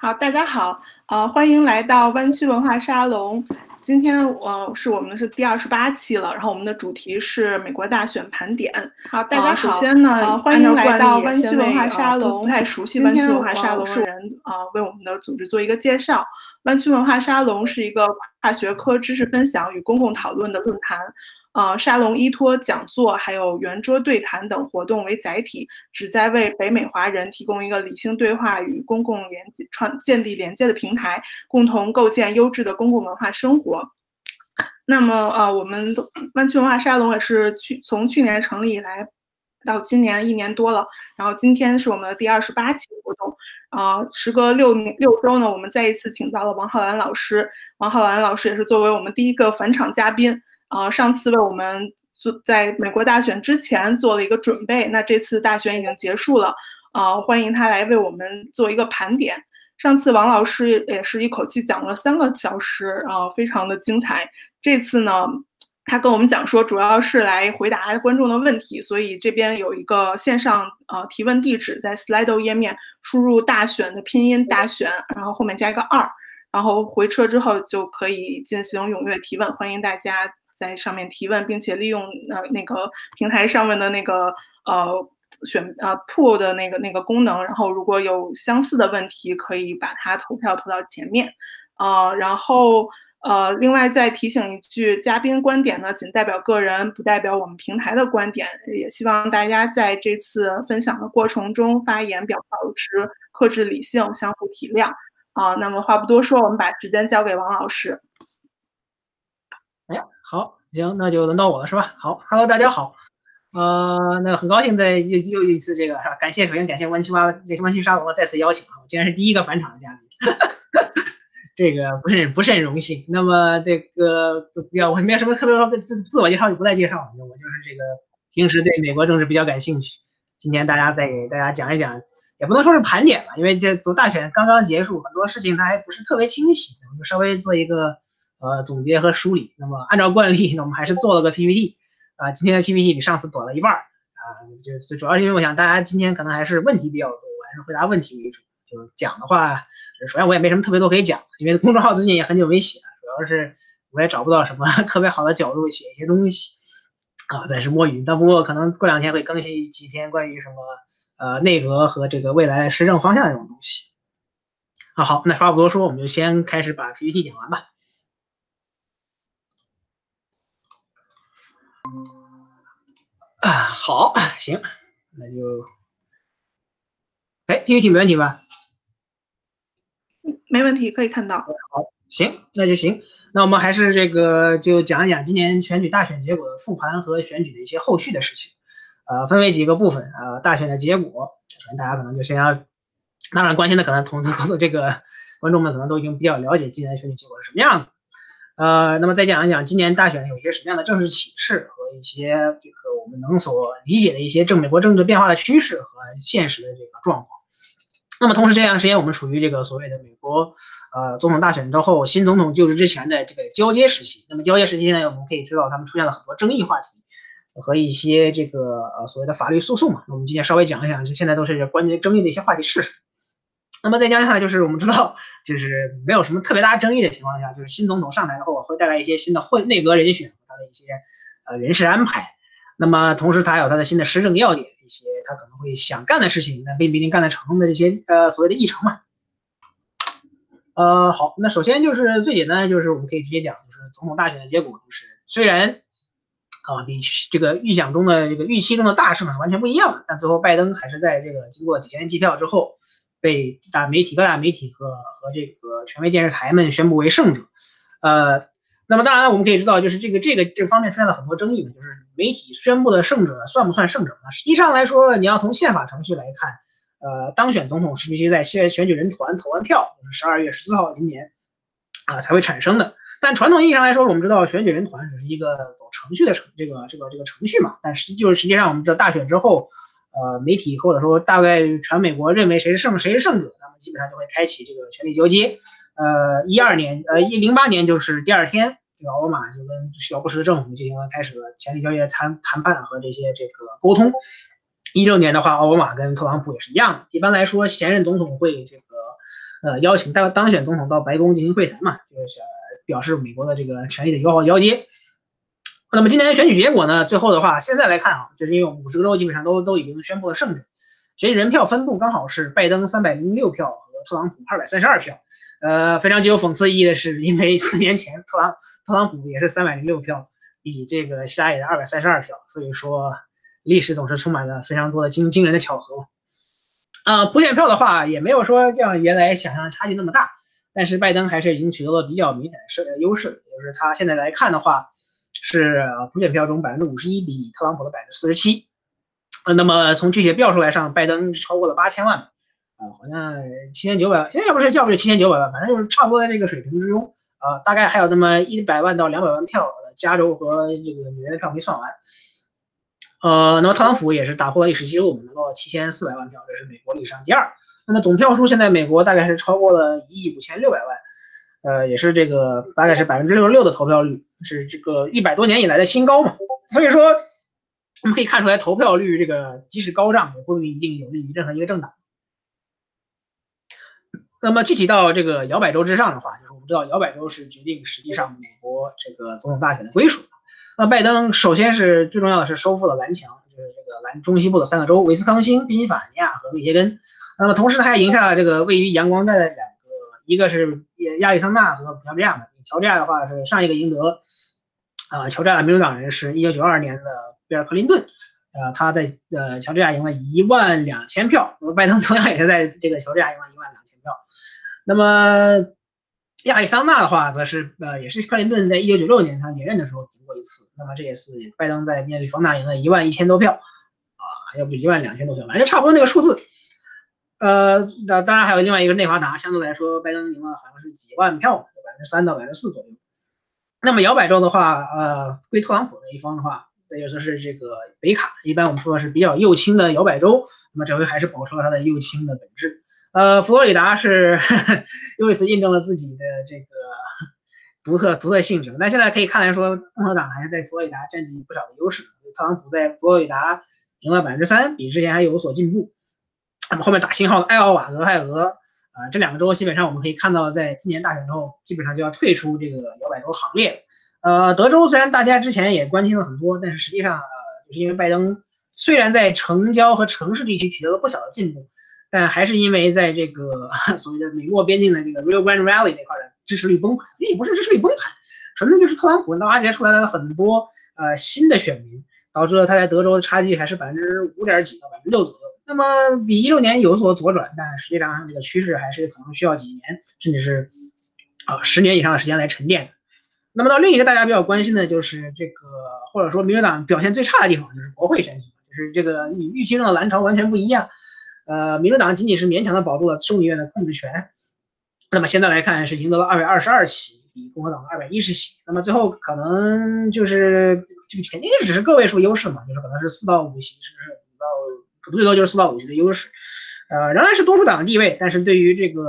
好，大家好，呃，欢迎来到湾区文化沙龙。今天呃是我们是第二十八期了，然后我们的主题是美国大选盘点。好，大家好。首先呢，欢迎来到湾区文化沙龙。不太熟悉湾区文化沙龙的人啊，为我们的组织做一个介绍。湾区文化沙龙是一个跨学科知识分享与公共讨论的论坛。呃，沙龙依托讲座、还有圆桌对谈等活动为载体，旨在为北美华人提供一个理性对话与公共连接、创建立连接的平台，共同构建优质的公共文化生活。那么，呃，我们湾区文化沙龙也是去从去年成立以来，到今年一年多了。然后今天是我们的第二十八期活动。啊，时隔六年六周呢，我们再一次请到了王浩然老师。王浩然老师也是作为我们第一个返场嘉宾。啊，上次为我们做在美国大选之前做了一个准备，那这次大选已经结束了，啊，欢迎他来为我们做一个盘点。上次王老师也是一口气讲了三个小时，啊，非常的精彩。这次呢，他跟我们讲说，主要是来回答观众的问题，所以这边有一个线上呃提问地址，在 Slido 页面输入大选的拼音大选，然后后面加一个二，然后回车之后就可以进行踊跃提问，欢迎大家。在上面提问，并且利用呃那个平台上面的那个呃选呃 pool 的那个那个功能，然后如果有相似的问题，可以把它投票投到前面，呃，然后呃另外再提醒一句，嘉宾观点呢仅代表个人，不代表我们平台的观点，也希望大家在这次分享的过程中发言表保持克制理性，相互体谅啊。那么话不多说，我们把时间交给王老师。哎呀，好，行，那就轮到我了，是吧？好，Hello，大家好，呃，那很高兴在又又一次这个是吧？感谢，首先感谢湾区蛙这个湾区沙龙再次邀请啊，我竟然是第一个返场的嘉宾，这个不是不是很荣幸。那么这个要，我没有什么特别说自自我介绍就不再介绍了，我就是这个平时对美国政治比较感兴趣，今天大家再给大家讲一讲，也不能说是盘点吧，因为这走大选刚刚结束，很多事情它还不是特别清晰，我就稍微做一个。呃，总结和梳理。那么按照惯例，那我们还是做了个 PPT 啊。今天的 PPT 比上次短了一半儿啊，就最主要是因为我想大家今天可能还是问题比较多，我还是回答问题为主。就讲的话，首先我也没什么特别多可以讲，因为公众号最近也很久没写了，主要是我也找不到什么 特别好的角度写一些东西啊，暂时摸鱼。但不过可能过两天会更新几篇关于什么呃内阁和这个未来施政方向这种东西。啊好，那话不多说，我们就先开始把 PPT 讲完吧。啊，好，行，那就，哎，PPT 没问题吧？没问题，可以看到。好，行，那就行。那我们还是这个，就讲一讲今年选举大选结果的复盘和选举的一些后续的事情。呃，分为几个部分。呃，大选的结果，首先大家可能就先要，当然关心的可能 同这个观众们可能都已经比较了解今年选举结果是什么样子。呃，那么再讲一讲今年大选有些什么样的政治启示和一些这个我们能所理解的一些政美国政治变化的趋势和现实的这个状况。那么同时这段时间我们处于这个所谓的美国呃总统大选之后新总统就职之前的这个交接时期。那么交接时期呢，我们可以知道他们出现了很多争议话题和一些这个呃所谓的法律诉讼嘛。那我们今天稍微讲一讲，就现在都是关于争议的一些话题是什么。那么再加上就是我们知道，就是没有什么特别大争议的情况下，就是新总统上台后会带来一些新的会内阁人选和他的一些呃人事安排。那么同时他还有他的新的施政要点，一些他可能会想干的事情，那并不一定干得成的这些呃所谓的议程嘛。呃，好，那首先就是最简单的就是我们可以直接讲，就是总统大选的结果，就是虽然啊比这个预想中的这个预期中的大胜是完全不一样的，但最后拜登还是在这个经过几千计票之后。被大媒体、各大媒体和和这个权威电视台们宣布为胜者，呃，那么当然我们可以知道，就是这个这个这方面出现了很多争议，就是媒体宣布的胜者算不算胜者呢？实际上来说，你要从宪法程序来看，呃，当选总统是必须在选选举人团投完票，就是十二月十四号今年啊才会产生的。但传统意义上来说，我们知道选举人团只是一个走程序的程这个这个这个程序嘛，但实就是实际上我们知道大选之后。呃，媒体或者说大概全美国认为谁是胜谁是胜者，那么基本上就会开启这个权力交接。呃，一二年，呃一零八年就是第二天，这个奥巴马就跟小布什的政府进行了开始了权力交接谈谈判和这些这个沟通。一六年的话，奥巴马跟特朗普也是一样的。一般来说，前任总统会这个呃邀请当当选总统到白宫进行会谈嘛，就是表示美国的这个权力的友好交接。那么今年的选举结果呢？最后的话，现在来看啊，就是因为五十个州基本上都都已经宣布了胜者，选举人票分布刚好是拜登三百零六票和特朗普二百三十二票。呃，非常具有讽刺意义的是，因为四年前特朗特朗普也是三百零六票，比这个希拉里的二百三十二票，所以说历史总是充满了非常多的惊惊人的巧合。啊，普选票的话也没有说像原来想象差距那么大，但是拜登还是已经取得了比较明显的胜优势，就是他现在来看的话。是普选票中百分之五十一比特朗普的百分之四十七，呃，那么从具体票数来上，拜登超过了八千万，好像七千九百万，现在要不是要不是七千九百万，反正就是差不多在这个水平之中，啊，大概还有那么一百万到两百万票，加州和这个纽约的票没算完，呃，那么特朗普也是打破了历史记录，拿到了七千四百万票，这是美国历史上第二，那么总票数现在美国大概是超过了一亿五千六百万。呃，也是这个大概是百分之六十六的投票率，是这个一百多年以来的新高嘛。所以说，我们可以看出来，投票率这个即使高涨，也不一定有利于任何一个政党。那么具体到这个摇摆州之上的话，就是我们知道摇摆州是决定实际上美国这个总统大选的归属。那拜登首先是最重要的是收复了蓝墙，就是这个蓝中西部的三个州：维斯康星、宾夕法尼亚和密歇根。那么同时，他还赢下了这个位于阳光带的两个。一个是亚利桑那和乔治亚，乔治亚的话是上一个赢得，啊，乔治亚的民主党人是一九九二年的比尔·克林顿，呃，他在呃乔治亚赢了一万两千票，那么拜登同样也是在这个乔治亚赢了一万。那么亚利桑那的话，则是呃也是克林顿在一九九六年他连任的时候赢过一次，那么这也是拜登在面对方大赢了一万一千多票，啊，要不一万两千多票，反正差不多那个数字。呃，那当然还有另外一个内华达，相对来说，拜登赢了好像是几万票，百分之三到百分之四左右。那么摇摆州的话，呃，归特朗普那一方的话，那就说是这个北卡，一般我们说是比较右倾的摇摆州。那么这回还是保持了它的右倾的本质。呃，佛罗里达是 又一次印证了自己的这个独特独特性质。那现在可以看来说，共和党还是在佛罗里达占据不少的优势。特朗普在佛罗里达赢了百分之三，比之前还有所进步。那么后面打信号的艾奥瓦、俄亥俄啊，这两个州基本上我们可以看到，在今年大选之后，基本上就要退出这个摇摆州行列。呃，德州虽然大家之前也关心了很多，但是实际上，呃，就是因为拜登虽然在城郊和城市地区取得了不小的进步，但还是因为在这个 所谓的美墨边境的这个 Rio Grande Valley 那块的支持率崩盘，也不是支持率崩盘，纯粹就是特朗普挖掘出来了很多呃新的选民，导致了他在德州的差距还是百分之五点几到百分之六左右。那么比一六年有所左转，但实际上这个趋势还是可能需要几年，甚至是啊十年以上的时间来沉淀。那么到另一个大家比较关心的就是这个，或者说民主党表现最差的地方就是国会选举，就是这个与预期中的蓝潮完全不一样。呃，民主党仅仅是勉强的保住了众议院的控制权，那么现在来看是赢得了二百二十二席，比共和党的二百一十席。那么最后可能就是这个肯定只是个位数优势嘛，就是可能是四到五席，是五到。最多就是四到五席的优势，呃，仍然是多数党的地位。但是对于这个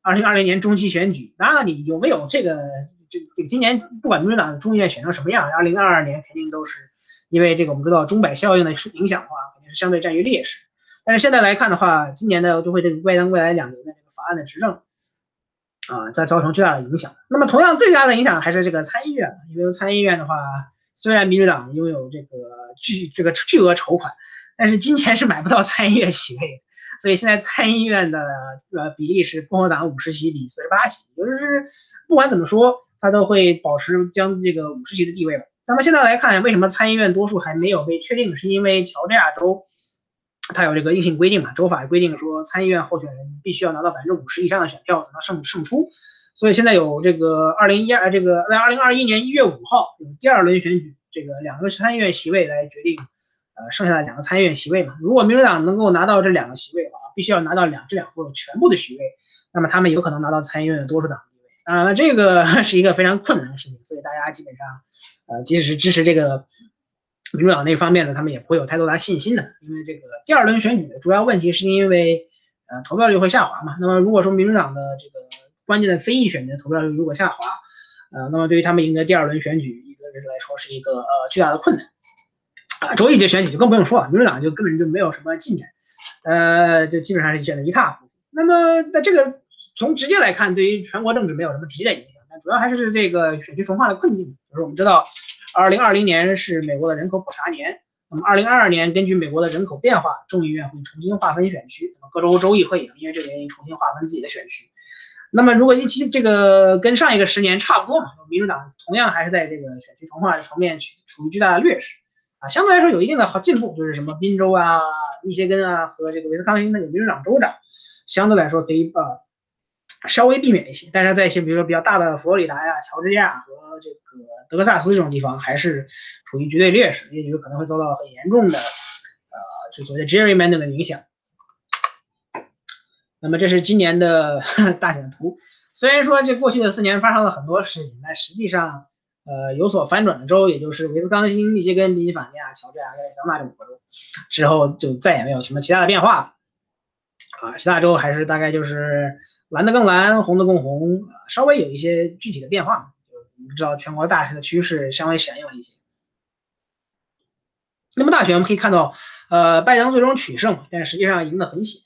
二零二零年中期选举，当然了，你有没有这个，这这今年不管民主党众议院选成什么样，二零二二年肯定都是因为这个我们知道钟摆效应的影响的话，肯定是相对占于劣势。但是现在来看的话，今年的就会对拜登未来两年的这个法案的执政啊，在造成巨大的影响。那么同样最大的影响还是这个参议院，因为参议院的话，虽然民主党拥有这个巨这个巨额筹款。但是金钱是买不到参议院席位的，所以现在参议院的呃比例是共和党五十席比四十八席，就是不管怎么说，他都会保持将这个五十席的地位了。那么现在来看，为什么参议院多数还没有被确定？是因为乔治亚州它有这个硬性规定嘛？州法规定说，参议院候选人必须要拿到百分之五十以上的选票才能胜胜出。所以现在有这个二零一二这个在二零二一年一月五号有第二轮选举，这个两个参议院席位来决定。呃，剩下的两个参议院席位嘛，如果民主党能够拿到这两个席位的话，必须要拿到两这两副全部的席位，那么他们有可能拿到参议院的多数党地位。当然了，这个 是一个非常困难的事情，所以大家基本上，呃，即使是支持这个民主党那方面呢，他们也不会有太多的信心的，因为这个第二轮选举的主要问题是因为，呃，投票率会下滑嘛。那么如果说民主党的这个关键的非议选民投票率如果下滑，呃，那么对于他们赢得第二轮选举一个人来说是一个呃巨大的困难。啊，州议这选举就更不用说了，民主党就根本就没有什么进展，呃，就基本上是选的一塌糊涂。那么，那这个从直接来看，对于全国政治没有什么直接的影响，但主要还是这个选区重划的困境。就是我们知道，二零二零年是美国的人口普查年，那么二零二二年根据美国的人口变化，众议院会重新划分选区，那么各州州议会也因为这个原因重新划分自己的选区。那么如果一期这个跟上一个十年差不多嘛，民主党同样还是在这个选区重划的层面处处于巨大的劣势啊，相对来说有一定的好进步，就是什么宾州啊、密歇根啊和这个威斯康星的有民主党州长，相对来说可以呃稍微避免一些，但是在一些比如说比较大的佛罗里达呀、乔治亚和这个德克萨斯这种地方，还是处于绝对劣势，也就可能会遭到很严重的呃就所谓 gerrymander 的影响。那么这是今年的大选图，虽然说这过去的四年发生了很多事情，但实际上，呃，有所反转的州，也就是维斯康星、密歇根、宾夕法尼亚、乔治亚、亚利桑那这五个州，之后就再也没有什么其他的变化了。啊，其他州还是大概就是蓝的更蓝，红的更红，稍微有一些具体的变化。就我们知道全国大选的趋势稍微显映了一些。那么大选我们可以看到，呃，拜登最终取胜，但实际上赢得很险。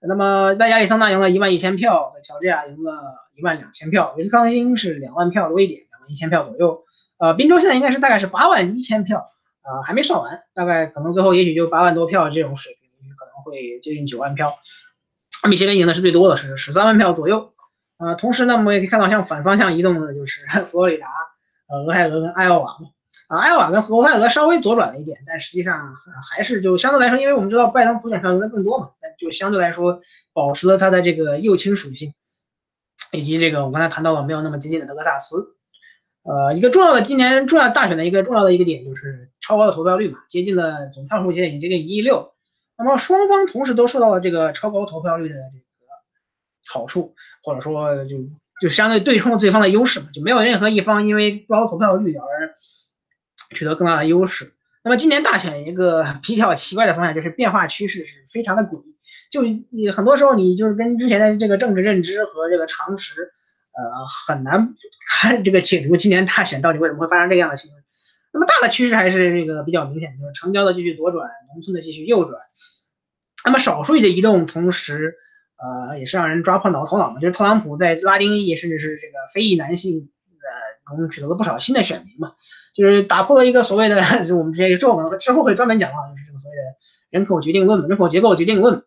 那么在亚利桑那赢了一万一千票，在乔治亚赢了一万两千票，威斯康星是两万票多一点，两万一千票左右。呃，宾州现在应该是大概是八万一千票，啊，还没算完，大概可能最后也许就八万多票这种水平，可能会接近九万票。密歇根赢的是最多的，是十三万票左右。啊，同时呢，我们也可以看到向反方向移动的就是 佛罗里达、呃，俄亥俄跟艾奥瓦嘛。啊，艾奥瓦跟俄亥俄稍微左转了一点，但实际上还是就相对来说，因为我们知道拜登普选票赢的更多嘛，但就相对来说保持了他的这个右倾属性，以及这个我刚才谈到了没有那么激进的德克萨斯。呃，一个重要的今年重要大选的一个重要的一个点就是超高的投票率嘛，接近了总票数现在已经接近一亿六。那么双方同时都受到了这个超高投票率的这个好处，或者说就就相对对冲了对方的优势嘛，就没有任何一方因为高投票率而。取得更大的优势。那么今年大选一个比较奇怪的方向就是变化趋势是非常的诡异，就你很多时候你就是跟之前的这个政治认知和这个常识，呃，很难看这个解读今年大选到底为什么会发生这样的情况。那么大的趋势还是这个比较明显，就是城郊的继续左转，农村的继续右转。那么少数的移动，同时呃也是让人抓破脑头脑嘛，就是特朗普在拉丁裔甚至是这个非裔男性呃中取得了不少新的选民嘛。就是打破了一个所谓的，就我们之前之后可能之后会专门讲啊，就是这个所谓的人口决定论、人口结构决定论，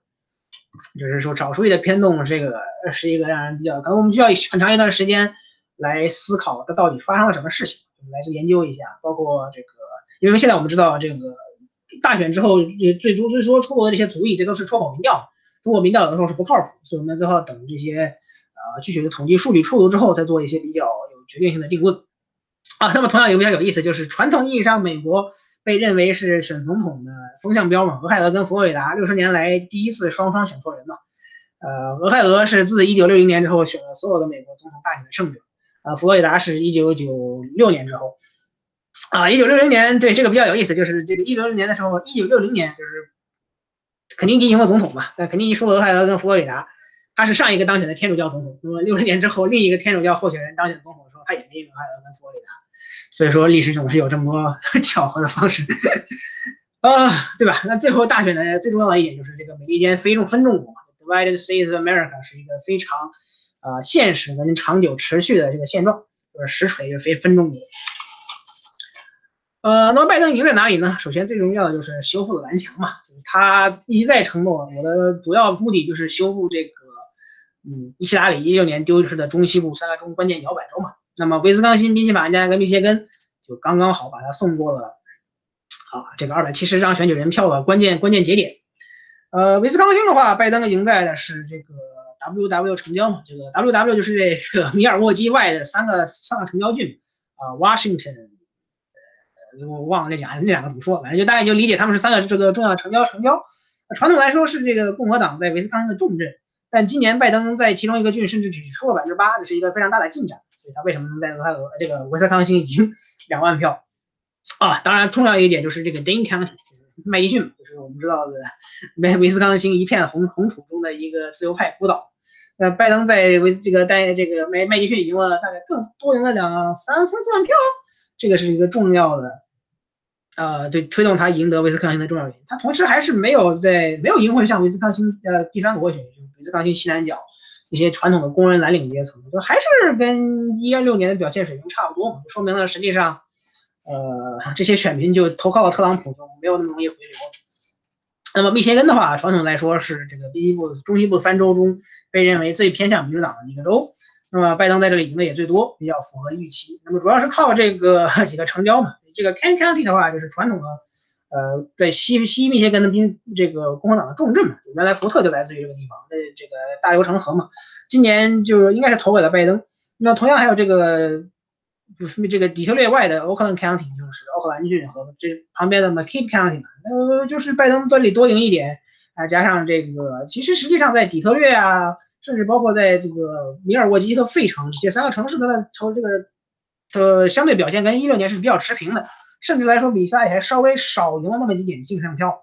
就是说少数的偏动，这个是一个让人比较可能我们需要很长一段时间来思考它到底发生了什么事情，来去研究一下。包括这个，因为现在我们知道这个大选之后最终最初出炉的这些族裔，这都是出口民调，中国民调有的时候是不靠谱，所以我们最后等这些呃具体的统计数据出炉之后，再做一些比较有决定性的定论。啊，那么同样也比较有意思，就是传统意义上美国被认为是选总统的风向标嘛，俄亥俄跟佛罗里达六十年来第一次双双选错人嘛。呃，俄亥俄是自一九六零年之后选了所有的美国总统大选的胜者，啊，佛罗里达是一九九六年之后，啊，一九六零年对这个比较有意思，就是这个一九六零年的时候，一九六零年就是肯尼迪赢了总统嘛，那肯尼迪输了俄亥俄跟佛罗里达，他是上一个当选的天主教总统，那么六十年之后另一个天主教候选人当选总统的时候，他也没赢俄亥俄跟佛罗里达。所以说，历史总是有这么多 巧合的方式，啊，对吧？那最后大选的最重要的一点就是这个美利坚非重分众国，Divided States of America 是一个非常啊现实跟长久持续的这个现状，就是实锤是非分众国。呃，那么拜登赢在哪里呢？首先最重要的就是修复了蓝墙嘛，就是他一再承诺，我的主要目的就是修复这个，嗯，希拉里一六年丢失的中西部三个中关键摇摆州嘛。那么威斯康星、宾夕法尼亚跟密歇根就刚刚好把他送过了啊，这个二百七十张选举人票的关键关键节点。呃，威斯康星的话，拜登赢在的是这个 W W 成交嘛，这个 W W 就是这个米尔沃基外的三个三个成交郡啊，Washington，呃，我忘了那讲那两个怎么说，反正就大概就理解他们是三个这个重要成交成交。传统来说是这个共和党在威斯康星的重镇，但今年拜登在其中一个郡甚至只输了百分之八，这是一个非常大的进展。所以他为什么能在俄亥俄这个威斯康星赢 两万票啊？当然，重要一点就是这个 Dane County，麦迪逊，就是我们知道的 威威斯康星一片红红土中的一个自由派孤岛。那拜登在威这个带这个麦麦迪逊赢了大概更多赢了两三三四万票，这个是一个重要的，呃，对推动他赢得威斯康星的重要原因。他同时还是没有在没有赢回像威斯康星呃第三国选区，威斯康星西南角。一些传统的工人蓝领阶层，就还是跟一二六年的表现水平差不多嘛，说明了实际上，呃，这些选民就投靠了特朗普就没有那么容易回流。那么密歇根的话，传统来说是这个西部中西部三州中被认为最偏向民主党的一个州。那么拜登在这里赢的也最多，比较符合预期。那么主要是靠这个 几个城郊嘛。这个 Kent County 的话，就是传统的，呃，在西西密歇根的宾这个共和党的重镇嘛。原来福特就来自于这个地方，那这个大流城河嘛。今年就应该是投给了拜登。那同样还有这个，就是这个底特律外的 Oakland County，就是奥克兰郡和这旁边的 McKee County，呃，就是拜登这里多赢一点啊，加上这个，其实实际上在底特律啊。甚至包括在这个米尔沃基和费城这些三个城市的投这个的相对表现跟一六年是比较持平的，甚至来说比赛还稍微少赢了那么一点净胜票。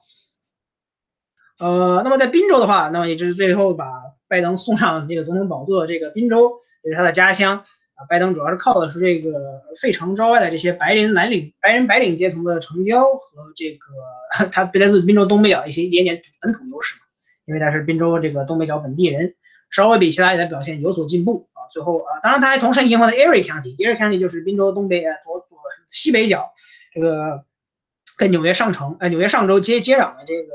呃，那么在宾州的话，那么也就是最后把拜登送上这个总统宝座的，这个宾州也是他的家乡。拜登主要是靠的是这个费城郊外的这些白人蓝领、白人白领阶层的成交和这个 他来自宾州东北角一些一点点本土优势嘛，因为他是宾州这个东北角本地人。稍微比其他里的表现有所进步啊，最后啊，当然他还同时赢回了 Erie County，Erie County 就是宾州东北呃左左西北角，这个跟纽约上城呃纽约上州接接壤的这个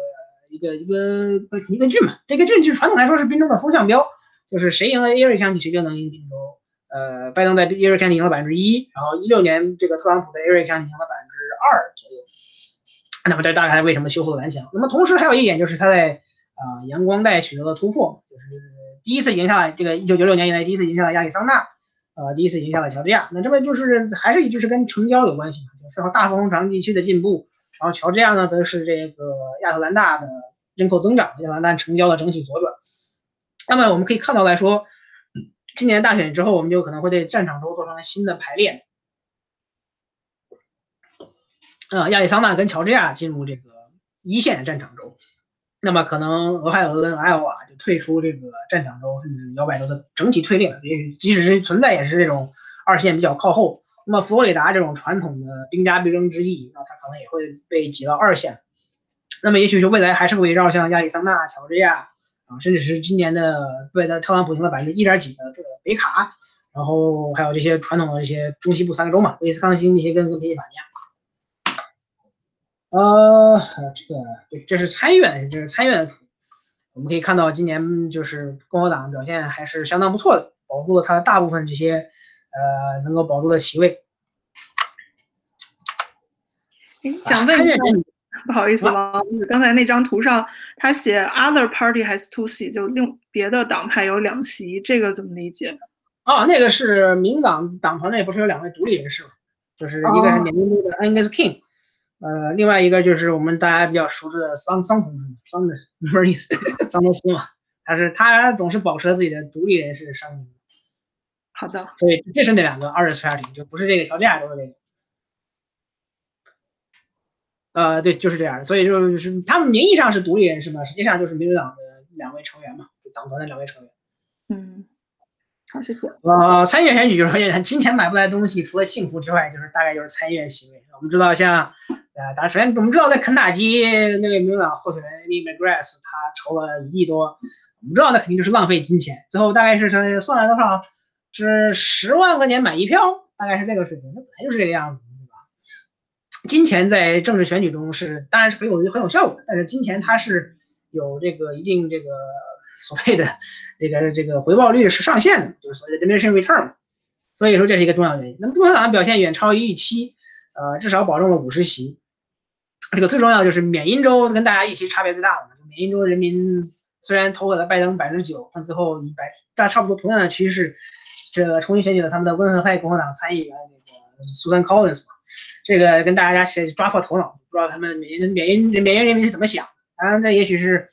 一个一个一个郡嘛，这个郡就传统来说是宾州的风向标，就是谁赢了 Erie County 谁就能赢宾州。呃，拜登在 Erie County 赢了百分之一，然后一六年这个特朗普在 Erie County 赢了百分之二左右。那么这大概为什么修复了蓝墙？那么同时还有一点就是他在啊阳光带取得了突破，就是。第一次赢下了这个一九九六年以来第一次赢下了亚利桑那，呃，第一次赢下了乔治亚。那这边就是还是就是跟成交有关系嘛，就是大风城地区的进步。然后乔治亚呢，则是这个亚特兰大的人口增长，亚特兰大成交的整体左转。那么我们可以看到来说，今年大选之后，我们就可能会对战场州做成新的排列。呃，亚利桑那跟乔治亚进入这个一线战场州。那么可能俄亥俄跟艾奥瓦就退出这个战场州，甚至摇摆州的整体退列，也即使是存在，也是这种二线比较靠后。那么佛罗里达这种传统的兵家必争之地，那它可能也会被挤到二线。那么也许就未来还是围绕像亚利桑那、乔治亚啊，甚至是今年的为了特朗普赢了百分之一点几的这个北卡，然后还有这些传统的这些中西部三个州嘛，威斯康星、密歇根跟宾夕法尼亚。呃，这个对，这是参议院，这是参议院的图。我们可以看到，今年就是共和党表现还是相当不错的，保住了他大部分这些呃能够保住的席位。想问一下，不好意思啊，刚才那张图上他写 other party has two seats，就另别的党派有两席，这个怎么理解？啊，那个是民主党党团内不是有两位独立人士吗？就是一个是缅因州的 Angus King。呃，另外一个就是我们大家比较熟知的桑桑同志，桑的不是意思，桑德斯嘛，他是他总是保持自己的独立人士声明。好的，所以这是那两个二十 party，就不是这个乔治亚州的这个。呃，对，就是这样的，所以就是他们名义上是独立人士嘛，实际上就是民主党的两位成员嘛，就党团的两位成员。嗯。好，谢谢。呃，参议院选举就是说，金钱买不来东西，除了幸福之外，就是大概就是参议院席位。我们知道，像呃，当然首先我们知道，在肯塔基那位民主党候选人 Amy McGrath，他筹了一亿多，我们知道那肯定就是浪费金钱。最后大概是说算了多少？是十万块钱买一票，大概是这个水平。那本来就是这个样子？金钱在政治选举中是当然是很有很有效果的，但是金钱它是有这个一定这个。所谓的这个这个回报率是上限的，就是所谓的 diminishing return，所以说这是一个重要原因。那么共和党的表现远超于预期，呃，至少保证了五十席。这个最重要就是缅因州跟大家预期差别最大的，缅因州人民虽然投给了拜登百分之九，但最后一百大差不多同样的趋势，这重新选举了他们的温和派共和党参议员那个 Susan Collins 嘛，这个跟大家先抓破头脑，不知道他们缅因缅因缅因人民是怎么想。当然这也许是。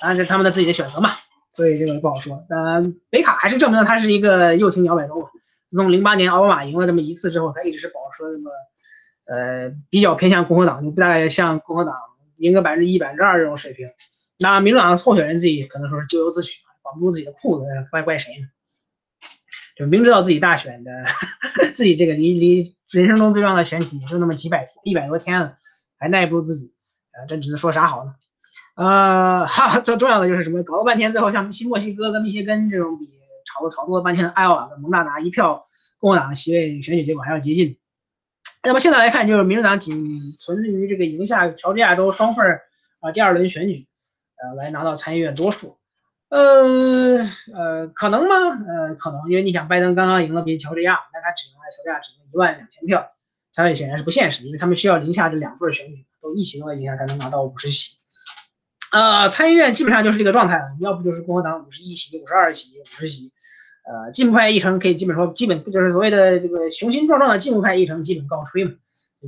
当然是他们的自己的选择嘛，所以这个不好说。呃，北卡还是证明了他是一个右倾摇摆州嘛。自从零八年奥巴马赢了这么一次之后，他一直是保持了这么呃比较偏向共和党，就不大概像共和党赢个百分之一、百分之二这种水平。那民主党的候选人自己可能说是咎由自取，管不住自己的裤子，怪怪谁呢？就明知道自己大选的，自己这个离离人生中最重要的选举就那么几百一百多天了，还耐不住自己，啊，这只能说啥好呢？呃，哈，最重要的就是什么？搞了半天，最后像新墨西哥跟密歇根这种比吵吵多了半天的艾奥瓦跟蒙大拿一票共和党的席位选举结果还要接近。那么现在来看，就是民主党仅存于这个赢下乔治亚州双份啊第二轮选举，呃，来拿到参议院多数。呃呃，可能吗？呃，可能，因为你想，拜登刚刚赢了比乔治亚，那他只赢了乔治亚只赢一万两千票，参议显然是不现实，因为他们需要零下这两份选举都一起的情况下才能拿到五十席。呃，参议院基本上就是这个状态了，要不就是共和党五十一席、五十二席、五十席，呃，进步派议程可以基本说基本就是所谓的这个雄心壮壮的进步派议程基本告吹嘛，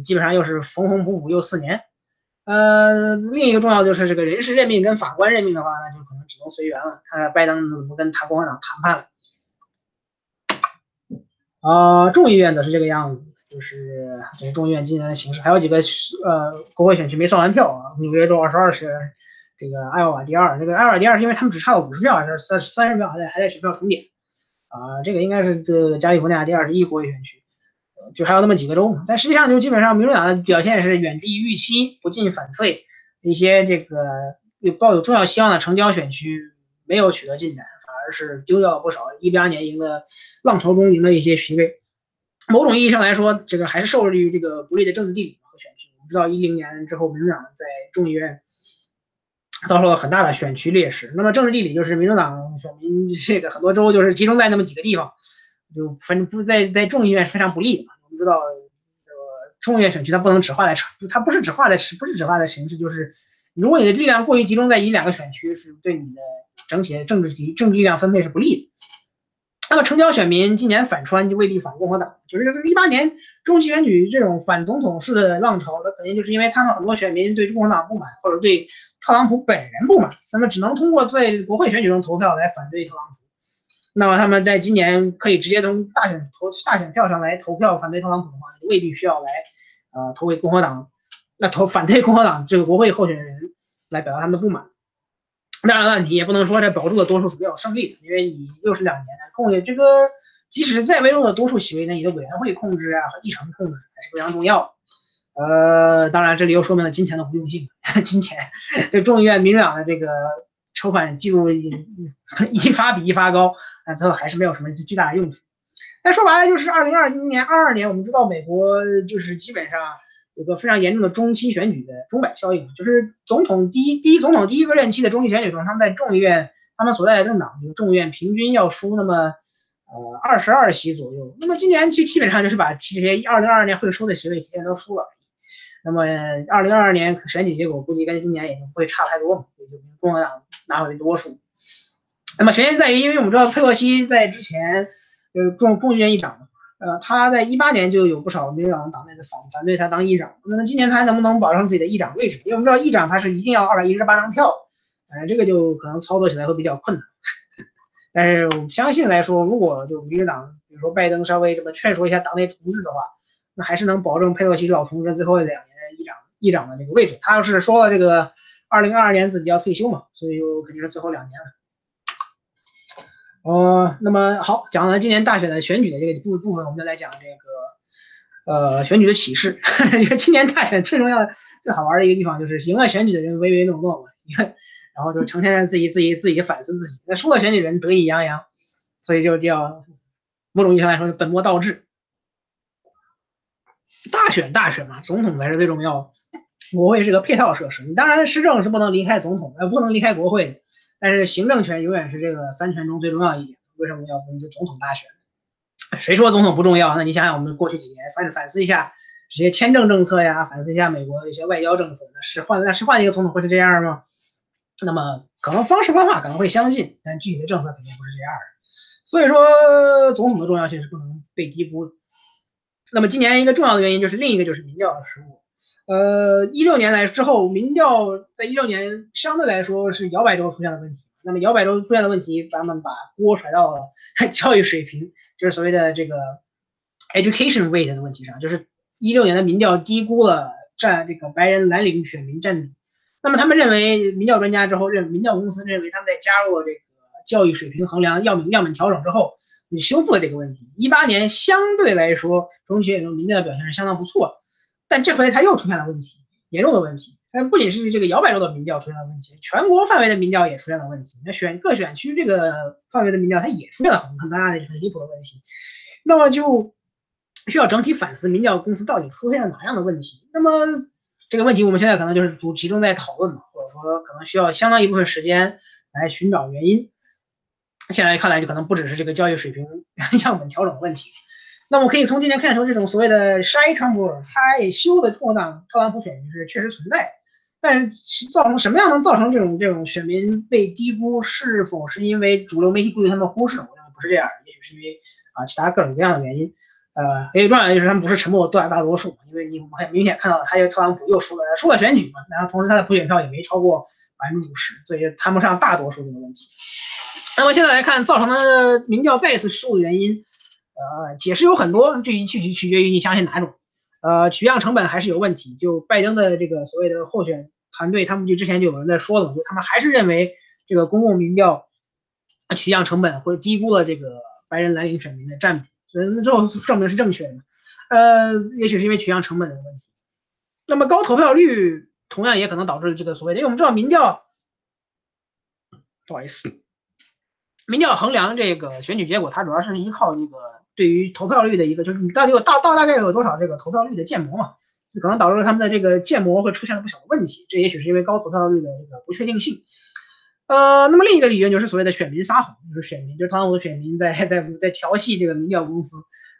基本上又是缝缝补补又四年。呃，另一个重要就是这个人事任命跟法官任命的话，那就可能只能随缘了，看看拜登怎么跟他共和党谈判了。啊，众议院的是这个样子，就是这是众议院今年的形势，还有几个呃国会选区没算完票啊，纽约州二十二是。这个艾奥瓦第二，这个艾奥瓦第二是因为他们只差了五十票，还是三三十票还在还在选票重点啊？这个应该是这加利福尼亚第二十一国会选区，就还有那么几个州嘛，但实际上就基本上民主党的表现是远低于预期，不进反退，一些这个有抱有重要希望的城郊选区没有取得进展，反而是丢掉了不少一八年赢的浪潮中赢的一些席位。某种意义上来说，这个还是受制于这个不利的政治地理和选区。我们知道一零年之后，民主党在众议院。遭受了很大的选区劣势。那么政治地理就是民主党选民这个很多州就是集中在那么几个地方，就分不在在众议院是非常不利的嘛。我们知道，呃，众议院选区它不能只划在城，它不是只划在不是只划在城市，就是如果你的力量过于集中在一两个选区，是对你的整体的政治体政治力量分配是不利的。那么城郊选民今年反川就未必反共和党，就是一八年中期选举这种反总统式的浪潮，那肯定就是因为他们很多选民对共和党不满，或者对特朗普本人不满，那么只能通过在国会选举中投票来反对特朗普。那么他们在今年可以直接从大选投大选票上来投票反对特朗普的话，未必需要来呃投给共和党，那投反对共和党这个国会候选人来表达他们的不满。当然了，你也不能说这保住的多数是比较胜利，因为你又是两年的控制这个，即使再微弱的多数席位，那你的委员会控制啊和议程控制还是非常重要。呃，当然这里又说明了金钱的无用性，金钱，这众议院民主党的这个筹款记录一 一发比一发高，啊，最后还是没有什么巨大的用处。那说白了就是二零二零年、二二年，我们知道美国就是基本上。有个非常严重的中期选举的钟摆效应，就是总统第一第一总统第一个任期的中期选举中，他们在众议院，他们所在的政党这个众议院平均要输那么呃二十二席左右。那么今年就基本上就是把这些二零二二年会输的席位提前都输了。那么二零二二年选举结果估计跟今年也不会差太多嘛，也就共和党拿回多数。那么原因在于，因为我们知道佩洛西在之前就是众众议院议长嘛。呃，他在一八年就有不少民主党党内的反反对他当议长。那么今年他还能不能保证自己的议长位置？因为我们知道议长他是一定要二百一十八张票，呃，这个就可能操作起来会比较困难。但是我相信来说，如果就民主党，比如说拜登稍微这么劝说一下党内同志的话，那还是能保证佩洛西老同志最后两年的议长议长的这个位置。他要是说了这个二零二二年自己要退休嘛，所以就肯定是最后两年了。呃，那么好，讲完今年大选的选举的这个部部分，我们就来讲这个呃选举的启示。因为今年大选最重要、最好玩的一个地方就是赢了选举的人唯唯诺诺嘛，你看，然后就成天自己、自己、自己反思自己；那输了选举人得意洋洋，所以就叫某种意义上来说本末倒置。大选大选嘛，总统才是最重要的，国会是个配套设施。你当然施政是不能离开总统，呃，不能离开国会。但是行政权永远是这个三权中最重要一点。为什么要跟这总统大选？谁说总统不重要？那你想想，我们过去几年反反思一下这些签证政策呀，反思一下美国的一些外交政策，那是换那是换一个总统会是这样吗？那么可能方式方法可能会相近，但具体的政策肯定不是这样的。所以说，总统的重要性是不能被低估的。那么今年一个重要的原因就是另一个就是民调的失误。呃，一六年来之后，民调在一六年相对来说是摇摆州出现了问题。那么摇摆州出现的问题，咱们把锅甩到了 教育水平，就是所谓的这个 education weight 的问题上。就是一六年的民调低估了占这个白人蓝领选民占比。那么他们认为，民调专家之后认，民调公司认为他们在加入了这个教育水平衡量样本样本调整之后，你修复了这个问题。一八年相对来说，中学选中民调表现是相当不错。但这回他又出现了问题，严重的问题。但不仅是这个摇摆州的民调出现了问题，全国范围的民调也出现了问题。那选各选区这个范围的民调，它也出现了很很大的很离谱的问题。那么就需要整体反思民调公司到底出现了哪样的问题。那么这个问题我们现在可能就是主集中在讨论嘛，或者说可能需要相当一部分时间来寻找原因。现在看来就可能不只是这个教育水平 样本调整问题。那么可以从今天看出，这种所谓的筛传播、害羞的共和党特朗普选民是确实存在。但是造成什么样能造成这种这种选民被低估？是否是因为主流媒体故意他们忽视？我认为不是这样，也许是因为啊其他各种各样的原因。呃，最重要的就是他们不是沉默大大多数，因为你很明显看到，他又特朗普又输了输了选举嘛，然后同时他的普选票也没超过百分之五十，所以谈不上大多数这个问题。那么现在来看，造成的民调再一次失误的原因，呃，解释有很多，具体具体取决于你相信哪种。呃，取样成本还是有问题。就拜登的这个所谓的候选团队，他们就之前就有人在说了，就他们还是认为这个公共民调取样成本或者低估了这个白人蓝领选民的占比。所以最后证明是正确的，呃，也许是因为取样成本的问题。那么高投票率同样也可能导致这个所谓的，因为我们知道民调，不好意思，民调衡量这个选举结果，它主要是依靠这个对于投票率的一个，就是你到底有大到大概有多少这个投票率的建模嘛，就可能导致了他们的这个建模会出现了不小的问题。这也许是因为高投票率的这个不确定性。呃，那么另一个理由就是所谓的选民撒谎，就是选民，就是特朗普的选民在在在调戏这个民调公司。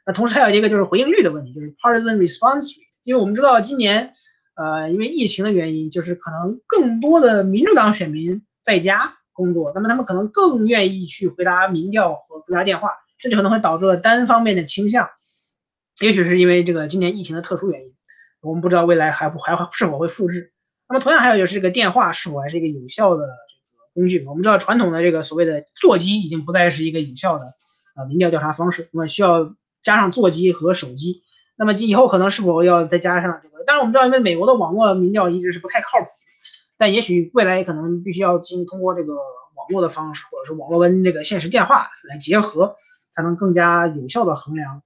那同时还有一个就是回应率的问题，就是 partisan response。因为我们知道今年，呃，因为疫情的原因，就是可能更多的民主党选民在家工作，那么他们可能更愿意去回答民调和回答电话，甚至可能会导致了单方面的倾向。也许是因为这个今年疫情的特殊原因，我们不知道未来还不还会是否会复制。那么同样还有就是这个电话是否还是一个有效的。工具，我们知道传统的这个所谓的座机已经不再是一个有效的呃民调调查方式，那么需要加上座机和手机。那么以后可能是否要再加上这个？当然我们知道，因为美国的网络民调一直是不太靠谱，但也许未来可能必须要进通过这个网络的方式，或者是网络跟这个现实电话来结合，才能更加有效的衡量。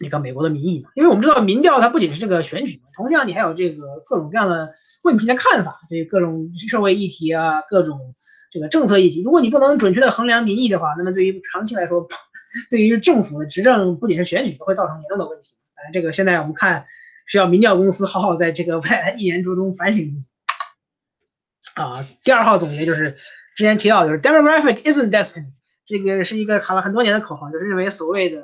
那个美国的民意嘛，因为我们知道民调它不仅是这个选举嘛，同样你还有这个各种各样的问题的看法，这各种社会议题啊，各种这个政策议题。如果你不能准确的衡量民意的话，那么对于长期来说，对于政府的执政不仅是选举，会造成严重的问题。反正，这个现在我们看需要民调公司好好在这个未来一年之中反省自己。啊，第二号总结就是之前提到就是 demographic isn't destiny，这个是一个喊了很多年的口号，就是认为所谓的。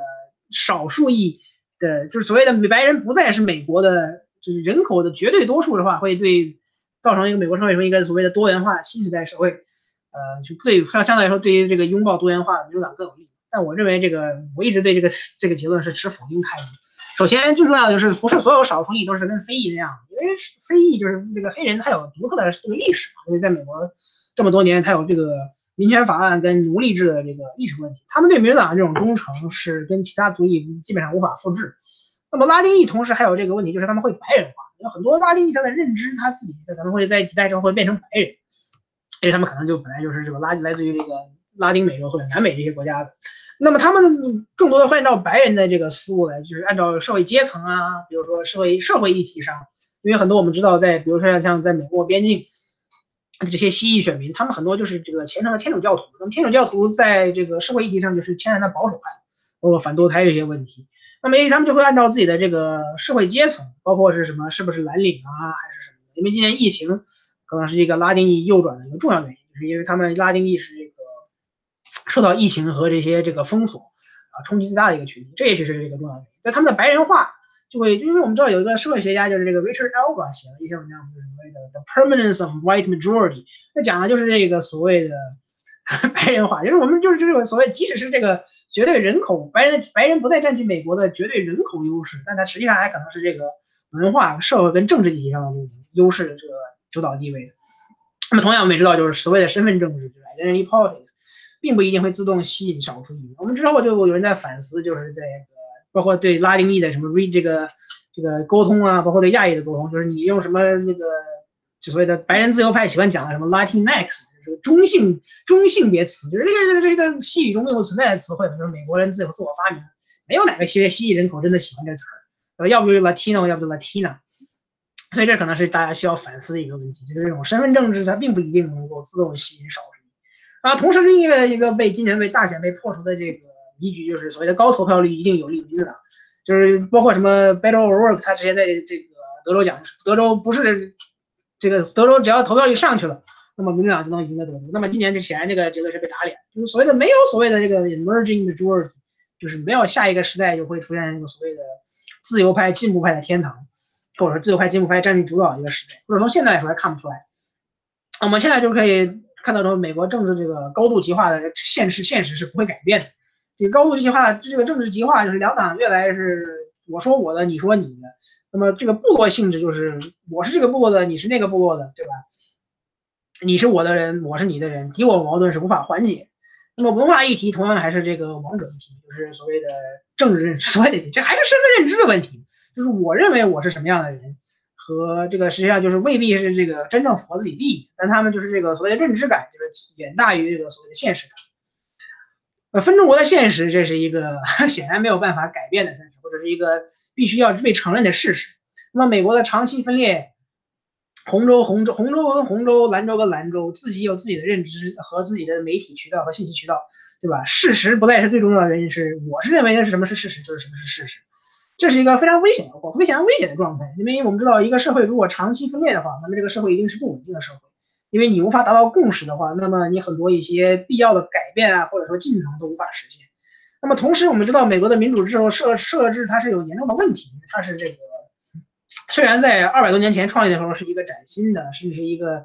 少数裔的，就是所谓的白人不再是美国的，就是人口的绝对多数的话，会对造成一个美国社会成一个所谓的多元化新时代社会，呃，就对相相对来说，对于这个拥抱多元化民主党更有利。但我认为这个，我一直对这个这个结论是持否定态度。首先，最重要的就是不是所有少数裔都是跟非裔这样，因为非裔就是这个黑人他有独特的这个历史嘛，因为在美国这么多年，他有这个。民权法案跟奴隶制的这个历史问题，他们对民主党这种忠诚是跟其他族裔基本上无法复制。那么拉丁裔同时还有这个问题，就是他们会白人化。有很多拉丁裔他的认知，他自己他可能会在几代之后会变成白人，因为他们可能就本来就是这个拉来自于这个拉丁美洲或者南美这些国家的。那么他们更多的会按照白人的这个思路来，就是按照社会阶层啊，比如说社会社会议题上，因为很多我们知道，在比如说像像在美国边境。这些西裔选民，他们很多就是这个虔诚的天主教徒。那么天主教徒在这个社会议题上就是天然的保守派，包括反堕胎这些问题。那么也许他们就会按照自己的这个社会阶层，包括是什么，是不是蓝领啊，还是什么？因为今年疫情可能是一个拉丁裔右转的一个重要原因，就是因为他们拉丁裔是这个受到疫情和这些这个封锁啊冲击最大的一个群体，这也许是一个重要原因。那他们的白人化。就会，因为我们知道有一个社会学家，就是这个 Richard Alba 写了一篇文章，就是所谓的 The Permanence of White Majority，那讲的就是这个所谓的 白人化，就是我们就是这种所谓，即使是这个绝对人口白人白人不再占据美国的绝对人口优势，但它实际上还可能是这个文化、社会跟政治意义上的这种优势的这个主导地位的。那么同样我们也知道，就是所谓的身份政治，就是 identity politics，并不一定会自动吸引少数裔。我们之后就有人在反思，就是在。包括对拉丁裔的什么 read 这个这个沟通啊，包括对亚裔的沟通，就是你用什么那个就所谓的白人自由派喜欢讲的什么 Latinx，就是中性中性别词，就是这个这个这个西语中没有存在的词汇，就是美国人自由自我发明，没有哪个西西裔人口真的喜欢这词儿，要不就 Latino，要不就 Latina，所以这可能是大家需要反思的一个问题，就是这种身份政治它并不一定能够自动吸引少数。啊，同时另一个一个被今年被大选被破除的这个依据，就是所谓的高投票率一定有利于民主党，就是包括什么 Beto O'Rourke，他直接在这个德州讲，德州不是这个德州只要投票率上去了，那么民主党就能赢得德州。那么今年就显然这个结果是被打脸，就是所谓的没有所谓的这个 emerging majority，就是没有下一个时代就会出现这个所谓的自由派进步派的天堂，或者说自由派进步派占据主导一个时代，或者从现在来说看不出来。我们现在就可以。看到说美国政治这个高度极化的现实，现实是不会改变的。这个高度极化，这个政治极化就是两党越来越是我说我的，你说你的。那么这个部落性质就是我是这个部落的，你是那个部落的，对吧？你是我的人，我是你的人，敌我矛盾是无法缓解。那么文化议题同样还是这个王者议题，就是所谓的政治认知，所谓的这还是身份认知的问题，就是我认为我是什么样的人。和这个实际上就是未必是这个真正符合自己利益，但他们就是这个所谓的认知感，就是远大于这个所谓的现实感。呃，分中国的现实，这是一个显然没有办法改变的现实，或者是一个必须要被承认的事实。那么美国的长期分裂，红州、红州、红州跟红州，兰州跟兰州，自己有自己的认知和自己的媒体渠道和信息渠道，对吧？事实不再是最重要的原因，是我是认为的是什么是事实，就是什么是事实。这是一个非常危险的非常危险的状态，因为我们知道，一个社会如果长期分裂的话，那么这个社会一定是不稳定的社会。因为你无法达到共识的话，那么你很多一些必要的改变啊，或者说进程都无法实现。那么同时，我们知道美国的民主制度设设置它是有严重的问题，它是这个虽然在二百多年前创立的时候是一个崭新的，甚至是一个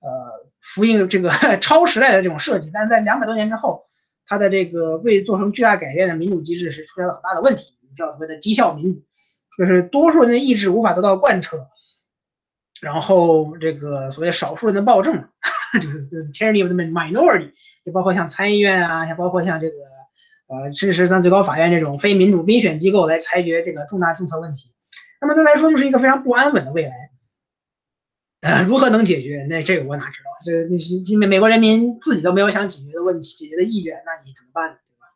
呃福音这个 超时代的这种设计，但是在两百多年之后，它的这个未做成巨大改变的民主机制是出现了很大的问题。叫所谓的低效民主，就是多数人的意志无法得到贯彻，然后这个所谓少数人的暴政，就是 tyranny of the minority，就包括像参议院啊，像包括像这个呃，甚至像最高法院这种非民主民选机构来裁决这个重大政策问题。那么对来说就是一个非常不安稳的未来。呃，如何能解决？那这个我哪知道？这那是因为美国人民自己都没有想解决的问题，解决的意愿，那你怎么办呢？对吧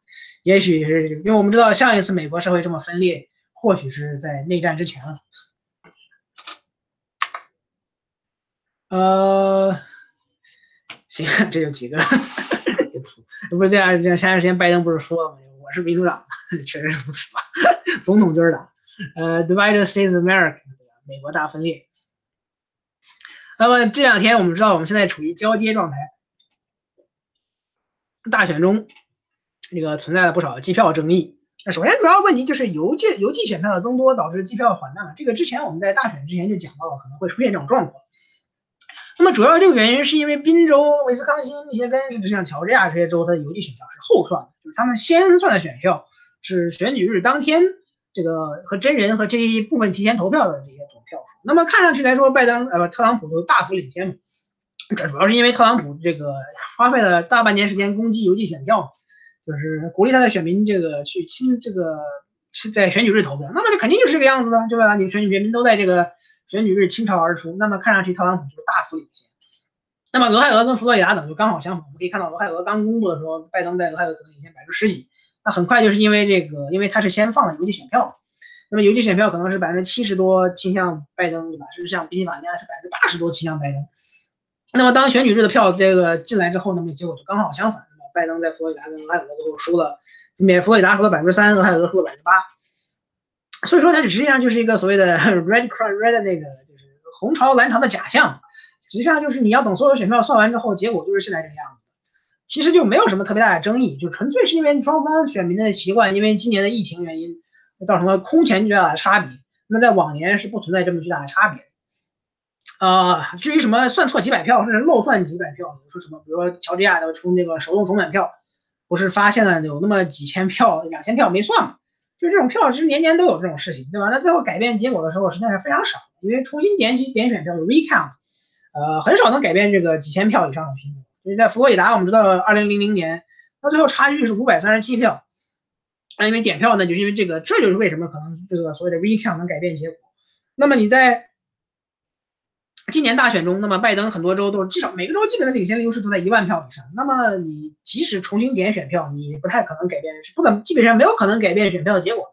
也许是因为我们知道，上一次美国社会这么分裂，或许是在内战之前了。呃，行，这就几个这，不是这样。这前段时间拜登不是说了吗？我是民主党，确实如此吧？总统就是党。呃，Divided States America，美国大分裂。那么这两天我们知道，我们现在处于交接状态，大选中。这个存在了不少机票争议。那首先主要问题就是邮寄邮寄选票的增多导致机票缓慢。这个之前我们在大选之前就讲到了可能会出现这种状况。那么主要这个原因是因为宾州、威斯康星、密歇根甚至像乔治亚这些州，它的邮寄选票是后算的，就是他们先算的选票是选举日当天这个和真人和这一部分提前投票的这些总票数。那么看上去来说，拜登呃特朗普都大幅领先嘛。这主要是因为特朗普这个花费了大半年时间攻击邮寄选票。就是鼓励他的选民这个去亲这个在选举日投票，那么就肯定就是这个样子的，对吧？你选举选民都在这个选举日倾巢而出，那么看上去特朗普就是大幅领先。那么俄亥俄跟佛罗里达等就刚好相反，我们可以看到俄亥俄刚公布的时候，拜登在俄亥俄可能领先百分之十几，那很快就是因为这个，因为他是先放了邮寄选票，那么邮寄选票可能是百分之七十多倾向拜登，对吧？甚至像宾夕法尼亚是百分之八十多倾向拜登。那么当选举日的票这个进来之后，那么结果就刚好相反。拜登在佛罗里达跟俄亥俄最后输了，分别佛罗里达输了百分之三，俄亥俄输了百分之八，所以说它实际上就是一个所谓的 red crown red 那个就是红潮蓝潮的假象，实际上就是你要等所有选票算完之后，结果就是现在这个样子，其实就没有什么特别大的争议，就纯粹是因为双方选民的习惯，因为今年的疫情原因造成了空前巨大的差别，那在往年是不存在这么巨大的差别。啊，至于什么算错几百票，甚至漏算几百票，说什么，比如说乔治亚的出那个手动重选票，不是发现了有那么几千票、两千票没算嘛？就这种票，其实年年都有这种事情，对吧？那最后改变结果的时候，实际上是非常少，因为重新点点选票 recount，呃，很少能改变这个几千票以上的数目。所以在佛罗里达，我们知道二零零零年，那最后差距是五百三十七票，那因为点票呢，就是因为这个，这就是为什么可能这个所谓的 recount 能改变结果。那么你在今年大选中，那么拜登很多州都是至少每个州基本的领先优势都在一万票以上。那么你即使重新点选票，你不太可能改变，是不可基本上没有可能改变选票的结果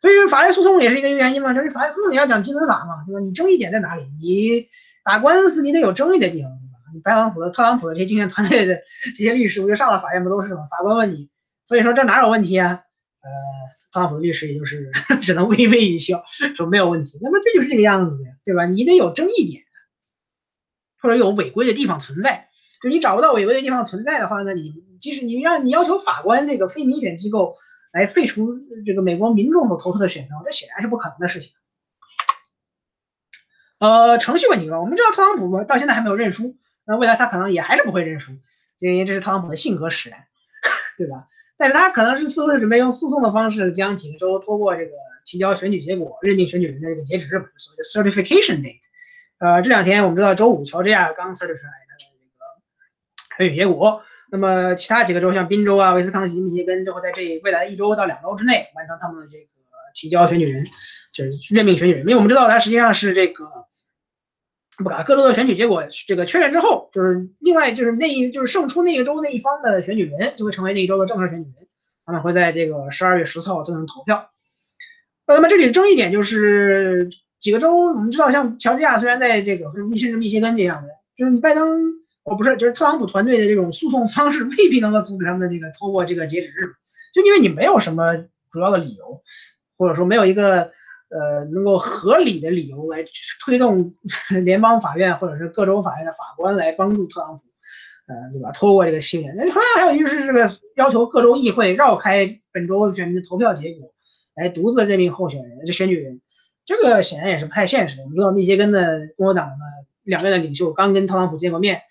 所以法律诉讼也是一个原因嘛，就是法律诉讼你要讲基本法嘛，对吧？你争议点在哪里？你打官司你得有争议的地方，你白朗普的、特朗普的这些竞选团队的这些律师，不就上了法院不都是吗？法官问你，所以说这哪有问题啊？呃，特朗普的律师也就是 只能微微一笑，说没有问题。那么这就是这个样子的，对吧？你得有争议点，或者有违规的地方存在。就你找不到违规的地方存在的话，那你即使你让你要求法官这个非民选机构来废除这个美国民众所投出的选票，这显然是不可能的事情。呃，程序问题吧，我们知道特朗普到现在还没有认输，那未来他可能也还是不会认输，因为这是特朗普的性格使然，对吧？但是他可能是似乎是准备用诉讼的方式，将几个州拖过这个提交选举结果、认定选举人的这个截止日，所谓的 certification date。呃，这两天我们知道周五乔治亚刚 certify 他的这个选举结果，那么其他几个州像宾州啊、威斯康星、密歇根，就会在这未来一周到两周之内完成他们的这个提交选举人，就是任命选举人。因为我们知道他实际上是这个。不把各州的选举结果这个确认之后，就是另外就是那一就是胜出那个州那一方的选举人就会成为那一州的正式选举人，他们会在这个十二月十四号进行投票。那么这里的争议点就是几个州，我们知道像乔治亚虽然在这个甚至密歇根这样的，就是拜登哦不是就是特朗普团队的这种诉讼方式未必能够阻止他们的这个拖过这个截止日，就因为你没有什么主要的理由，或者说没有一个。呃，能够合理的理由来推动 联邦法院或者是各州法院的法官来帮助特朗普，呃，对吧？拖过这个期限。那同样还有一个是这个要求各州议会绕开本周选民的投票结果，来独自任命候选人，这选举人，这个显然也是不太现实的。我们知道密歇根的共和党的两院的领袖刚跟特朗普见过面，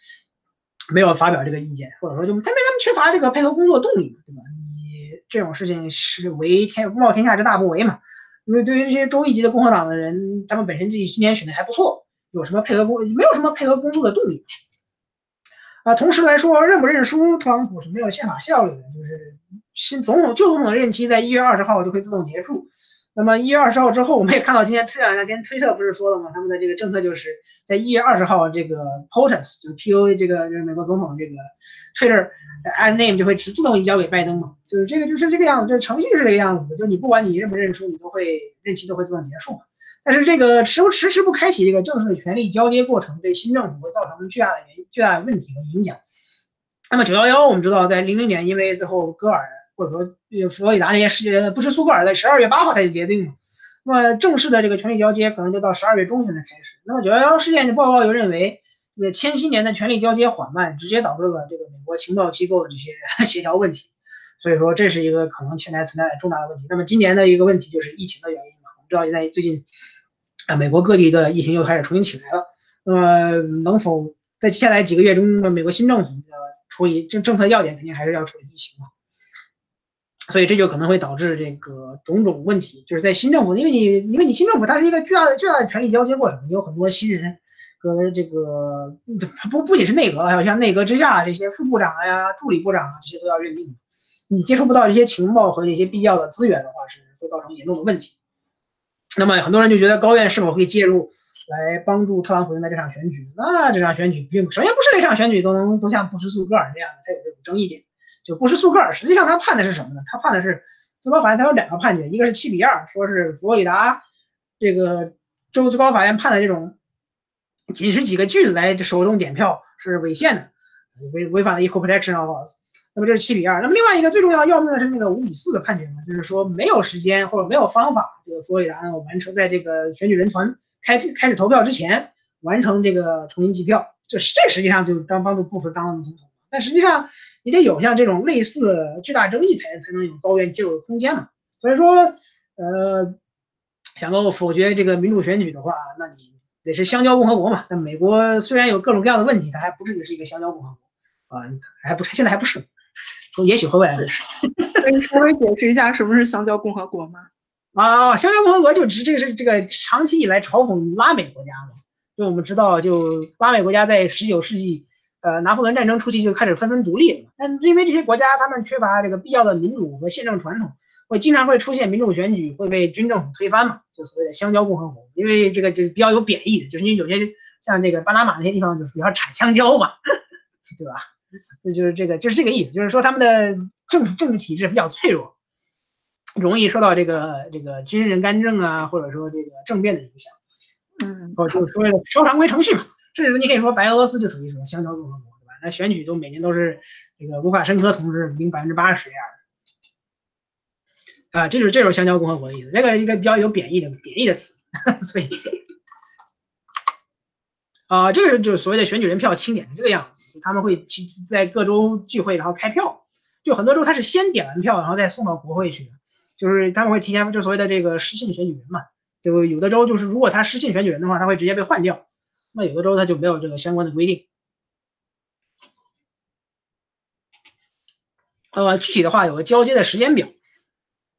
没有发表这个意见，或者说就他没他们缺乏这个配合工作动力，对吧？你这种事情是为天冒天下之大不韪嘛。因为对于这些州一级的共和党的人，他们本身自己今年选的还不错，有什么配合工没有什么配合工作的动力啊。同时来说，认不认输，特朗普是没有宪法效力的，就是新总统旧总统的任期在一月二十号就会自动结束。那么一月二十号之后，我们也看到今天这两天推特不是说了吗？他们的这个政策就是在一月二十号这个 POTUS 就是 P O 这个就是美国总统这个 Twitter。按 name 就会自自动移交给拜登嘛，就是这个就是这个样子，就是程序是这个样子的，就你不管你认不认输，你都会任期都会自动结束嘛。但是这个迟不迟迟不开启这个正式的权力交接过程，对新政府会造成巨大的原巨大的问题和影响。那么九幺幺我们知道，在零零年因为最后戈尔或者说佛罗里达那些事件，不是苏格尔在十二月八号才决定嘛，那么正式的这个权力交接可能就到十二月中旬才开始。那么九幺幺事件的报告就认为。这个千禧年的权力交接缓慢，直接导致了这个美国情报机构的这些 协调问题，所以说这是一个可能现在存在的重大的问题。那么今年的一个问题就是疫情的原因嘛，我们知道现在最近啊，美国各地的疫情又开始重新起来了。那么能否在接下来几个月中，美国新政府的处理政政策要点肯定还是要处理疫情嘛，所以这就可能会导致这个种种问题，就是在新政府，因为你因为你新政府它是一个巨大的巨大的权力交接过程，有很多新人。和这个不不仅是内阁，还有像内阁之下这些副部长呀、助理部长啊，这些都要任命。你接触不到这些情报和这些必要的资源的话，是会造成严重的问题。那么很多人就觉得高院是否会介入来帮助特朗普赢得这场选举？那这场选举并首先不是这场选举都能都像布什苏格尔这样的，他有这种争议点。就不是苏格尔实际上他判的是什么呢？他判的是最高法院他有两个判决，一个是七比二，说是佛罗里达这个州最高法院判的这种。仅是几个句子来手动点票是违宪的，违违反了 equal protection laws。那么这是七比二。那么另外一个最重要要命的是那个五比四的判决呢，就是说没有时间或者没有方法，这个佛罗里达完成在这个选举人团开开始投票之前完成这个重新计票。这这实际上就当帮助布什当了总统。但实际上你得有像这种类似巨大争议才才能有高院介入的空间嘛。所以说，呃，想够否决这个民主选举的话，那你。得是香蕉共和国嘛？那美国虽然有各种各样的问题，它还不至于是一个香蕉共和国啊，还不，现在还不是，也许会未来会是。稍微解释一下什么是香蕉共和国吗？啊，香蕉共和国就指这个是这个长期以来嘲讽拉美国家嘛？就我们知道，就拉美国家在十九世纪，呃，拿破仑战争初期就开始纷纷独立了，但因为这些国家他们缺乏这个必要的民主和宪政传统。会经常会出现民主选举会被军政府推翻嘛？就所谓的香蕉共和国，因为这个就比较有贬义的，就是因为有些像这个巴拿马那些地方就是比较产香蕉嘛，对吧？这就是这个就是这个意思，就是说他们的政政治体制比较脆弱。容易受到这个这个军人干政啊，或者说这个政变的影响。嗯，或者就是说超常规程序嘛，甚至你可以说白俄罗斯就属于什么香蕉共和国，对吧？那选举都每年都是这个卢卡申科同志赢百分之八十这样的。啊，这就是这就是香蕉共和国的意思，这个一个比较有贬义的贬义的词，所以啊，这个就是所谓的选举人票清点是这个样子，他们会去在各州聚会，然后开票，就很多州他是先点完票，然后再送到国会去的，就是他们会提前就所谓的这个失信选举人嘛。就有的州就是，如果他失信选举人的话，他会直接被换掉。那有的州他就没有这个相关的规定。呃，具体的话有个交接的时间表。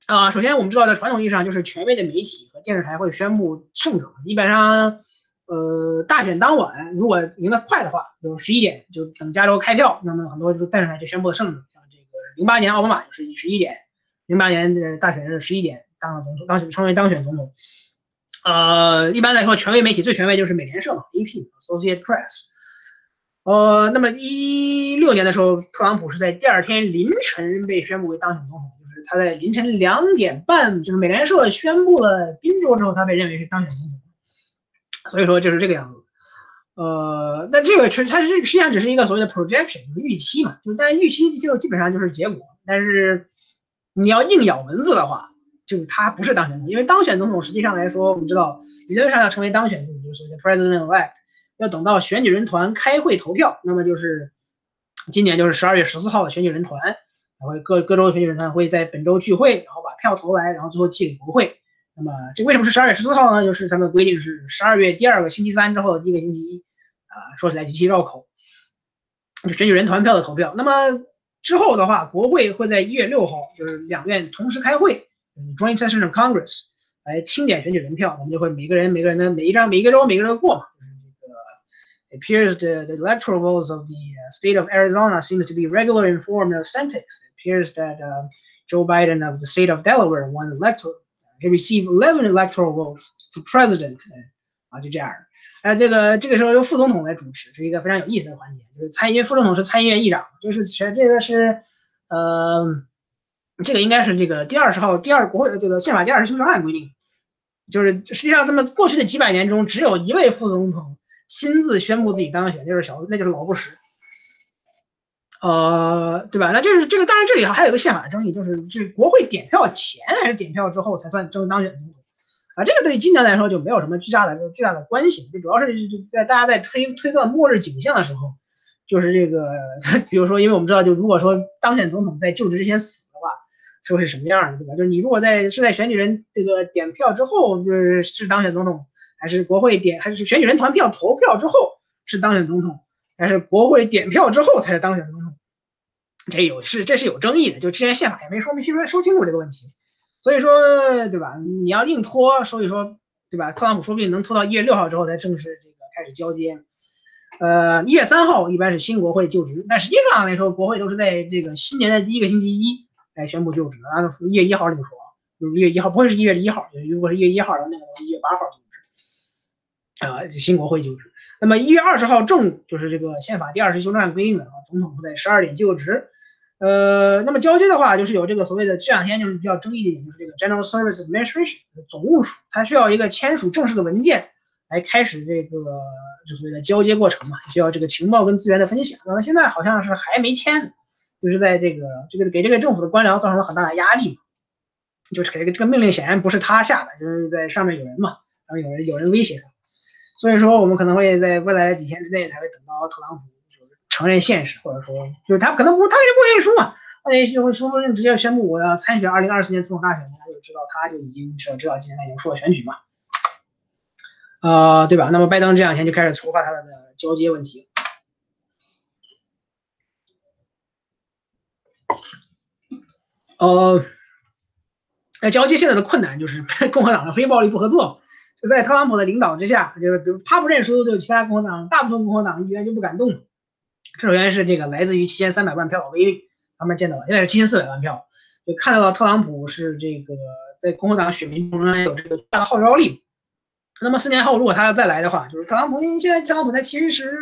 啊，首先我们知道，在传统意义上，就是权威的媒体和电视台会宣布胜者。基本上，呃，大选当晚，如果赢得快的话，就十一点就等加州开票，那么很多就是电视台就宣布了胜者。像这个零八年奥巴马就是十一点，零八年的大选是十一点当了总统，当选成为当选总统。呃，一般来说，权威媒体最权威就是美联社嘛，AP（Associated Press）。呃，那么一六年的时候，特朗普是在第二天凌晨被宣布为当选总统，就是他在凌晨两点半，就是美联社宣布了宾州之后，他被认为是当选总统。所以说就是这个样子。呃，那这个实，它是实际上只是一个所谓的 projection，就是预期嘛，就但预期就基本上就是结果。但是你要硬咬文字的话。就是他不是当选总统，因为当选总统实际上来说，我们知道理论上要成为当选总统，就是 president elect，要等到选举人团开会投票，那么就是今年就是十二月十四号的选举人团，然后各各州选举人团会在本周聚会，然后把票投来，然后最后寄给国会。那么这为什么是十二月十四号呢？就是他们的规定是十二月第二个星期三之后第一个星期一，啊，说起来极其绕口，就选举人团票的投票。那么之后的话，国会会在一月六号，就是两院同时开会。Joint Session of Congress 来清点选举人票，我们就会每个人每个人的每一张每一个州每个州过嘛。就是这个 appears the the electoral votes of the state of Arizona seems to be regular in form of syntax. It appears that Joe Biden of the state of Delaware won electoral. He received 11 electoral votes for president. 啊，就这样。哎，这个这个时候由副总统来主持，是一个非常有意思的环节。就是参议副总统是参议院议长，就是选这个是呃。 这个应该是这个第二十号第二国会的这个宪法第二十修正案规定，就是实际上这么过去的几百年中，只有一位副总统亲自宣布自己当选，就是小那就是老布什，呃，对吧？那就是这个，当然这里还有一个宪法的争议，就是是国会点票前还是点票之后才算正式当选总统啊？这个对今年来说就没有什么巨大的巨大的关系，就主要是在大家在推推断末日景象的时候，就是这个，比如说，因为我们知道，就如果说当选总统在就职之前死。会是什么样的，对吧？就是你如果在是在选举人这个点票之后，就是是当选总统，还是国会点，还是选举人团票投票之后是当选总统，还是国会点票之后才是当选总统？这有是这是有争议的，就之前宪法也没说明清楚说清楚这个问题，所以说，对吧？你要硬拖，所以说，对吧？特朗普说不定能拖到一月六号之后才正式这个开始交接。呃，一月三号一般是新国会就职，但实际上来说，国会都是在这个新年的第一个星期一。来宣布就职，按照一月一号这么说，就是一月一号，不会是一月一号，如果是一月一号，那个一月八号就职，啊，新国会就职。那么一月二十号正午就是这个宪法第二十修正案规定的啊，总统会在十二点就职。呃，那么交接的话，就是有这个所谓的这两天就是比较争议的一点，就是这个 General Service Administration 总务署，它需要一个签署正式的文件来开始这个就所谓的交接过程嘛，需要这个情报跟资源的分享。那么现在好像是还没签。就是在这个这个给这个政府的官僚造成了很大的压力嘛，就是给这个这个命令显然不是他下的，就是在上面有人嘛，然后有人有人威胁他，所以说我们可能会在未来几天之内才会等到特朗普就是承认现实，或者说就是他可能不他也不愿意输嘛，他也许会说直接宣布我要参选二零二四年总统大选，大家就知道他就已经知道知道现在已经输了选举嘛，呃，对吧？那么拜登这两天就开始筹划他的交接问题。呃，那交接现在的困难就是 共和党的非暴力不合作，就在特朗普的领导之下，就是比如他不认输，就其他共和党大部分共和党议员就不敢动。这首先是这个来自于七千三百万票的威力，他们见到了现在是七千四百万票，就看得到特朗普是这个在共和党选民中有这个大的号召力。那么四年后如果他要再来的话，就是特朗普，因为现在特朗普才七十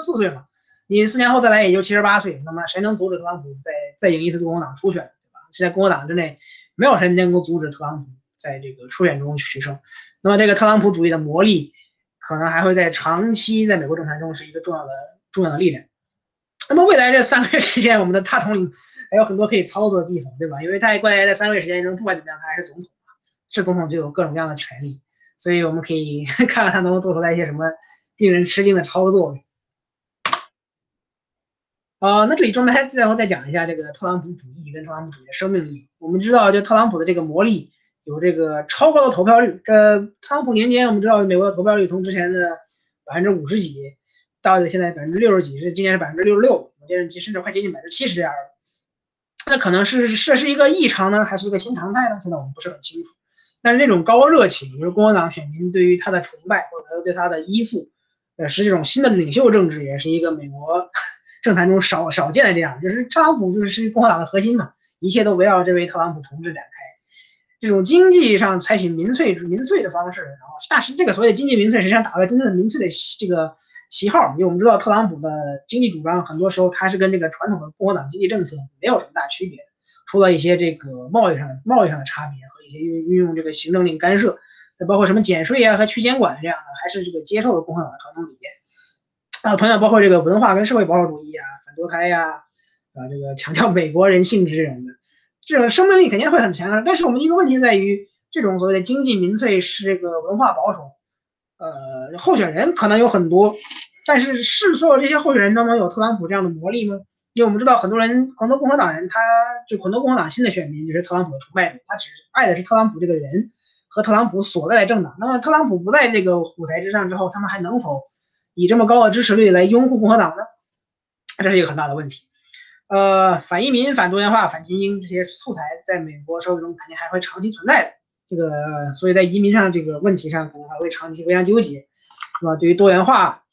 四岁嘛。你四年后再来也就七十八岁，那么谁能阻止特朗普再再赢一次共和党初选，现在共和党之内没有谁能够阻止特朗普在这个初选中取胜。那么这个特朗普主义的魔力，可能还会在长期在美国政坛中是一个重要的重要的力量。那么未来这三个月时间，我们的大统领还有很多可以操作的地方，对吧？因为他未来在三个月时间中，不管怎么样，他还是总统是总统就有各种各样的权利，所以我们可以 看看他能够做出来一些什么令人吃惊的操作。啊，那这里专门还最后再讲一下这个特朗普主义跟特朗普主义的生命力。我们知道，就特朗普的这个魔力有这个超高的投票率。这特朗普年间，我们知道美国的投票率从之前的百分之五十几，到现在百分之六十几，是今年是百分之六十六，甚至甚至快接近百分之七十这样。那可能是这是一个异常呢，还是一个新常态呢？现在我们不是很清楚。但是那种高热情，比如共和党选民对于他的崇拜或者对他的依附，呃，是这种新的领袖政治，也是一个美国。政坛中少少见的这样，就是特朗普就是共和党的核心嘛，一切都围绕这位特朗普同志展开。这种经济上采取民粹民粹的方式，然后但是这个所谓的经济民粹实际上打了真正的民粹的这个旗号。因为我们知道特朗普的经济主张很多时候他是跟这个传统的共和党经济政策没有什么大区别，除了一些这个贸易上的贸易上的差别和一些运运用这个行政令干涉，再包括什么减税啊和去监管这样的，还是这个接受了共和党的传统理念。啊，同样包括这个文化跟社会保守主义啊，反堕胎呀，啊，这个强调美国人性质这种的，这种生命力肯定会很强的。但是我们一个问题在于，这种所谓的经济民粹是这个文化保守，呃，候选人可能有很多，但是是所有这些候选人当中有特朗普这样的魔力吗？因为我们知道很多人，很多共和党人，他就很多共和党新的选民就是特朗普的崇拜者，他只爱的是特朗普这个人和特朗普所在的政党。那么特朗普不在这个舞台之上之后，他们还能否？以这么高的支持率来拥护共和党呢？这是一个很大的问题。呃，反移民、反多元化、反精英这些素材在美国社会中肯定还会长期存在的。这个，所以在移民上这个问题上，可能还会长期非常纠结，是吧？对于多元化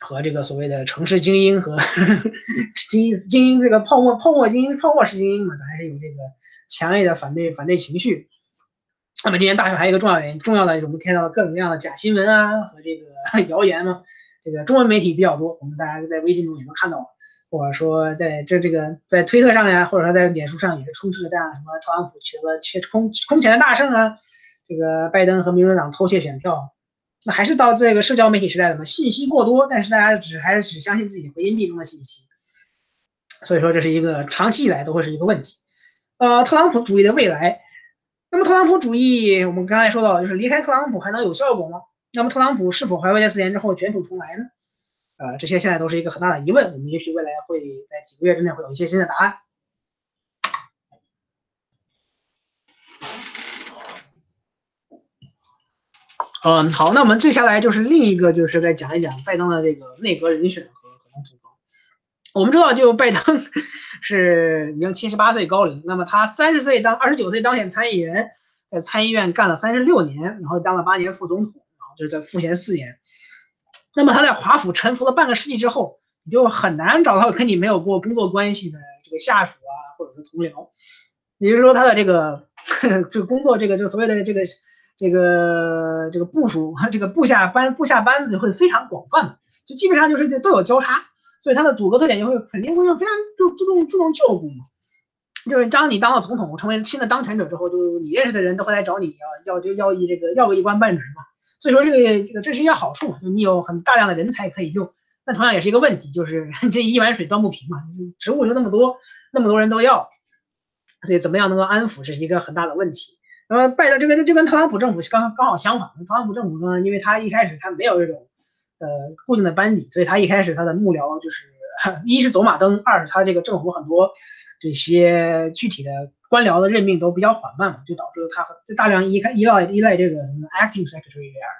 和这个所谓的城市精英和 精英精英这个泡沫泡沫精英泡沫式精英嘛，还是有这个强烈的反对反对情绪。那么今年大选还有一个重要原因，重要的我们看到各种各样的假新闻啊和这个 谣言嘛，这个中文媒体比较多，我们大家在微信中也能看到，或者说在这这个在推特上呀，或者说在脸书上也是充斥着这样什么特朗普取得缺空空前的大胜啊，这个拜登和民主党偷窃选票，那还是到这个社交媒体时代了嘛，信息过多，但是大家只还是只相信自己回音壁中的信息，所以说这是一个长期以来都会是一个问题，呃，特朗普主义的未来。那么特朗普主义，我们刚才说到，就是离开特朗普还能有效果吗？那么特朗普是否还会在四年之后卷土重来呢？呃，这些现在都是一个很大的疑问。我们也许未来会在几个月之内会有一些新的答案。嗯，好，那我们接下来就是另一个，就是再讲一讲拜登的这个内阁人选。我们知道，就拜登。是已经七十八岁高龄，那么他三十岁当二十九岁当选参议员，在参议院干了三十六年，然后当了八年副总统，然后就是在副衔四年。那么他在华府沉浮了半个世纪之后，你就很难找到跟你没有过工作关系的这个下属啊，或者是同僚。也就是说，他的这个 这个工作，这个就所谓的这个这个这个部署，这个部下班部下班子会非常广泛，就基本上就是都有交叉。所以他的组合特点就会肯定会非常注注重注重照顾嘛，就是当你当了总统，成为新的当权者之后，就你认识的人都会来找你要要就要一这个要个一官半职嘛。所以说这个这个这是一个好处，你有很大量的人才可以用。那同样也是一个问题，就是这一碗水端不平嘛，职务就那么多，那么多人都要，所以怎么样能够安抚，这是一个很大的问题。那么拜登这边这跟特朗普政府刚刚好相反，特朗普政府呢，因为他一开始他没有这种。呃，固定的班底，所以他一开始他的幕僚就是，一是走马灯，二是他这个政府很多这些具体的官僚的任命都比较缓慢嘛，就导致他就大量依依赖依赖这个 acting secretary 这样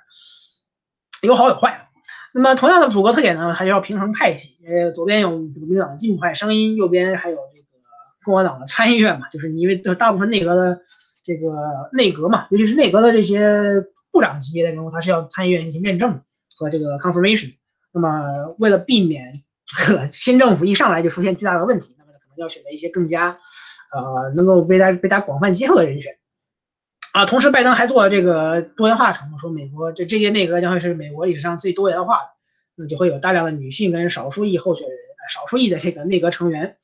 有好有坏。那么同样的组合特点呢，还是要平衡派系，呃，左边有民主党的进步派声音，右边还有这个共和党的参议院嘛，就是因为大部分内阁的这个内阁嘛，尤其是内阁的这些部长级别的人物，他是要参议院进行认证的。和这个 confirmation，那么为了避免这个 新政府一上来就出现巨大的问题，那么可能要选择一些更加呃能够被大被大家广泛接受的人选啊。同时，拜登还做了这个多元化承诺，说美国这这届内阁将会是美国历史上最多元化的，那就会有大量的女性跟少数裔候选人，少数裔的这个内阁成员。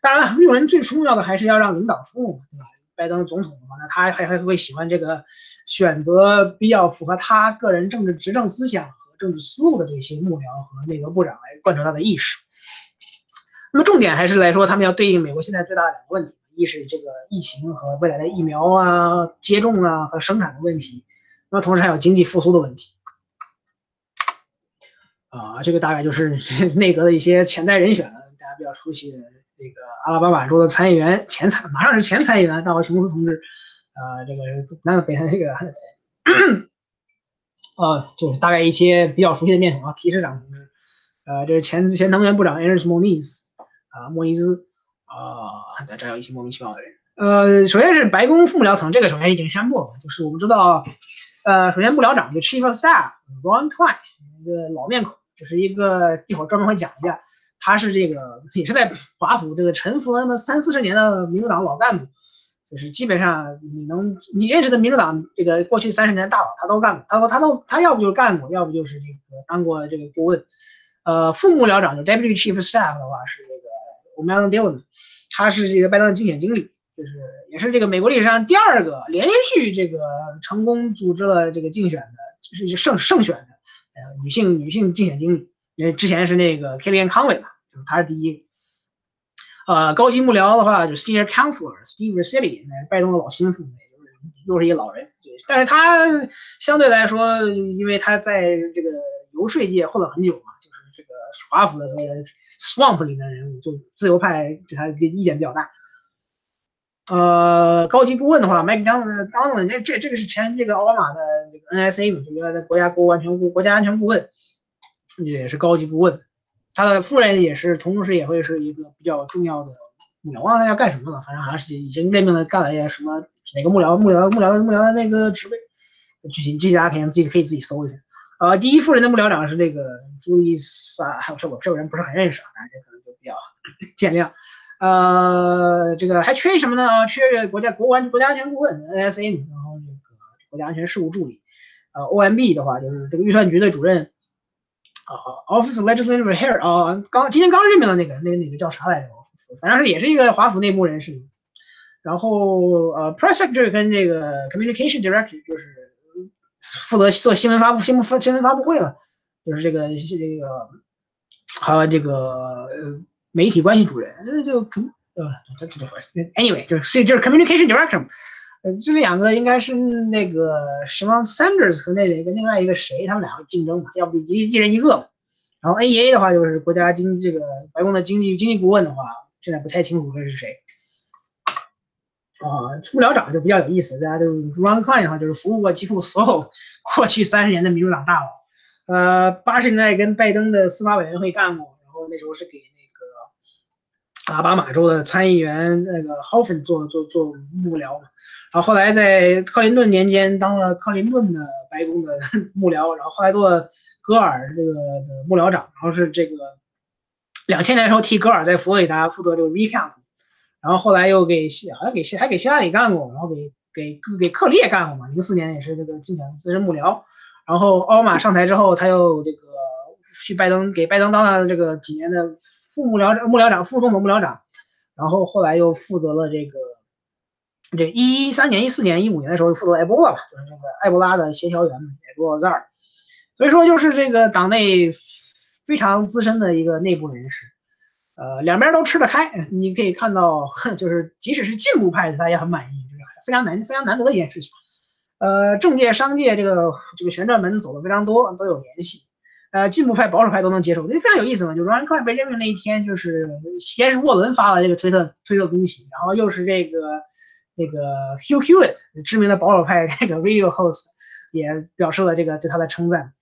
当然了，用人最重要的还是要让领导出路嘛，对吧？拜登总统的话，那他还还会喜欢这个选择比较符合他个人政治执政思想和政治思路的这些幕僚和内阁部长来贯彻他的意识。那么重点还是来说，他们要对应美国现在最大的两个问题，一是这个疫情和未来的疫苗啊、接种啊和生产的问题，那么同时还有经济复苏的问题。啊，这个大概就是 内阁的一些潜在人选了，大家比较熟悉的这个阿拉巴马州的参议员前参，马上是前参议员大卫琼斯同志，呃，这个南北的这个，呃，就是大概一些比较熟悉的面孔啊，皮市长同志，呃，这是前前能源部长 a n d r e Moniz。啊，莫伊兹啊，在这有一些莫名其妙的人。呃，首先是白宫副幕僚层，这个首先已经宣布了，就是我们知道，呃，首先幕僚长就 Chief of Staff Ron Klein，一个老面孔，就是一个一会儿专门会讲一下，他是这个也是在华府这个沉浮了那么三四十年的民主党老干部，就是基本上你能你认识的民主党这个过去三十年大佬他都干过，他说他都他要不就是干过，要不就是这个当过这个顾问。呃，副幕僚长就 Deputy Chief Staff 的话是这个。我们 l 聊 n Dillon，他是这个拜登的竞选经理，就是也是这个美国历史上第二个连续这个成功组织了这个竞选的，就是胜胜选的呃女性女性竞选经理。因为之前是那个 Kellyanne Conway 嘛，就是他是第一。呃，高级幕僚的话就 Senior Counselor Steve Ruscilli，那是拜登的老心腹，就是又是一个老人。但是他相对来说，因为他在这个游说界混了很久嘛，就是这个华府的所谓。Swamp 里的人物，就自由派对他的意见比较大。呃，高级顾问的话，Mike Donald，这这这个是前这个奥巴马的这个 NSA 嘛，就原来的国家国安全顾国家安全顾问，也是高级顾问。他的夫人也是，同时也会是一个比较重要的幕僚。忘了他要干什么了，反正好像是已经任命了干了一些什么哪个幕僚幕僚幕僚幕僚的那个职位。具体具体大家可以自己可以自己搜一下。呃，第一夫人的幕僚长是这个朱伊萨，还有这我这个人不是很认识啊，大家可能就比较 见谅。呃，这个还缺什么呢？缺个国家国安国家安全顾问 NSA，然后这个国家安全事务助理。呃，OMB 的话就是这个预算局的主任。啊，Office of Legislative Heir 啊，刚今天刚任命的那个那个那个叫啥来着？反正是也是一个华府内部人士。然后呃，Press Secretary 跟这个 Communication Director 就是。负责做新闻发布、新闻发新闻发布会嘛，就是这个这个，还有这个媒体关系主任，就呃这这 anyway 就是就是 communication director，呃这两个应该是那个什么 Sanders 和那个另外一个谁，他们两个竞争嘛，要不一一人一个。然后 NEA 的话就是国家经这个白宫的经济经济顾问的话，现在不太清楚这是谁。啊，幕僚长就比较有意思，大家就 Ron Klein 的话，就是服务过几乎所有过去三十年的民主党大佬。呃，八十年代跟拜登的司法委员会干过，然后那时候是给阿巴马州的参议员那个 Hoffen 做做做幕僚嘛。然后后来在克林顿年间当了克林顿的白宫的 幕僚，然后后来做戈尔这个的幕僚长，然后是这个两千年的时候替戈尔在佛罗里达负责这个 recount。然后后来又给希，好像给希还给希拉里干过，然后给给给克里也干过嘛。零四年也是这个竞选资深幕僚。然后奥巴马上台之后，他又这个去拜登给拜登当了这个几年的副幕僚长幕僚长、副总统幕僚长。然后后来又负责了这个这一三年、一四年、一五年的时候负责埃博拉吧，就是这个埃博拉的协调员埃博拉这儿。所以说就是这个党内非常资深的一个内部人士。呃，两边都吃得开，你可以看到，就是即使是进步派的，他也很满意，就是非常难、非常难得的一件事情。呃，政界、商界这个这个旋转门走的非常多，都有联系。呃，进步派、保守派都能接受，这非常有意思嘛。就 Ron Klein 被任命那一天，就是先是沃伦发了这个推特推特恭喜，然后又是这个那个 Hugh Hewitt 知名的保守派这个 radio host 也表示了这个对他的称赞。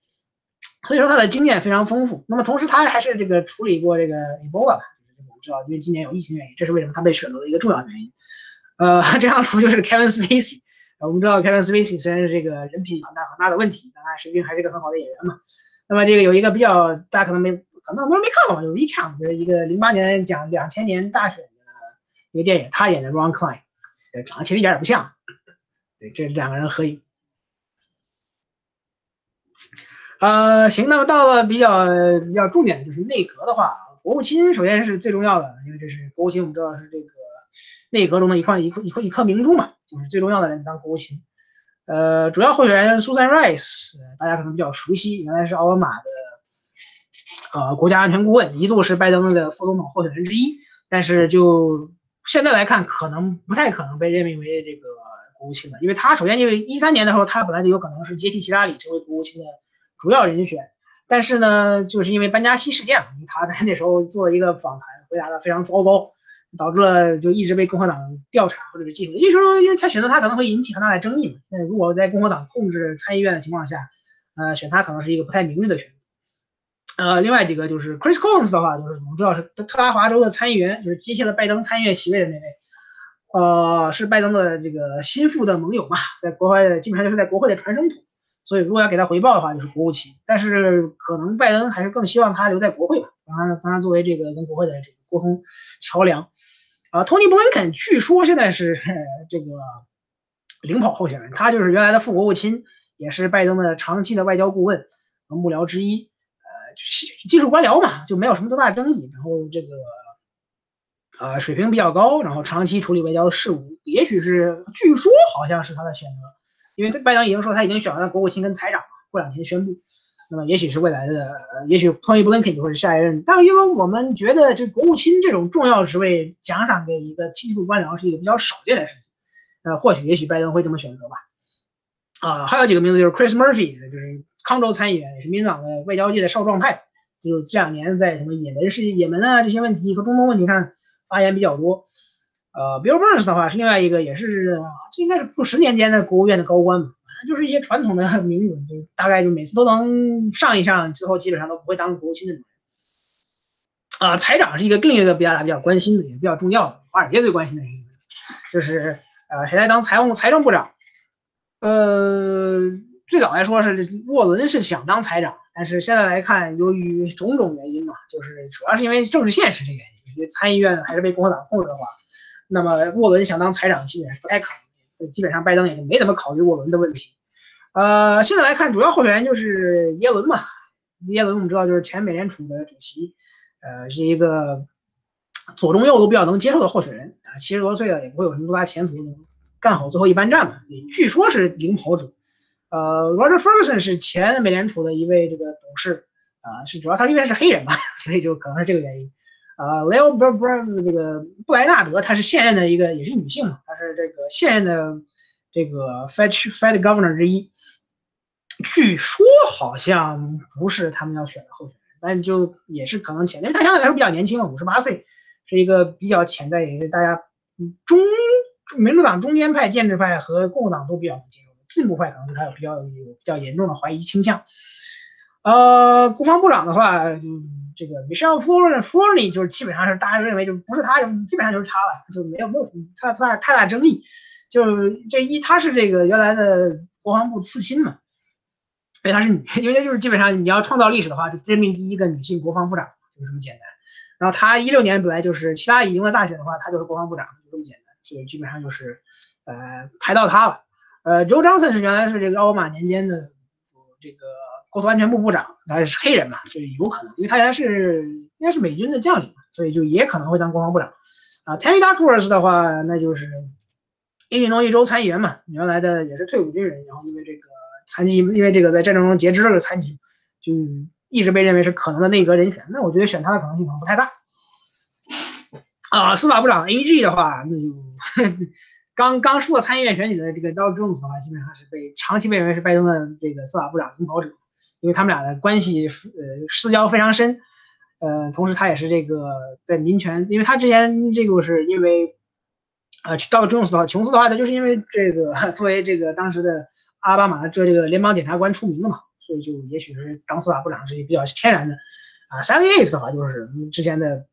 所以说他的经验非常丰富。那么同时他还是这个处理过这个 Ebola，我们知道，因为今年有疫情原因，这是为什么他被选择的一个重要原因。呃，这张图就是 Kevin Spacey。我们知道 Kevin Spacey 虽然是这个人品很大很大的问题，但他实际还是个很好的演员嘛。那么这个有一个比较大家可能没可能很多人没看过，就是 Recount，就是一个零八年讲两千年大选的一个电影，他演的 Ron Klein，长得其实一点也不像。对，这两个人合影。呃，行，那么到了比较比较重点的就是内阁的话，国务卿首先是最重要的，因为这是国务卿，我们知道是这个内阁中的一块一颗一颗一颗明珠嘛，就是最重要的人当国务卿。呃，主要候选人 Susan Rice，大家可能比较熟悉，原来是奥巴马的呃国家安全顾问，一度是拜登的副总统候选人之一，但是就现在来看，可能不太可能被任命为这个国务卿了，因为他首先因为一三年的时候，他本来就有可能是接替希拉里成为国务卿的主要人选，但是呢，就是因为班加西事件，他在那时候做了一个访谈，回答的非常糟糕。导致了就一直被共和党调查或者是记录，也就是说，因为他选择他可能会引起很大的争议嘛。那如果在共和党控制参议院的情况下，呃，选他可能是一个不太明智的选择。呃，另外几个就是 Chris Coons 的话，就是我们知道是特拉华州的参议员，就是接替了拜登参议院席位的那位，呃，是拜登的这个心腹的盟友嘛，在国会基本上就是在国会的传声筒，所以如果要给他回报的话，就是国务卿。但是可能拜登还是更希望他留在国会吧，让他让他作为这个跟国会的这个。沟通桥梁，啊，托尼布林肯据说现在是这个领跑候选人，他就是原来的副国务卿，也是拜登的长期的外交顾问和幕僚之一，呃，技术官僚嘛，就没有什么多大争议。然后这个呃水平比较高，然后长期处理外交事务，也许是据说好像是他的选择，因为拜登已经说他已经选完了国务卿跟财长，过两天宣布。那么也许是未来的，也许 Tony Blinken 就会是下一任。但因为我们觉得，这国务卿这种重要职位奖赏给一个技术官僚是一个比较少见的事情。呃，或许也许拜登会这么选择吧。啊，还有几个名字就是 Chris Murphy，就是康州参议员，也是民党的外交界的少壮派，就是这两年在什么也门事、也门啊这些问题和中东问题上发言比较多。呃，Bill Burns 的话是另外一个，也是这应该是数十年间的国务院的高官嘛。就是一些传统的名字，就大概就每次都能上一上，最后基本上都不会当国务卿的人。啊，财长是一个另一个比较大家比较关心的，也比较重要的，华尔街最关心的一个，就是呃谁来当财务财政部长？呃，最早来说是沃伦是想当财长，但是现在来看，由于种种原因嘛，就是主要是因为政治现实的原因，因为参议院还是被共和党控制的话，那么沃伦想当财长基本上不太可能。基本上拜登也就没怎么考虑沃伦的问题，呃，现在来看，主要候选人就是耶伦嘛。耶伦我们知道就是前美联储的主席，呃，是一个左中右都比较能接受的候选人啊，七十多岁了也不会有什么多大前途，干好最后一班战嘛。据说是领跑者。呃，Roger Ferguson 是前美联储的一位这个董事啊，是主要他因为是黑人嘛，所以就可能是这个原因。啊，Leo b r b r 这个布莱纳德，她是现任的一个，也是女性嘛，她是这个现任的这个 Fed Fed Governor 之一。据说好像不是他们要选的候选人，但就也是可能潜在，因为她相对来说比较年轻嘛，五十八岁，是一个比较潜在，也是大家中民主党中间派、建制派和共和党都比较能接受，进步派可能对他有比较有比较严重的怀疑倾向。呃，国防部长的话，就这个 Michelle f o r f o r n y 就是基本上是大家认为就不是他，基本上就是他了，就没有没有什么太太太大争议。就是这一，他是这个原来的国防部次新嘛，所以他是女，因为就是基本上你要创造历史的话，就任命第一个女性国防部长就这么简单。然后他一六年本来就是其他赢了大选的话，他就是国防部长，就这么简单。所以基本上就是呃排到他了。呃，Joe Johnson 是原来是这个奥巴马年间的这个。国土安全部部长，他是黑人嘛，所以有可能，因为他原来是应该是美军的将领嘛，所以就也可能会当国防部长。啊，Terry Duckworth 的话，那就是伊利诺伊州参议员嘛，原来的也是退伍军人，然后因为这个残疾，因为这个在战争中截肢了个残疾，就一直被认为是可能的内阁人选。那我觉得选他的可能性可能不太大。啊，司法部长 A.G. 的话，那就。刚刚输了参议院选举的这个 Doug Jones 的话，基本上是被长期被认为是拜登的这个司法部长领跑者，因为他们俩的关系呃私交非常深，呃，同时他也是这个在民权，因为他之前这个是因为，呃，Doug Jones 的话，琼斯的话，他就是因为这个作为这个当时的阿巴马这这个联邦检察官出名的嘛，所以就也许是当司法部长是比较天然的，啊，Sally Yates 的话就是之前的。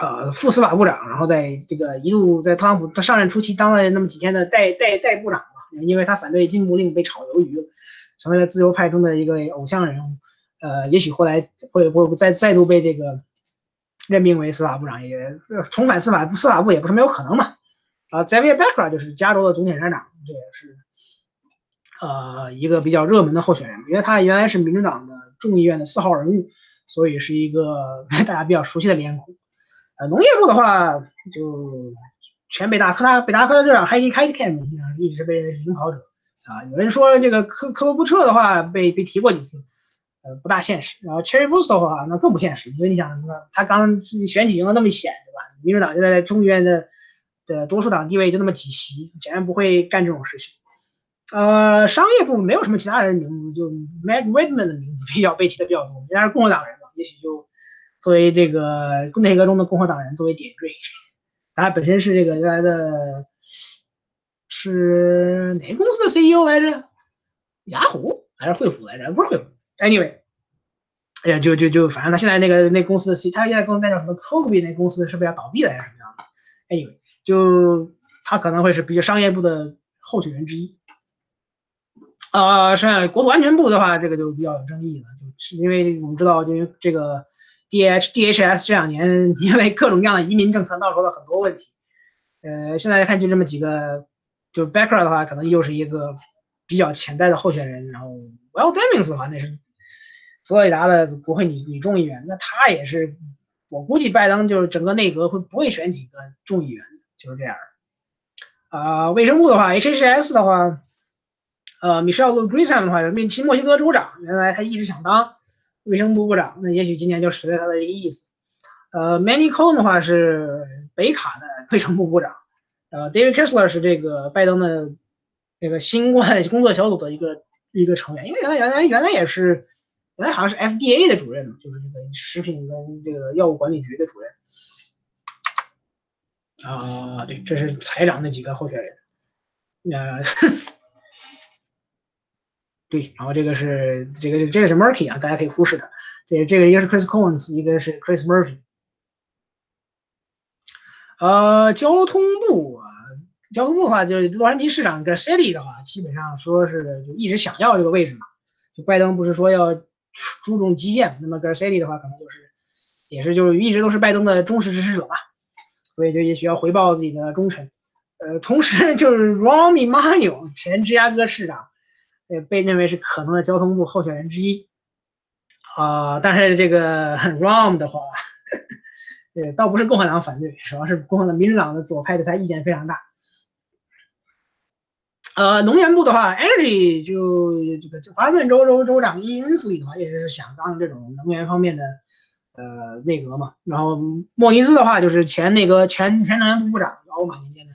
呃，副司法部长，然后在这个一路在特朗普他上任初期当了那么几天的代代代部长嘛，因为他反对禁步令被炒鱿鱼，成为了自由派中的一个偶像人物。呃，也许后来会会再再度被这个任命为司法部长，也重返司法司法部也不是没有可能嘛。啊，Xavier Becker 就是加州的总检察长，这也是呃一个比较热门的候选人，因为他原来是民主党的众议院的四号人物，所以是一个大家比较熟悉的脸孔。呃，农业部的话，就前北大科大北大科大队长 Heidi k a t k e n 一直被领跑者啊。有人说这个科科罗布彻的话被被提过几次，呃，不大现实。然后 Cherry b o o s t 的话，那更不现实，因为你想，他刚选举赢得那么险，对吧？民主党现在众议院的的多数党地位就那么几席，显然不会干这种事情。呃，商业部没有什么其他人的名字，就 Matt Redman 的名字比较被提的比较多，人家是共和党人嘛，也许就作为这个内阁中的共和党人作为点缀。他本身是这个原来的，是哪个公司的 CEO 来着？雅虎还是惠普来着？不是惠普。Anyway，哎呀，就就就反正他现在那个那公司的 C，他现在公司那叫什么 k o b e 那公司是不是要倒闭了还是什么样的？Anyway，就他可能会是比较商业部的候选人之一。呃，剩下国土安全部的话，这个就比较有争议了，就是因为我们知道，就这个 D H D H S 这两年 因为各种各样的移民政策闹出了很多问题。呃，现在看就这么几个，就 Becker 的话，可能又是一个比较潜在的候选人。然后 Well Demings 的话，那是佛罗里达的国会女女众议员，那她也是，我估计拜登就是整个内阁会不会选几个众议员，就是这样。啊，卫生部的话，H H S 的话。呃，，Michelle g r i s o m 的话，面新墨西哥州长，原来他一直想当卫生部部长，那也许今年就实在他的一个意思。呃，Manny Cohen 的话是北卡的卫生部部长，呃，David Kessler 是这个拜登的那个新冠工作小组的一个一个成员，因为原来原来原来也是原来好像是 FDA 的主任，就是这个食品跟这个药物管理局的主任。啊，对，这是财长那几个候选人，呃。对，然后这个是这个这个是 Murky 啊，大家可以忽视它。这这个一个是 Chris Collins，一个是 Chris Murphy。呃，交通部啊，交通部的话，就是洛杉矶市长 Garcetti 的话，基本上说是就一直想要这个位置嘛。就拜登不是说要注重基建，那么 Garcetti 的话，可能就是也是就是一直都是拜登的忠实支持者吧，所以就也需要回报自己的忠诚。呃，同时就是 Romney Manuel 前芝加哥市长。也被认为是可能的交通部候选人之一，啊，但是这个 Rom 的话，呃，倒不是共和党反对，主要是共和党、民主党的左派对他意见非常大。呃，能源部的话，Energy 就这个华盛顿州州州长 Inslee 的话，也是想当这种能源方面的呃内阁嘛。然后莫尼斯的话，就是前那个前前能源部部长奥巴马年间的，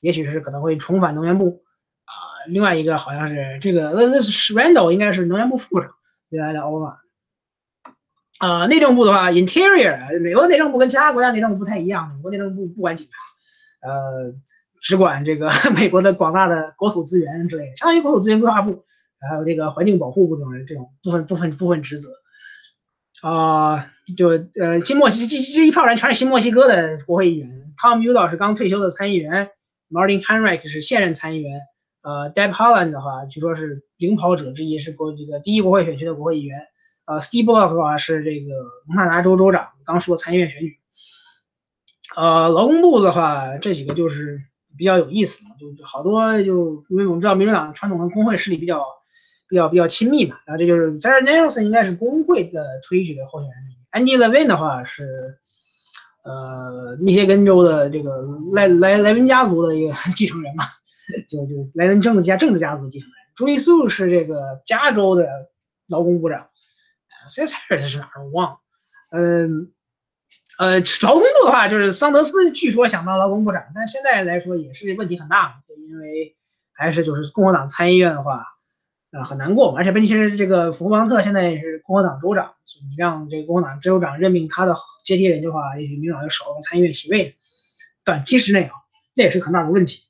也许是可能会重返能源部。啊另外一个好像是这个，那那是 Randall，应该是能源部副部长，原来的奥巴马。啊，内政部的话，Interior，美国内政部跟其他国家内政部不太一样，美国内政部不管警察，呃，只管这个 美国的广大的国土资源之类的，相当于国土资源规划部，还有这个环境保护部这种这种部分部分部分职责。啊，就呃，新墨西这这一票人全是新墨西哥的国会议员，Tom Udall 是刚退休的参议员，Martin Heinrich 是现任参议员。呃，Deb Haaland 的话，据说是领跑者之一，是国这个第一国会选区的国会议员。呃，Steve Bullock 的话是这个蒙大拿州州长，刚说参议院选举。呃，劳工部的话，这几个就是比较有意思嘛，就好多就因为我们知道民主党传统的工会势力比较比较比较亲密嘛，然后这就是 Jared Nelson 应该是工会的推举的候选人。Andy Levin 的话是呃密歇根州的这个莱莱莱文家族的一个继承人嘛。就就莱文政治家政治家族继承人，朱利素是这个加州的劳工部长，谁猜他是哪儿？我忘了。嗯，呃，劳工部的话，就是桑德斯据说想当劳工部长，但现在来说也是问题很大，因为还是就是共和党参议院的话，呃，很难过。而且问题是这个福邦特现在是共和党州长，你让这个共和党州长任命他的接替人的话，也许民主党就少了参议院席位。短期之内啊，这也是很大的问题。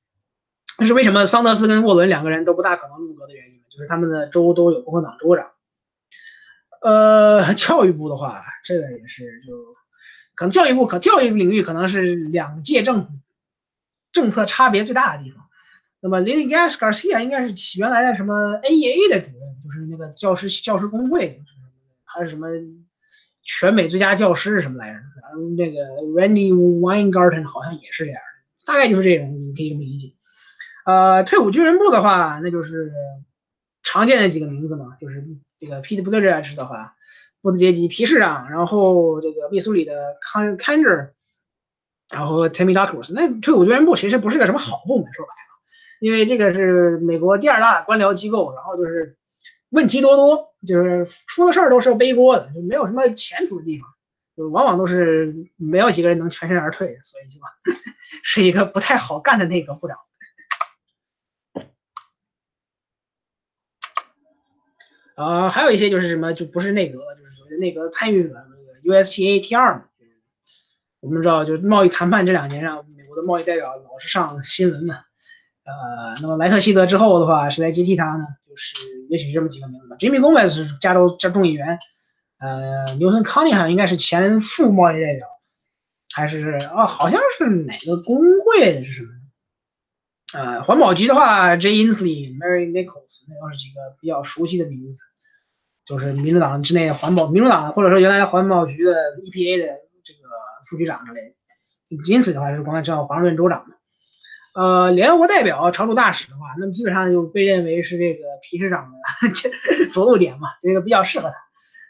这是为什么桑德斯跟沃伦两个人都不大可能入阁的原因，就是他们的州都有共和党州长。呃，教育部的话，这个也是就可能教育部可教育领域可能是两届政府政策差别最大的地方。那么 Lily Garcia 应该是起原来的什么 AEA 的主任，就是那个教师教师工会，还是什么全美最佳教师什么来着？然后那个 Randy Winegarten 好像也是这样，大概就是这种，你可以这么理解。呃，退伍军人部的话，那就是常见的几个名字嘛，就是这个 Pete Buttigieg 的话，布特杰吉皮市长，然后这个密苏里的康 Kanger，然后 Tammy Duckles 那退伍军人部其实不是个什么好部门，说白了，因为这个是美国第二大官僚机构，然后就是问题多多，就是出了事儿都是背锅的，就没有什么前途的地方，就往往都是没有几个人能全身而退，所以就 是一个不太好干的那个部长。呃，还有一些就是什么，就不是内阁，就是所谓内阁参与者，那个 USTA T 二嘛。我们知道，就贸易谈判这两年让美国的贸易代表老是上新闻嘛。呃，那么莱特希德之后的话，谁来接替他呢？就是也许这么几个名字吧。Jimmy Gomez 是加州加众议员，呃，牛森康尼好像应该是前副贸易代表，还是啊，好像是哪个工会的是什么？呃，环保局的话，Jay Inslee、Mary Nichols 那都是几个比较熟悉的名字，就是民主党之内环保民主党或者说原来环保局的 EPA 的。这个副局长之类的，因此的话是刚才知道华盛顿州长的，呃，联合国代表、常驻大使的话，那么基本上就被认为是这个皮市长的 着陆点嘛，这个比较适合他。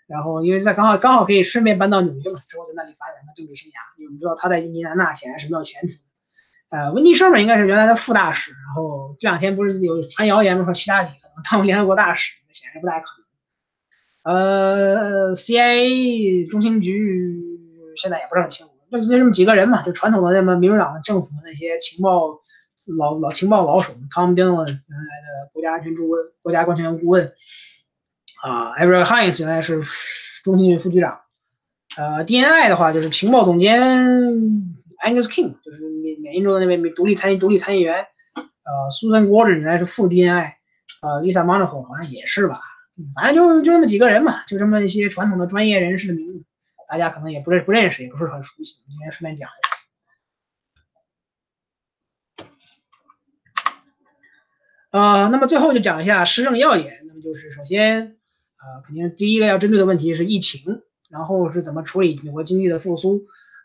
然后因为在刚好刚好可以顺便搬到纽约嘛，之后在那里发展他政治生涯。因为我们知道他在印第安纳显然是没有前途的。呃，温蒂·舍曼应该是原来的副大使，然后这两天不是有传谣言嘛？说希拉里可能当联合国大使，显然不大可能。呃，CIA 中心局。现在也不是很清楚，就就这么几个人嘛，就传统的那么民主党的政府那些情报老老情报老手，Tom Dillon 原来的国家安全顾问、国家安全顾问啊 e v e r Hines 原来是中情局副局长，呃，DNI 的话就是情报总监 Angus King，就是缅缅因州的那位独立参议独立参议员，呃，Susan Gordon 原来是副 DNI，呃，Lisa Monaco 好像也是吧，反正就就这么几个人嘛，就这么一些传统的专业人士的名字。大家可能也不认不认识，也不是很熟悉。今天顺便讲一下。呃，那么最后就讲一下施政要点。那么就是首先，呃，肯定第一个要针对的问题是疫情，然后是怎么处理美国经济的复苏。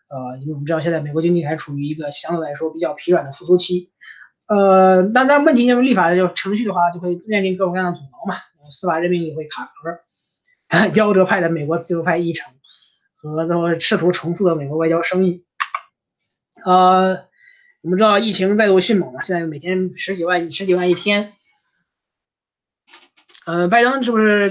呃，因为我们知道现在美国经济还处于一个相对来说比较疲软的复苏期。呃，但但问题就是立法的就程序的话，就会面临各种各样的阻挠嘛。司法任命也会卡壳。夭折派的美国自由派议程。和这么试图重塑的美国外交生意，呃，我们知道疫情再度迅猛了，现在每天十几万、十几万一天。呃，拜登是不是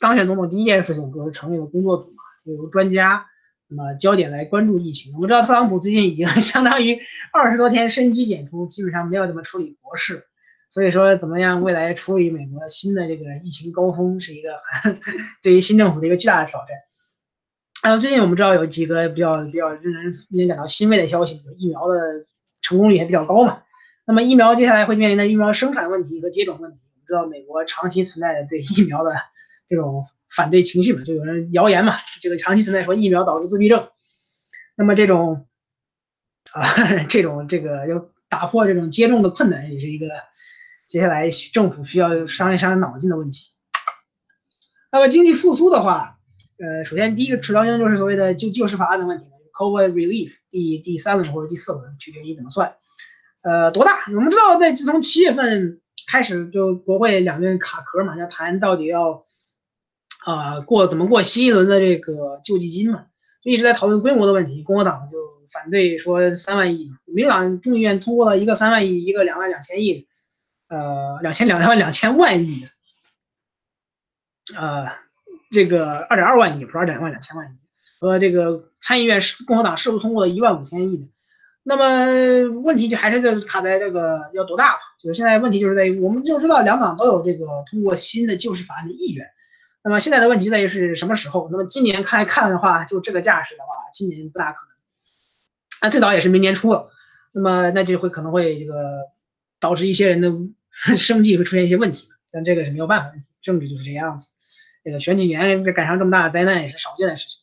当选总统第一件事情就是成立了工作组嘛？有专家，那么焦点来关注疫情。我们知道特朗普最近已经 相当于二十多天深居简出，基本上没有怎么处理国事，所以说怎么样未来处理美国新的这个疫情高峰是一个 对于新政府的一个巨大的挑战。还有最近我们知道有几个比较比较令人令人感到欣慰的消息，疫苗的成功率也比较高嘛。那么疫苗接下来会面临的疫苗生产问题和接种问题，我们知道美国长期存在的对疫苗的这种反对情绪嘛，就有人谣言嘛，这个长期存在说疫苗导致自闭症。那么这种啊这种这个要打破这种接种的困难，也是一个接下来政府需要商量商量脑筋的问题。那么经济复苏的话。呃，首先第一个指标性就是所谓的救救市法案的问题，COVID relief 第第三轮或者第四轮，取决于怎么算。呃，多大？我们知道，在自从七月份开始，就国会两边卡壳嘛，要谈到底要啊过怎么过新一轮的这个救济金嘛，就一直在讨论规模的问题。共和党就反对说三万亿，民主党众议院通过了一个三万亿，一个两万两千亿，呃，两千两万两千万亿，呃。这个二点二万亿，不是二点万两千万亿，和这个参议院是共和党是否通过了一万五千亿的，那么问题就还是就卡在这个要多大吧？就是现在问题就是在于，我们就知道两党都有这个通过新的救市法案的意愿，那么现在的问题在于是什么时候？那么今年看来看的话，就这个架势的话，今年不大可能，那最早也是明年初了，那么那就会可能会这个导致一些人的 生计会出现一些问题，但这个是没有办法，政治就是这样子。这个选举年赶上这么大的灾难也是少见的事情，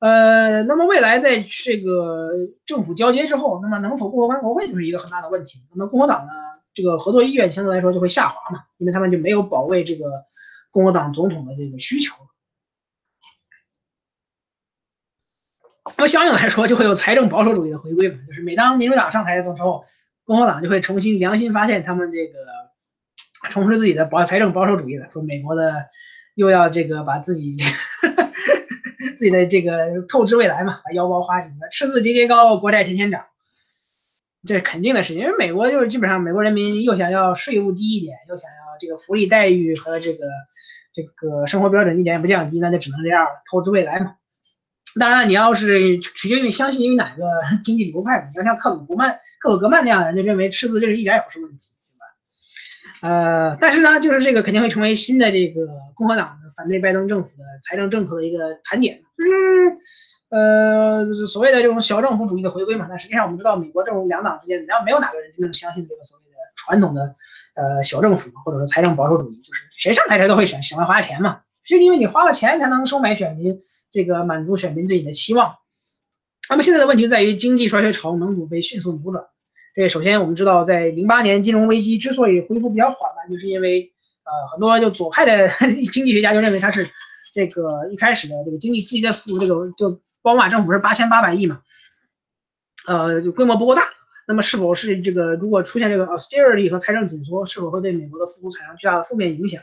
呃，那么未来在这个政府交接之后，那么能否过关国会就是一个很大的问题。那么共和党呢，这个合作意愿相对来说就会下滑嘛，因为他们就没有保卫这个共和党总统的这个需求。那相应来说，就会有财政保守主义的回归嘛，就是每当民主党上台的时候，共和党就会重新良心发现，他们这个重拾自己的保财政保守主义了，说美国的。又要这个把自己 自己的这个透支未来嘛，把腰包花紧了，赤字节节高，国债天天涨，这是肯定的事情，因为美国就是基本上美国人民又想要税务低一点，又想要这个福利待遇和这个这个生活标准一点也不降低，那就只能这样了投资未来嘛。当然，你要是取决于相信于哪个 经济流派，你要像克鲁格曼、克鲁格曼那样的人，就认为赤字这是一点也不是问题，对吧？呃，但是呢，就是这个肯定会成为新的这个共和党的反对拜登政府的财政政策的一个盘点，就是呃所谓的这种小政府主义的回归嘛。但实际上我们知道，美国这种两党之间，然后没有哪个人真正相信这个所谓的传统的呃小政府或者说财政保守主义，就是谁上台谁都会选喜欢花钱嘛，是因为你花了钱才能收买选民。这个满足选民对你的期望。那么现在的问题在于经济衰退潮能否被迅速扭转？这首先我们知道，在零八年金融危机之所以恢复比较缓慢，就是因为呃很多就左派的 经济学家就认为它是这个一开始的这个经济刺激的负这个就宝马政府是八千八百亿嘛，呃就规模不够大。那么是否是这个如果出现这个 austerity 和财政紧缩，是否会对美国的复苏产生巨大的负面影响？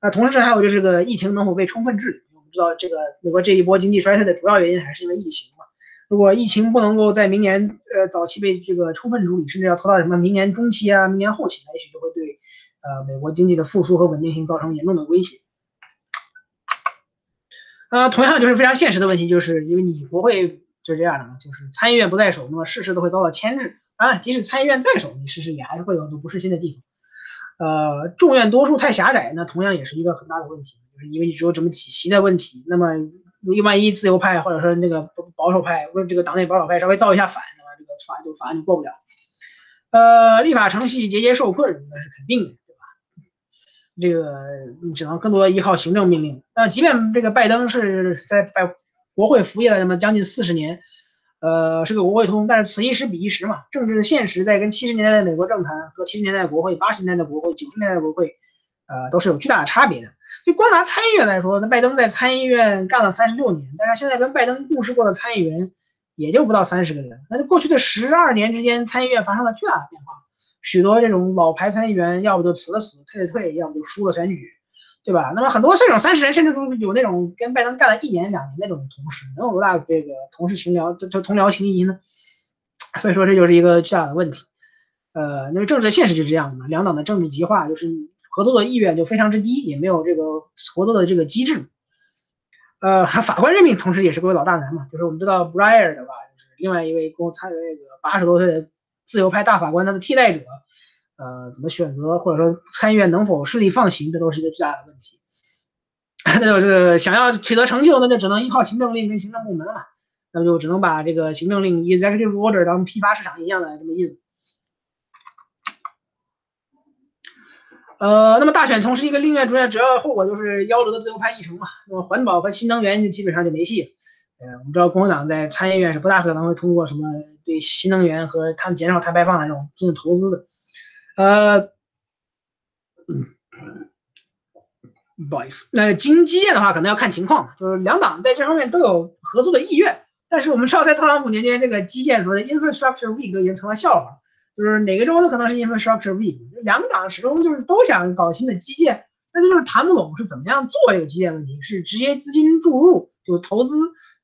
啊，同时还有就是个疫情能否被充分治理？我们知道这个美国这一波经济衰退的主要原因还是因为疫情嘛？如果疫情不能够在明年呃早期被这个充分处理，甚至要拖到什么明年中期啊、明年后期，那也许就会对呃美国经济的复苏和稳定性造成严重的威胁。呃，同样就是非常现实的问题，就是因为你国会就这样的，就是参议院不在手，那么事事都会遭到牵制啊。即使参议院在手，你事事也还是会有很多不顺心的地方。呃，众院多数太狭窄，那同样也是一个很大的问题。就是因为你只有这么几席的问题，那么你万一自由派或者说那个保守派，或者这个党内保守派稍微造一下反，那么这个法案就法案就过不了。呃，立法程序节节受困，那是肯定的，这个你只能更多的依靠行政命令。那即便这个拜登是在拜国会服役了那么将近四十年，呃，是个国会通，但是此一时彼一时嘛，政治的现实在跟七十年代的美国政坛和七十年代的国会、八十年代的国会、九十年代的国会。呃，都是有巨大的差别的。就光拿参议院来说，那拜登在参议院干了三十六年，但是现在跟拜登共事过的参议员也就不到三十个人。那就过去的十二年之间，参议院发生了巨大的变化，许多这种老牌参议员要不就辞了死，退了退，要不就输了选举，对吧？那么很多这种三十人，甚至都有那种跟拜登干了一年两年那种同事，能有多大这个同事情聊，就就同僚情谊呢？所以说这就是一个巨大的问题。呃，那么政治的现实就是这样的嘛，两党的政治极化就是。合作的意愿就非常之低，也没有这个合作的这个机制。呃，法官任命同时也是个老大难嘛，就是我们知道 Breyer 的吧，就是另外一位共参那个八十多岁的自由派大法官他的替代者，呃，怎么选择或者说参议院能否顺利放行，这都是一个巨大的问题。那就是想要取得成就，那就只能依靠行政令跟行政部门了，那么就只能把这个行政令 Executive Order 当批发市场一样的这么意思。呃，那么大选同时一个另外主要主要后果就是夭折的自由派议程嘛，那么环保和新能源就基本上就没戏了。呃，我们知道共和党在参议院是不大可能会通过什么对新能源和他们减少碳排放的这种进行投资的。呃，不好意思，那经基建的话可能要看情况，就是两党在这方面都有合作的意愿，但是我们知道在特朗普年间，这个基建所谓 infrastructure week 都已经成了笑话。就是哪个州都可能是 infrastructure weak，两党始终就是都想搞新的基建，但是就是谈不拢是怎么样做这个基建问题，是直接资金注入就投资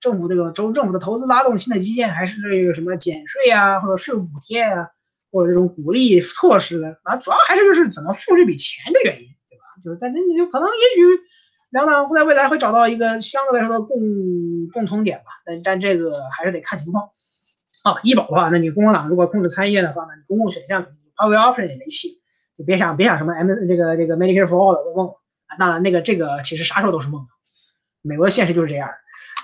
政府这个州政府的投资拉动新的基建，还是这个什么减税啊，或者税务补贴啊，或者这种鼓励措施的啊，主要还是就是怎么付这笔钱的原因，对吧？就是但那你就可能也许两党在未来会找到一个相对来说的共共同点吧，但但这个还是得看情况。啊，医保的话，那你共和党如果控制参议院的话，呢你公共选项 public option 也没戏，就别想别想什么 M 这个这个 Medicare for all 的梦啊，当然那个这个其实啥时候都是梦，美国的现实就是这样。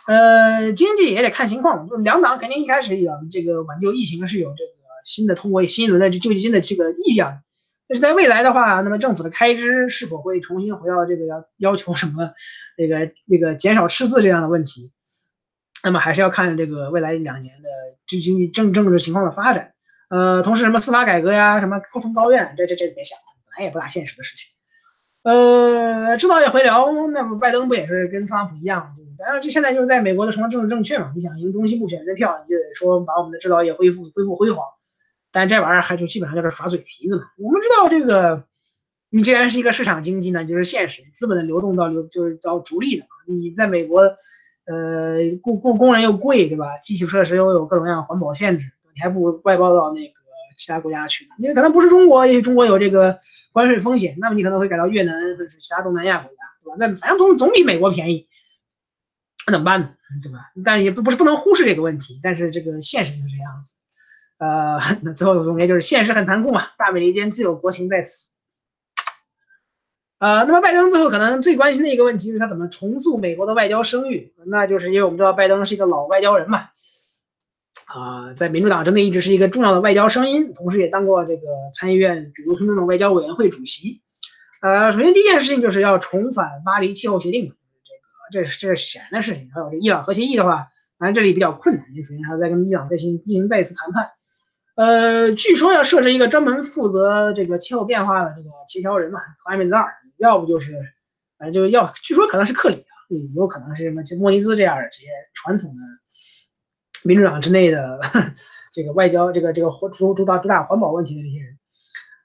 呃，经济也得看情况，就是两党肯定一开始有这个挽救疫情是有这个新的通过新一轮的救济金的这个意愿，但是在未来的话，那么政府的开支是否会重新回到这个要要求什么这个这个减少赤字这样的问题？那么还是要看这个未来两年的这经济政政治情况的发展，呃，同时什么司法改革呀，什么扩充高院，这这这别想了，本来也不大现实的事情。呃，制造业回流，那不拜登不也是跟特朗普一样？然后，这现在就是在美国的什么政治正确嘛？你想赢中西部选民票，你就得说把我们的制造业恢复恢复辉煌。但这玩意儿还就基本上就是耍嘴皮子嘛。我们知道这个，你既然是一个市场经济呢，就是现实，资本的流动到流就是到逐利的嘛。你在美国。呃，雇雇工人又贵，对吧？基础设施又有各种各样环保限制，你还不如外包到那个其他国家去呢。你可能不是中国，因为中国有这个关税风险，那么你可能会改到越南或者是其他东南亚国家，对吧？那反正总总比美国便宜，那怎么办呢？对吧？但也不不是不能忽视这个问题，但是这个现实就是这样子。呃，那最后总结就是现实很残酷嘛，大美利坚自有国情在此。呃，那么拜登最后可能最关心的一个问题就是他怎么重塑美国的外交声誉，那就是因为我们知道拜登是一个老外交人嘛，啊，在民主党真的一直是一个重要的外交声音，同时也当过这个参议院主流推动的外交委员会主席。呃，首先第一件事情就是要重返巴黎气候协定，这是这是显然的事情。还有这伊朗核协议的话，反正这里比较困难，因为首先还要再跟伊朗再行进行再一次谈判。呃，据说要设置一个专门负责这个气候变化的这个协调人嘛，艾米兹尔。要不就是，呃，就要据说可能是克里啊，嗯，有可能是什么莫尼兹这样的这些传统的民主党之内的这个外交，这个这个主主导主打环保问题的这些人，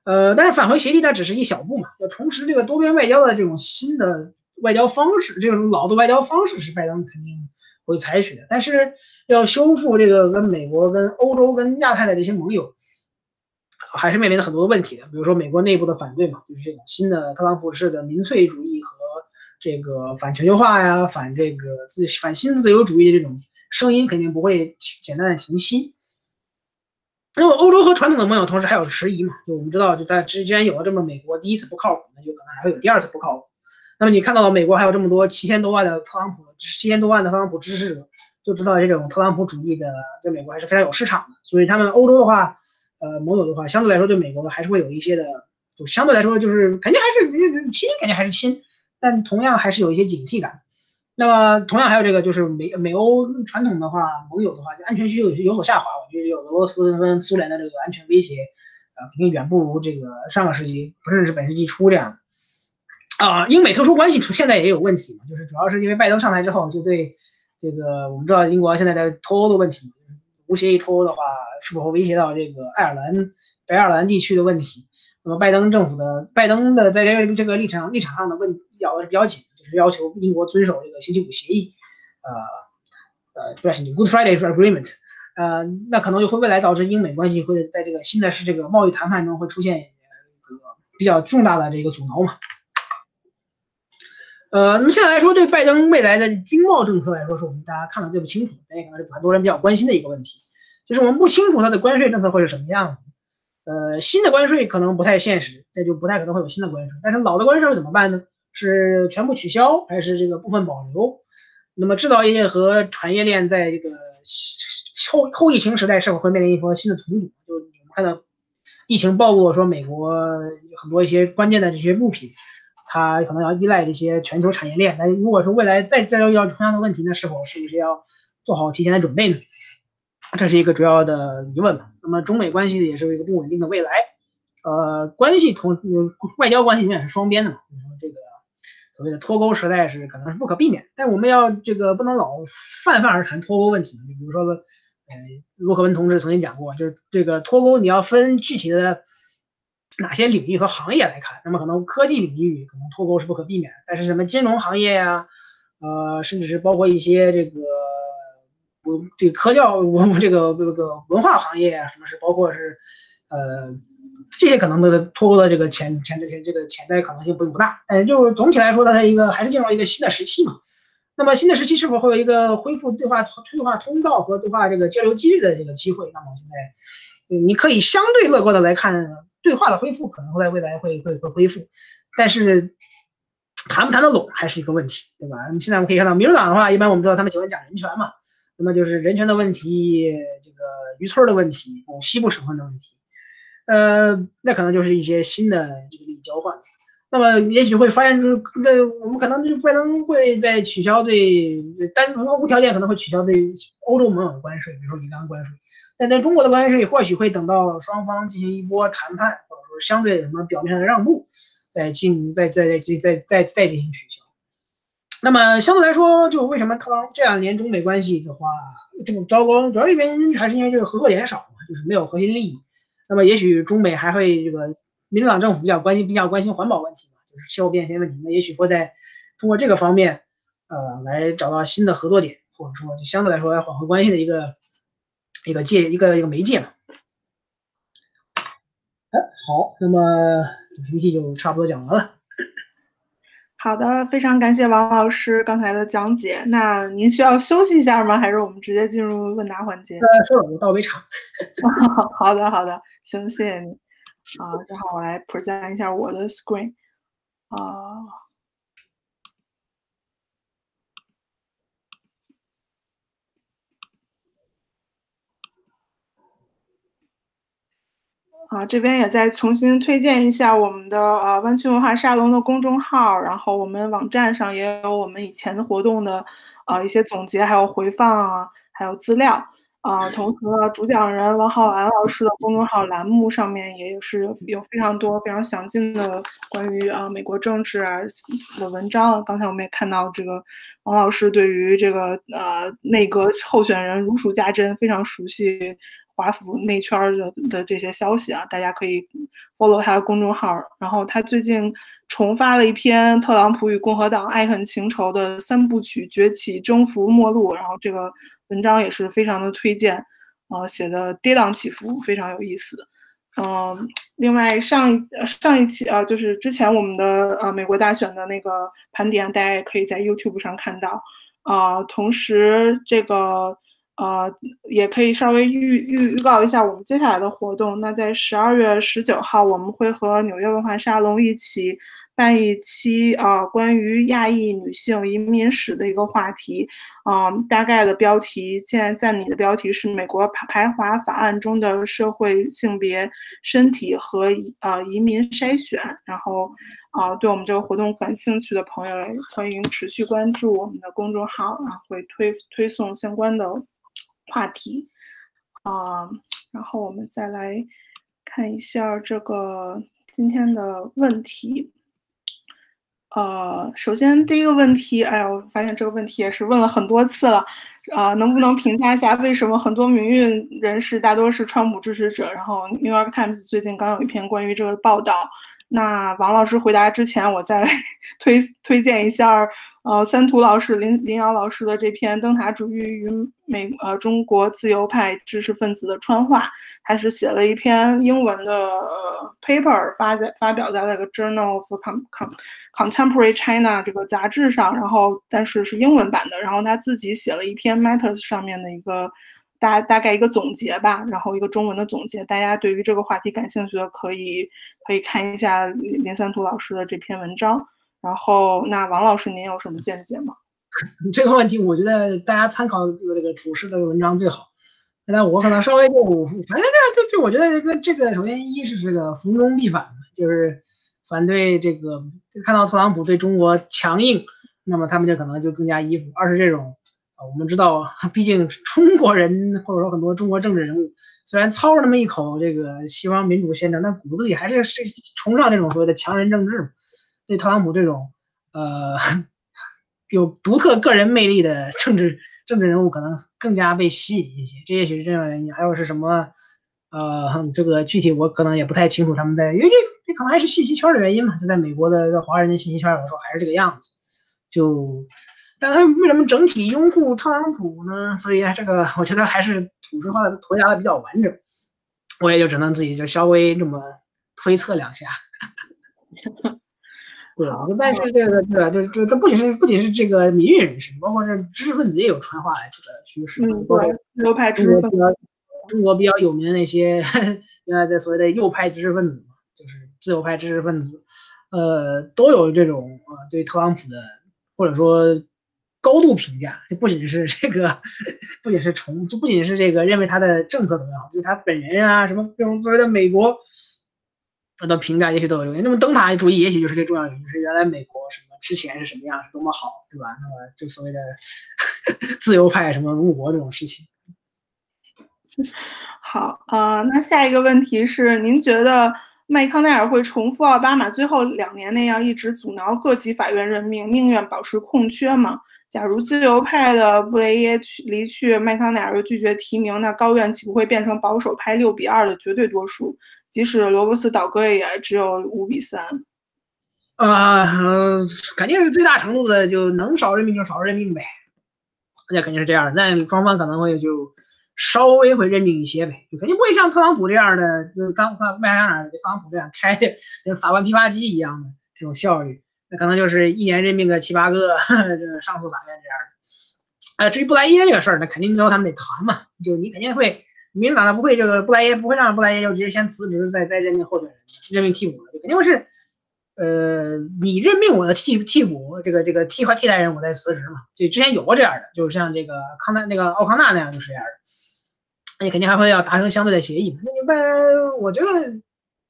呃，但是返回协议那只是一小步嘛，要重拾这个多边外交的这种新的外交方式，这种老的外交方式是拜登肯定会采取的，但是要修复这个跟美国、跟欧洲、跟亚太的这些盟友。还是面临着很多的问题的，比如说美国内部的反对嘛，就是这种新的特朗普式的民粹主义和这个反全球化呀、反这个自反新自由主义的这种声音肯定不会简单的停息。那么欧洲和传统的盟友同时还有迟疑嘛？就我们知道，就在之前有了这么美国第一次不靠谱，那就可能还会有第二次不靠谱。那么你看到了美国还有这么多七千多万的特朗普七千多万的特朗普支持者，就知道这种特朗普主义的在美国还是非常有市场的。所以他们欧洲的话。呃，盟友的话，相对来说对美国还是会有一些的，就相对来说就是肯定还是亲，肯定还是亲，但同样还是有一些警惕感。那么同样还有这个就是美美欧传统的话，盟友的话，安全需求有所下滑。我觉得有俄罗斯跟苏联的这个安全威胁，呃，肯定远不如这个上个世纪，不是是本世纪初这样。啊，英美特殊关系现在也有问题嘛，就是主要是因为拜登上台之后，就对这个我们知道英国现在在脱欧的问题。无协议脱欧的话，是否会威胁到这个爱尔兰、北爱尔兰地区的问题？那么拜登政府的拜登的在这个这个立场立场上的问咬的比较紧，就是要求英国遵守这个星期五协议，呃呃，不是 Good Friday Agreement，呃，那可能就会未来导致英美关系会在这个新的是这个贸易谈判中会出现一个比较重大的这个阻挠嘛？呃，那么现在来说，对拜登未来的经贸政策来说，是我们大家看的最不清楚，也可能是很多人比较关心的一个问题，就是我们不清楚他的关税政策会是什么样子。呃，新的关税可能不太现实，这就不太可能会有新的关税。但是老的关税会怎么办呢？是全部取消，还是这个部分保留？那么制造业和产业链在这个后后疫情时代是否会面临一波新的重组？就我们看到疫情爆过，说美国很多一些关键的这些物品。它可能要依赖这些全球产业链。那如果说未来再再要同样的问题，那是否是不是要做好提前的准备呢？这是一个主要的疑问吧。那么中美关系也是一个不稳定的未来。呃，关系同外交关系永远是双边的嘛。所以说这个所谓的脱钩时代是可能是不可避免。但我们要这个不能老泛泛而谈脱钩问题。就比如说，呃，陆克文同志曾经讲过，就是这个脱钩你要分具体的。哪些领域和行业来看，那么可能科技领域可能脱钩是不可避免，但是什么金融行业呀，呃，甚至是包括一些这个文这个科教文这个这个文化行业啊，什么是包括是呃这些可能的脱钩的这个潜潜这些这个潜在可能性不不大，但就是总体来说呢，它一个还是进入一个新的时期嘛。那么新的时期是否会有一个恢复对话对话通道和对话这个交流机制的这个机会？那么现在你可以相对乐观的来看。对话的恢复可能在未来会会会恢复，但是谈不谈得拢还是一个问题，对吧？那么现在我们可以看到，民主党的话，一般我们知道他们喜欢讲人权嘛，那么就是人权的问题，这个渔村的问题，西部省份的问题，呃，那可能就是一些新的这个利益交换。那么也许会发现，就是那我们可能就拜登会在取消对单无无条件可能会取消对欧洲盟友的关税，比如说伊朗关税。但在中国的关税或许会等到双方进行一波谈判，或者说相对什么表面上的让步，再进再再再再再再进行取消。那么相对来说，就为什么特朗这两年中美关系的话这么糟糕，主要原因还是因为这个合作点少，就是没有核心利益。那么也许中美还会这个民主党政府比较关心比较关心环保问题嘛，就是气候变迁问题，那也许会在通过这个方面呃来找到新的合作点，或者说就相对来说来缓和关系的一个。一个借一个一个媒介嘛，哎，好，那么 PPT 就差不多讲完了。好的，非常感谢王老师刚才的讲解。那您需要休息一下吗？还是我们直接进入问答环节？呃，是，我倒杯茶。好的，好的，行，谢谢你。啊，正好我来 present 一下我的 screen。啊，啊，这边也再重新推荐一下我们的呃湾区文化沙龙的公众号，然后我们网站上也有我们以前的活动的呃一些总结，还有回放啊，还有资料。啊，同时呢，主讲人王浩然老师的公众号栏目上面也是有非常多非常详尽的关于啊美国政治的文章。刚才我们也看到这个王老师对于这个呃内阁候选人如数家珍，非常熟悉华府内圈的的这些消息啊，大家可以 follow 他的公众号。然后他最近重发了一篇特朗普与共和党爱恨情仇的三部曲崛起、征服、末路，然后这个。文章也是非常的推荐，呃，写的跌宕起伏，非常有意思。嗯，另外上一上一期啊，就是之前我们的呃美国大选的那个盘点，大家也可以在 YouTube 上看到。啊，同时这个呃也可以稍微预预预告一下我们接下来的活动。那在十二月十九号，我们会和纽约文化沙龙一起。办一期啊，关于亚裔女性移民史的一个话题，嗯，大概的标题现在在你的标题是美国排排华法案中的社会性别身体和呃移民筛选，然后啊，对我们这个活动感兴趣的朋友，欢迎持续关注我们的公众号啊，会推推送相关的话题啊，然后我们再来看一下这个今天的问题。呃，首先第一个问题，哎呀，我发现这个问题也是问了很多次了，啊，能不能评价一下为什么很多民运人士大多是川普支持者？然后《New York Times》最近刚有一篇关于这个报道。那王老师回答之前，我再 推推荐一下，呃，三图老师林林瑶老师的这篇《灯塔主义与美呃中国自由派知识分子的川话》，他是写了一篇英文的 paper 发在发表在那个《Journal of Contemporary China》这个杂志上，然后但是是英文版的，然后他自己写了一篇 Matters 上面的一个。大大概一个总结吧，然后一个中文的总结。大家对于这个话题感兴趣的，可以可以看一下林三图老师的这篇文章。然后，那王老师，您有什么见解吗？这个问题，我觉得大家参考这个这个土师的文章最好。那我可能稍微就，反正这就就我觉得这个这个，首先一是这个逢中必反，就是反对这个看到特朗普对中国强硬，那么他们就可能就更加依附。二是这种。我们知道，毕竟中国人或者说很多中国政治人物，虽然操着那么一口这个西方民主宪政，但骨子里还是是崇尚这种所谓的强人政治。对特朗普这种呃 有独特个人魅力的政治政治人物，可能更加被吸引一些。这也许是这样原因。还有是什么？呃，这个具体我可能也不太清楚。他们在因为这这可能还是信息圈的原因嘛？就在美国的华人的信息圈来说，还是这个样子。就。但他为什么整体拥护特朗普呢？所以这个我觉得还是土制化的涂鸦的比较完整，我也就只能自己就稍微这么推测两下。对，但是这个对吧？就是这这不仅是不仅是这个民运人士，包括这知识分子也有传话的这个趋势。嗯，对，右派知识分子，中国比较有名的那些原来的所谓的右派知识分子嘛，就是自由派知识分子，呃，都有这种呃对特朗普的或者说。高度评价，就不仅是这个，不仅是从，就不仅是这个认为他的政策怎么样，就他本人啊，什么这种所谓的美国，他的评价也许都有原因。那么灯塔主义也许就是最重要原因，是原来美国什么之前是什么样，多么好，对吧？那么就所谓的 自由派什么入国这种事情。好啊，那下一个问题是，您觉得麦康奈尔会重复奥巴马最后两年那样，一直阻挠各级法院任命，宁愿保持空缺吗？假如自由派的布雷耶去离去，麦康奈尔又拒绝提名，那高院岂不会变成保守派六比二的绝对多数？即使罗伯斯倒戈也只有五比三。啊，肯定是最大程度的，就能少任命就少任命呗。那肯定是这样，那双方可能会就稍微会认命一些呗，就肯定不会像特朗普这样的，就是当麦当娜特朗普这样开 跟法官批发机一样的这种效率，可能就是一年任命个七八个这个上诉法院这样的。呃，至于布莱耶这个事儿，那肯定最后他们得谈嘛，就你肯定会，民主党他不会这个布莱耶不会让布莱耶就直接先辞职再再任命候选人，任命替补的，就肯定会是。呃，你任命我的替替补，这个这个替换替代人，我再辞职嘛？就之前有过这样的，就是像这个康纳那个奥康纳那样就是这样的，那你肯定还会要达成相对的协议。那你不，我觉得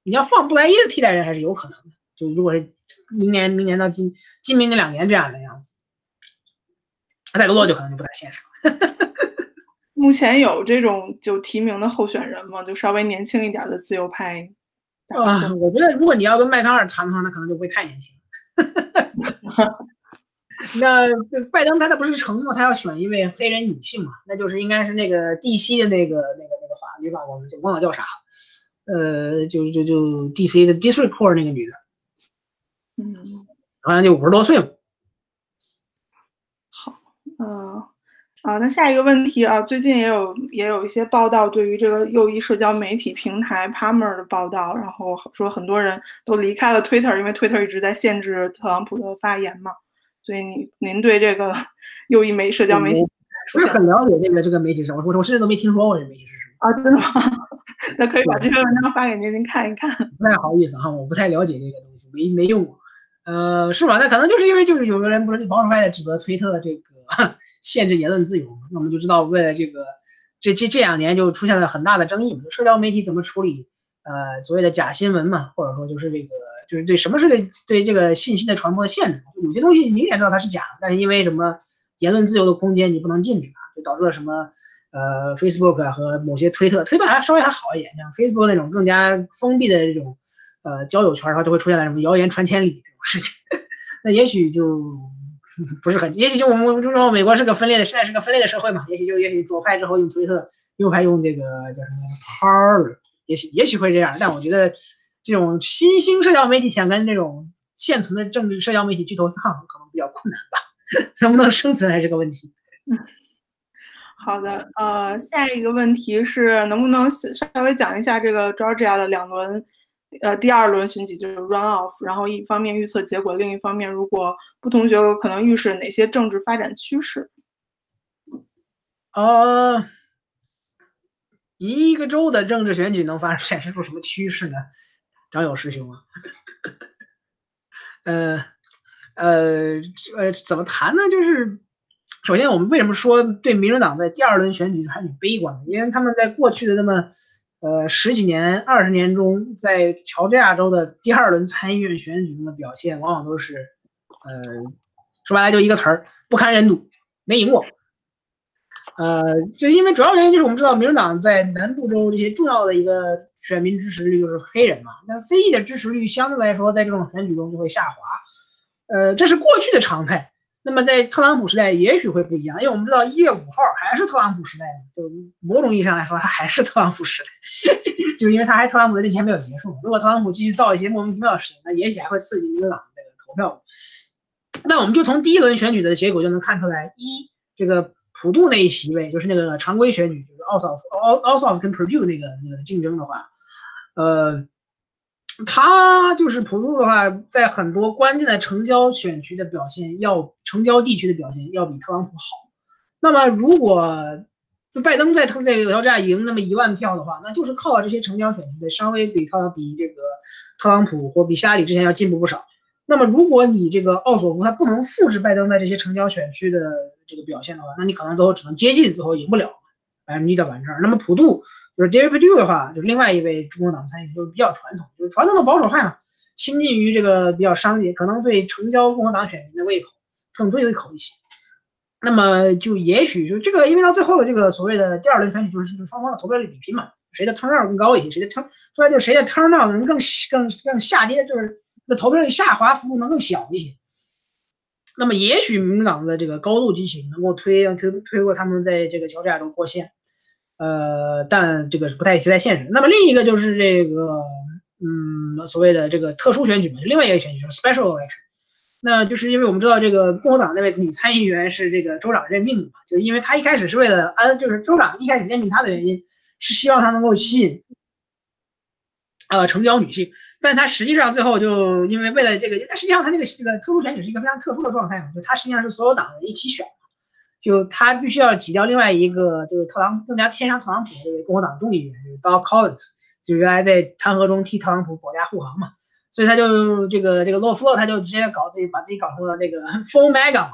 你要放布莱耶的替代人还是有可能的。就如果是明年明年到今今明年两年这样的样子，戴德洛就可能就不太现实了。目前有这种就提名的候选人吗？就稍微年轻一点的自由派。啊，我觉得如果你要跟麦康尔谈的话，那可能就不会太年轻。那拜登他他不是承诺他要选一位黑人女性嘛？那就是应该是那个 D.C. 的那个那个那个法律吧，我们就忘了叫啥，呃，就就就 D.C. 的 District Court 那个女的，嗯，好像就五十多岁了。好，嗯。啊，那下一个问题啊，最近也有也有一些报道，对于这个右翼社交媒体平台 Palmer 的报道，然后说很多人都离开了 Twitter，因为 Twitter 一直在限制特朗普的发言嘛。所以您您对这个 右翼媒社交媒体不是很了解这个这个媒体是什么？我我甚至都没听说过这媒体是什么啊？真的吗？那可以把这篇文章发给您，您看一看。不太好意思哈，我不太了解这个东西，没没用过。呃，是吧？那可能就是因为就是有个人不是保守派的指责推特这个。限制言论自由嘛，那我们就知道，为了这个，这这这两年就出现了很大的争议嘛，社交媒体怎么处理呃所谓的假新闻嘛，或者说就是这个就是对什么是对对这个信息的传播的限制，有些东西明显知道它是假的，但是因为什么言论自由的空间你不能禁止它，就导致了什么呃 Facebook 和某些推特，推特还稍微还好一点，像 Facebook 那种更加封闭的这种呃交友圈的话，就会出现了什么谣言传千里这种事情，那也许就。不是很，也许就我们就说美国是个分裂的，现在是个分裂的社会嘛，也许就也许左派之后用推特，右派用这个叫什么 Parler，也许也许会这样，但我觉得这种新兴社交媒体想跟这种现存的政治社交媒体巨头抗衡，可能比较困难吧，能不能生存还是个问题。嗯，好的，呃，下一个问题是能不能稍微讲一下这个 Georgia 的两轮。呃，第二轮选举就是 run off，然后一方面预测结果，另一方面如果不同结果可能预示哪些政治发展趋势。呃，一个州的政治选举能发显示出什么趋势呢？张友师兄啊，呃呃呃，怎么谈呢？就是首先我们为什么说对民主党在第二轮选举还挺悲观的？因为他们在过去的那么。呃，十几年、二十年中，在乔治亚州的第二轮参议院选举中的表现，往往都是，呃，说白了就一个词儿，不堪人睹，没赢过。呃，就因为主要原因就是我们知道，民主党在南部州这些重要的一个选民支持率就是黑人嘛，那非裔的支持率相对来说在这种选举中就会下滑。呃，这是过去的常态。那么在特朗普时代也许会不一样，因为我们知道一月五号还是特朗普时代就某种意义上来说，他还是特朗普时代，就因为他还特朗普的任期还没有结束。如果特朗普继续造一些莫名其妙的事情，那也许还会刺激民主党这个投票。那我们就从第一轮选举的结果就能看出来，一这个普渡那一席位，就是那个常规选举，就是奥索奥奥索跟 Purdue 那个那个竞争的话，呃。他就是普渡的话，在很多关键的城郊选区的表现，要城郊地区的表现要比特朗普好。那么，如果拜登在特这个乔治亚赢那么一万票的话，那就是靠这些城郊选区的稍微比他比这个特朗普或比希拉里之前要进步不少。那么，如果你这个奥索夫他不能复制拜登在这些城郊选区的这个表现的话，那你可能最后只能接近，最后赢不了，哎，你得完事儿。那么普渡。就是 David Perdue 的话，就是另外一位中国党参议员，就是比较传统，就是传统的保守派嘛，亲近于这个比较商业，可能对成交共和党选民的胃口更对胃口一些。那么就也许就这个，因为到最后的这个所谓的第二轮选举，就是双方的投票率比拼嘛，谁的 turnout 更高一些，谁的 turn 出来就是谁的 turnout 能更更更下跌，就是那投票率下滑幅度能更小一些。那么也许民主党的这个高度激情能够推推推过他们在这个乔治亚州过线。呃，但这个是不太不太现实。那么另一个就是这个，嗯，所谓的这个特殊选举嘛，另外一个选举，就是 special election。那就是因为我们知道这个共和党那位女参议员是这个州长任命的嘛，就因为她一开始是为了安，就是州长一开始任命她的原因是希望她能够吸引，呃，成交女性，但她实际上最后就因为为了这个，但实际上她这个这个特殊选举是一个非常特殊的状态嘛，就她实际上是所有党人一起选，就他必须要挤掉另外一个就是特朗更加偏向特朗普的这个共和党众议员，就是 Doug Collins，就原来在弹劾中替特朗普保驾护航嘛。所以他就这个这个洛夫勒，他就直接搞自己，把自己搞成了那个 full mega 嘛，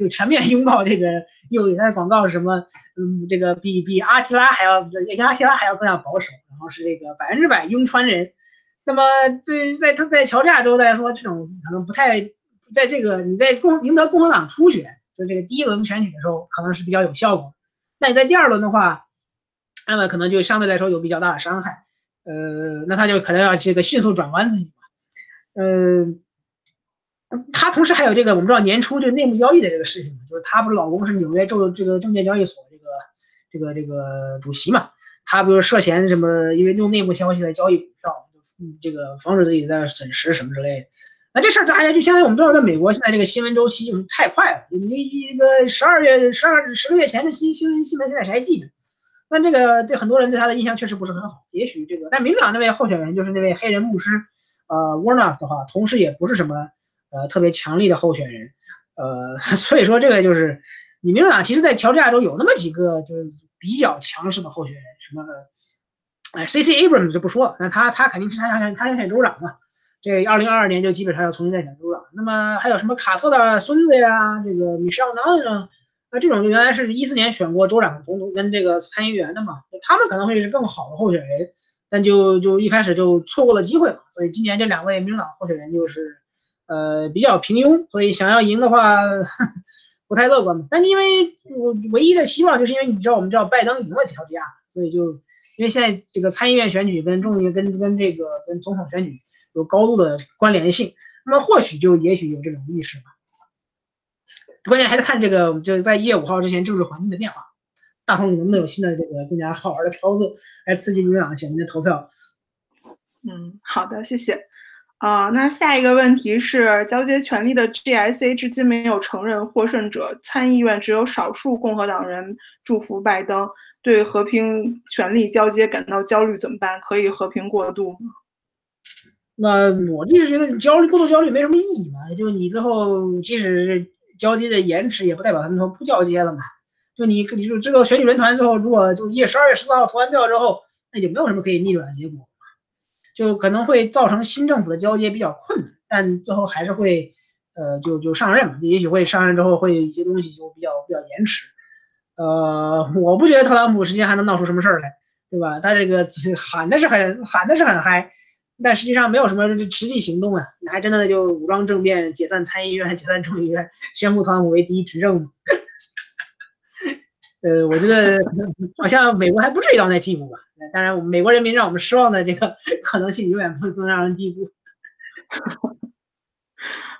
就全面拥抱这个右翼。他的广告什么？嗯，这个比比阿提拉还要，比阿提拉还要更加保守，然后是这个百分之百拥川人。那么对于在他在乔治亚州来说，这种可能不太在这个你在共赢得共和党初选，就这个第一轮选举的时候，可能是比较有效果。那你在第二轮的话，那么可能就相对来说有比较大的伤害。呃，那他就可能要这个迅速转弯自己嘛。嗯，他同时还有这个，我们知道年初就内幕交易的这个事情嘛，就是她不是老公是纽约州这个证券交易所这个这个这个主席嘛，他不是涉嫌什么，因为用内幕消息来交易股票，这个防止自己在损失什么之类的。那这事儿大家就相当于我们知道，在美国现在这个新闻周期就是太快了，你一个十二月十二十个月前的新新闻新闻现在谁还记得？那这个对很多人对他的印象确实不是很好。也许这个，但民主党那位候选人就是那位黑人牧师。呃，Warner 的话，同时也不是什么呃特别强力的候选人，呃，所以说这个就是你民主党其实，在乔治亚州有那么几个就是比较强势的候选人，什么哎，C C Abrams 就不说了，那他他肯定是他想他想选州长嘛，这二零二二年就基本上要重新再选州长。那么还有什么卡特的孙子呀，这个 Michelle Nunn 那这种就原来是一四年选过州长、总统跟这个参议员的嘛，他们可能会是更好的候选人。但就就一开始就错过了机会嘛，所以今年这两位民主党候选人就是，呃，比较平庸，所以想要赢的话 不太乐观嘛。但因为我唯一的希望就是因为你知道我们知道拜登赢了乔治亚，所以就因为现在这个参议院选举跟众议跟跟这个跟总统选举有高度的关联性，那么或许就也许有这种意识吧。关键还是看这个就在一月五号之前政治环境的变化。大同，你能不能有新的这个更加好玩的操作来刺激民主党选民的投票？嗯，好的，谢谢。啊，那下一个问题是，交接权力的 GSA 至今没有承认获胜者，参议院只有少数共和党人祝福拜登，对和平权力交接感到焦虑，怎么办？可以和平过渡吗？那我就是觉得你焦虑过度焦虑没什么意义嘛，就你最后即使是交接的延迟，也不代表他们说不交接了嘛。就你，你就这个选举人团最后，如果就一月十二月十四号投完票之后，那就没有什么可以逆转的结果，就可能会造成新政府的交接比较困难，但最后还是会，呃，就就上任嘛，也许会上任之后会一些东西就比较比较延迟，呃，我不觉得特朗普时间还能闹出什么事儿来，对吧？他这个 喊的是很喊的是很嗨，但实际上没有什么实际行动啊，你还真的就武装政变，解散参议院，解散众议院，宣布特朗普为第一执政。呃，我觉得 好像美国还不至于到那地步吧。当然，我们美国人民让我们失望的这个 可能性永远不能让人低估。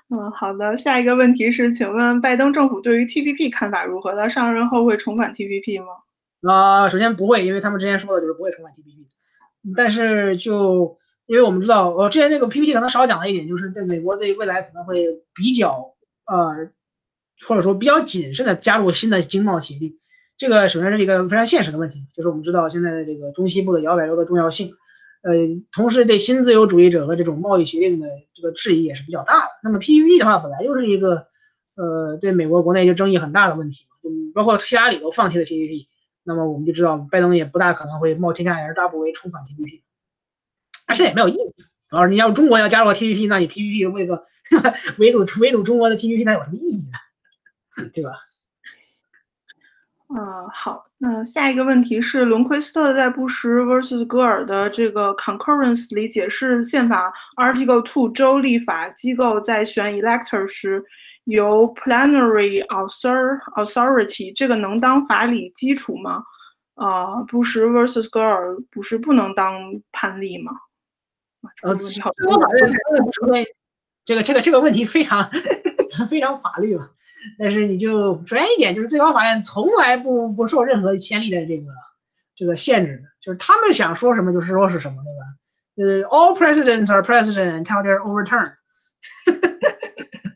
嗯，好的。下一个问题是，请问拜登政府对于 TPP 看法如何？他上任后会重返 TPP 吗？啊，首先不会，因为他们之前说的就是不会重返 TPP。但是就因为我们知道，呃，之前那个 PPT 可能少讲了一点，就是对美国对未来可能会比较呃，或者说比较谨慎的加入新的经贸协定。这个首先是一个非常现实的问题，就是我们知道现在的这个中西部的摇摆州的重要性，呃，同时对新自由主义者和这种贸易协定的这个质疑也是比较大的。那么 PPP 的话，本来就是一个，呃，对美国国内就争议很大的问题，就，包括希拉里都放弃了 TPP，那么我们就知道拜登也不大可能会冒天下而大不韪重返 TPP，而现在也没有意义。主要是你要中国要加入 TPP，那你 TPP 为个围堵围堵中国的 TPP，那有什么意义呢？对吧？嗯，好，那下一个问题是，伦奎斯特在布什 vs 戈尔的这个 concurrence 里解释宪法 Article Two 州立法机构在选 elector 时由 plenary authority，这个能当法理基础吗？啊，布什 vs 戈尔不是不能当判例吗？呃，最高法院这个这个这个问题非常非常法律嘛。但是你就首先一点就是最高法院从来不不受任何先例的这个这个限制的，就是他们想说什么就是说是什么，对吧？呃，all presidents are president until they're overturned。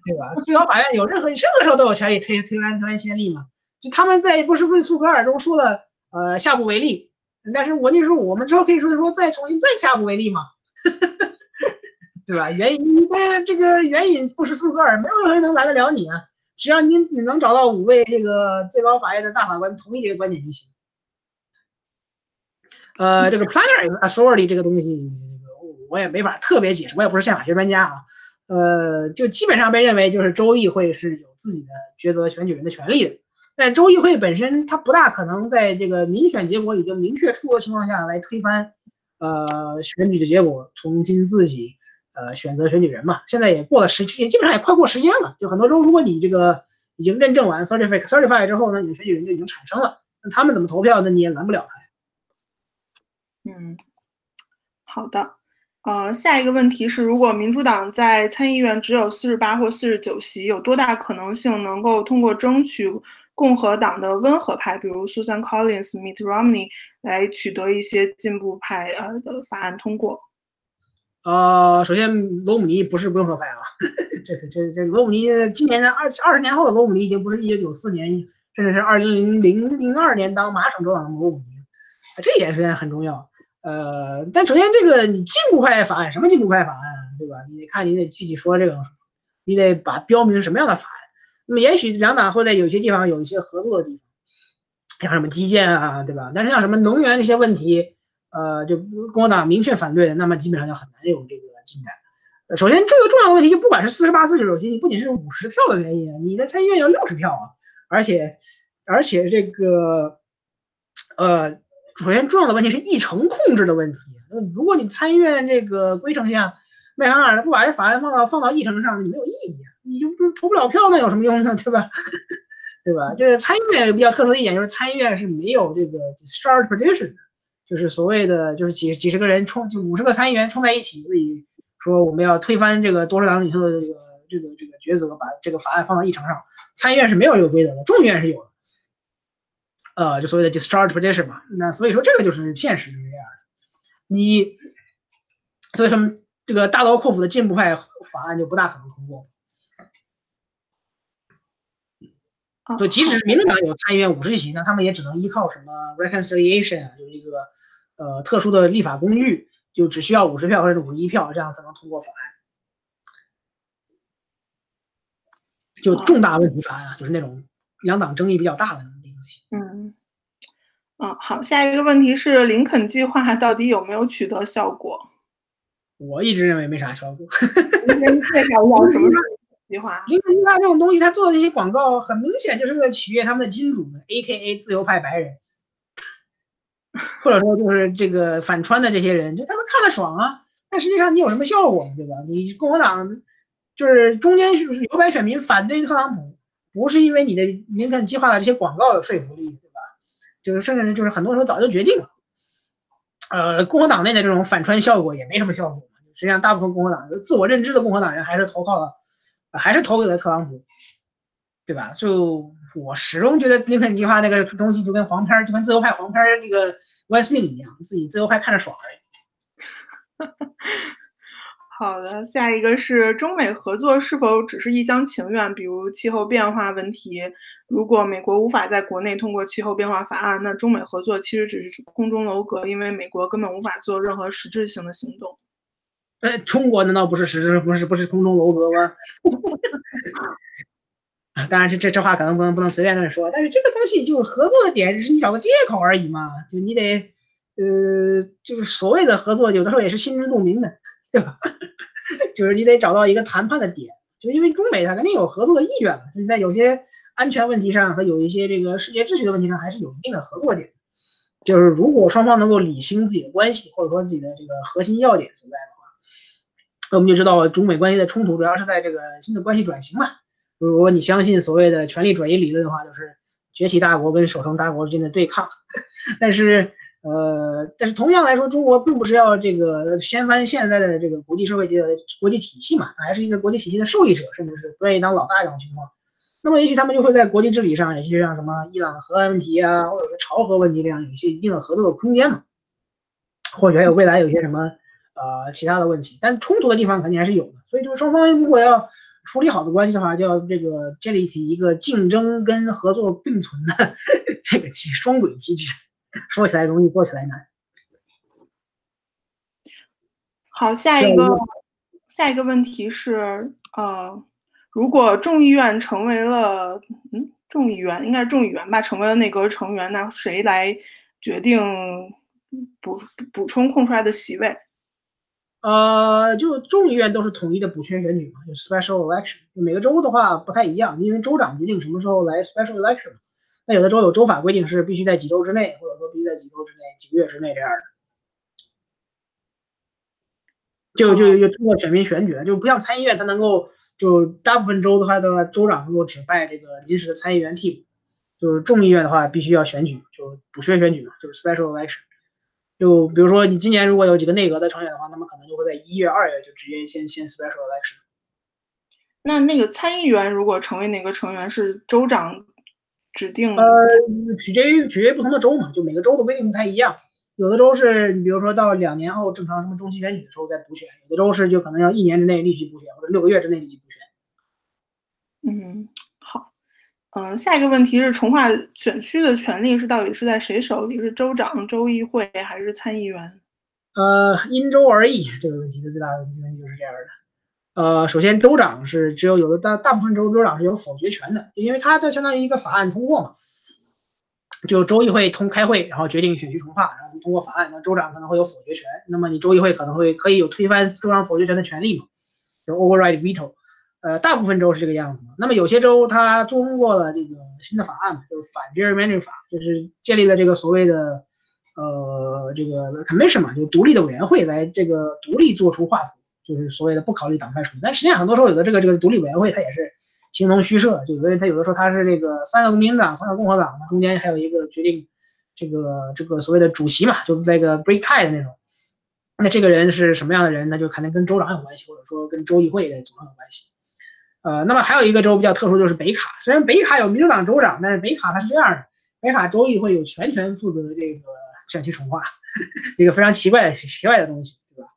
对吧？最高法院有任何任何时候都有权利推推翻推翻先例嘛？就他们在不是问苏格尔中说了，呃，下不为例。但是我就说，我们之后可以说说再重新再下不为例嘛，对吧？援引那，这个援引不是苏格尔，没有人能拦得了你啊！只要你你能找到五位这个最高法院的大法官同意这个观点就行。呃，这个 plenary authority 这个东西，我也没法特别解释，我也不是宪法学专家啊。呃，就基本上被认为就是州议会是有自己的抉择选举人的权利的。但州议会本身，它不大可能在这个民选结果已经明确出的情况下来推翻，呃，选举的结果，重新自己呃选择选举人嘛。现在也过了时期，基本上也快过时间了。就很多州，如果你这个已经认证完 c e r t i f i c e c e r t i f i 之后呢，你的选举人就已经产生了，那他们怎么投票，那你也拦不了他。嗯，好的。呃，下一个问题是，如果民主党在参议院只有四十八或四十九席，有多大可能性能够通过争取？共和党的温和派，比如 Susan Collins、Mitt Romney 来取得一些进步派呃的法案通过。呃，首先罗姆尼不是温和派啊，这是这这罗姆尼今年的二二十年后的罗姆尼已经不是一九九四年，甚至是二零零零二年当马省州长的罗姆尼，这一点首先很重要。呃，但首先这个你进步派法案什么进步派法案，对吧？你得看你得具体说这个，你得把标明什么样的法。那么也许两党会在有些地方有一些合作的地方，像什么基建啊，对吧？但是像什么能源这些问题，呃，就共和党明确反对，那么基本上就很难有这个进展。呃，首先这个重要的问题就不管是四十八、四十九席，你不仅是五十票的原因，你的参议院要六十票啊，而且而且这个，呃，首先重要的问题是议程控制的问题。如果你参议院这个规程下，麦康尔不把这法案放到放到议程上，你没有意义。你就不投不了票，那有什么用呢？对吧？对吧？这个参议院比较特殊的一点就是参议院是没有这个 discharge petition 的，就是所谓的就是几几十个人冲，就五十个参议员冲在一起，自己说我们要推翻这个多数党领袖的这个这个这个抉择，把这个法案放到议程上。参议院是没有这个规则的，众议院是有的。呃，就所谓的 discharge petition 嘛。那所以说这个就是现实是这样的。你所以说这个大刀阔斧的进步派法案就不大可能通过。就即使是民主党有参议院五十席，那他们也只能依靠什么 reconciliation 啊，就是一个呃特殊的立法工具，就只需要五十票或者五十一票，这样才能通过法案。就重大问题法案啊，就是那种两党争议比较大的那种东西。嗯，嗯，好，下一个问题是林肯计划到底有没有取得效果？我一直认为没啥效果。您介绍一下什么？计划，林肯计划这种东西，他做的这些广告，很明显就是为了取悦他们的金主们，A.K.A. 自由派白人，或者说就是这个反川的这些人，就他们看了爽啊。但实际上你有什么效果，对吧？你共和党就是中间是摇摆选民反对特朗普，不是因为你的林肯计划的这些广告的说服力，对吧？就是甚至就是很多时候早就决定了。呃，共和党内的这种反川效果也没什么效果。实际上，大部分共和党自我认知的共和党人还是投靠了。还是投给了特朗普，对吧？就我始终觉得林肯计划那个东西就跟黄片儿，就跟自由派黄片儿这个 West Wing 一样，自己自由派看着爽而已。好的，下一个是中美合作是否只是一厢情愿？比如气候变化问题，如果美国无法在国内通过气候变化法案，那中美合作其实只是空中楼阁，因为美国根本无法做任何实质性的行动。呃，中国难道不是实质不是不是空中楼阁吗？啊当然，这这这话可能不能不能随便乱说。但是这个东西就是合作的点，只是你找个借口而已嘛。就你得，呃，就是所谓的合作，有的时候也是心知肚明的，对吧？就是你得找到一个谈判的点。就因为中美它肯定有合作的意愿嘛，就是在有些安全问题上和有一些这个世界秩序的问题上，还是有一定的合作点。就是如果双方能够理清自己的关系，或者说自己的这个核心要点存在的。那我们就知道，中美关系的冲突主要是在这个新的关系转型嘛。如果你相信所谓的权力转移理论的话，就是崛起大国跟守成大国之间的对抗。但是，呃，但是同样来说，中国并不是要这个掀翻现在的这个国际社会的国际体系嘛，还是一个国际体系的受益者，甚至是不愿意当老大这种情况。那么，也许他们就会在国际治理上，也许像什么伊朗核问题啊，或者是朝核问题这样，有一些一定的合作的空间嘛。或许还有未来有些什么。呃，其他的问题，但冲突的地方肯定还是有的，所以就是双方如果要处理好的关系的话，就要这个建立起一个竞争跟合作并存的 这个机双轨机制。说起来容易，做起来难。好，下一个下一个问题是，呃，如果众议院成为了，嗯，众议员应该是众议员吧，成为了内阁成员，那谁来决定补补充空出来的席位？呃，就众议院都是统一的补缺选举嘛，就 special election。每个州的话不太一样，因为州长决定什么时候来 special election。那有的州有州法规定是必须在几周之内，或者说必须在几周之内、几个月之内这样的。就就就通过选民选举，就不像参议院，它能够就大部分州的话的话，州长能够指派这个临时的参议员替补。就是众议院的话，必须要选举，就补缺选举嘛，就是 special election。就比如说你今年如果有几个内阁在成员的话，那么可能就会在一月、二月就直接先先 special election。那那个参议员如果成为哪个成员是州长指定的？呃，取决于取决于不同的州嘛，就每个州的规定不太一样。有的州是你比如说到两年后正常什么中期选举的时候再补选，有的州是就可能要一年之内立即补选，或者六个月之内立即补选。嗯，好，嗯，下一个问题是重划选区的权利是到底是在谁手里？是州长、州议会还是参议员？呃，因州而异。这个问题的最大的问题就是这样的。呃，首先州长是只有有的大大部分州州长是有否决权的，因为他这相当于一个法案通过嘛。就州议会通开会，然后决定选区重划，然后通过法案，那州长可能会有否决权。那么你州议会可能会可以有推翻州长否决权的权利嘛？就 override veto。呃，大部分州是这个样子。那么有些州它通过了这个新的法案，就是反 gerrymandering 法，就是建立了这个所谓的呃这个 commission 嘛，就独立的委员会来这个独立做出划分，就是所谓的不考虑党派属性但实际上很多时候有的这个这个独立委员会它也是。形同虚设，就有的人他有的时候他是这个三个民主党、三个共和党，中间还有一个决定这个这个所谓的主席嘛，就那个 break tie 的那种。那这个人是什么样的人？那就可能跟州长有关系，或者说跟州议会的组成有关系。呃，那么还有一个州比较特殊，就是北卡。虽然北卡有民主党州长，但是北卡它是这样的：北卡州议会有全权负责这个选区重划，这个非常奇怪、奇怪的东西，对吧？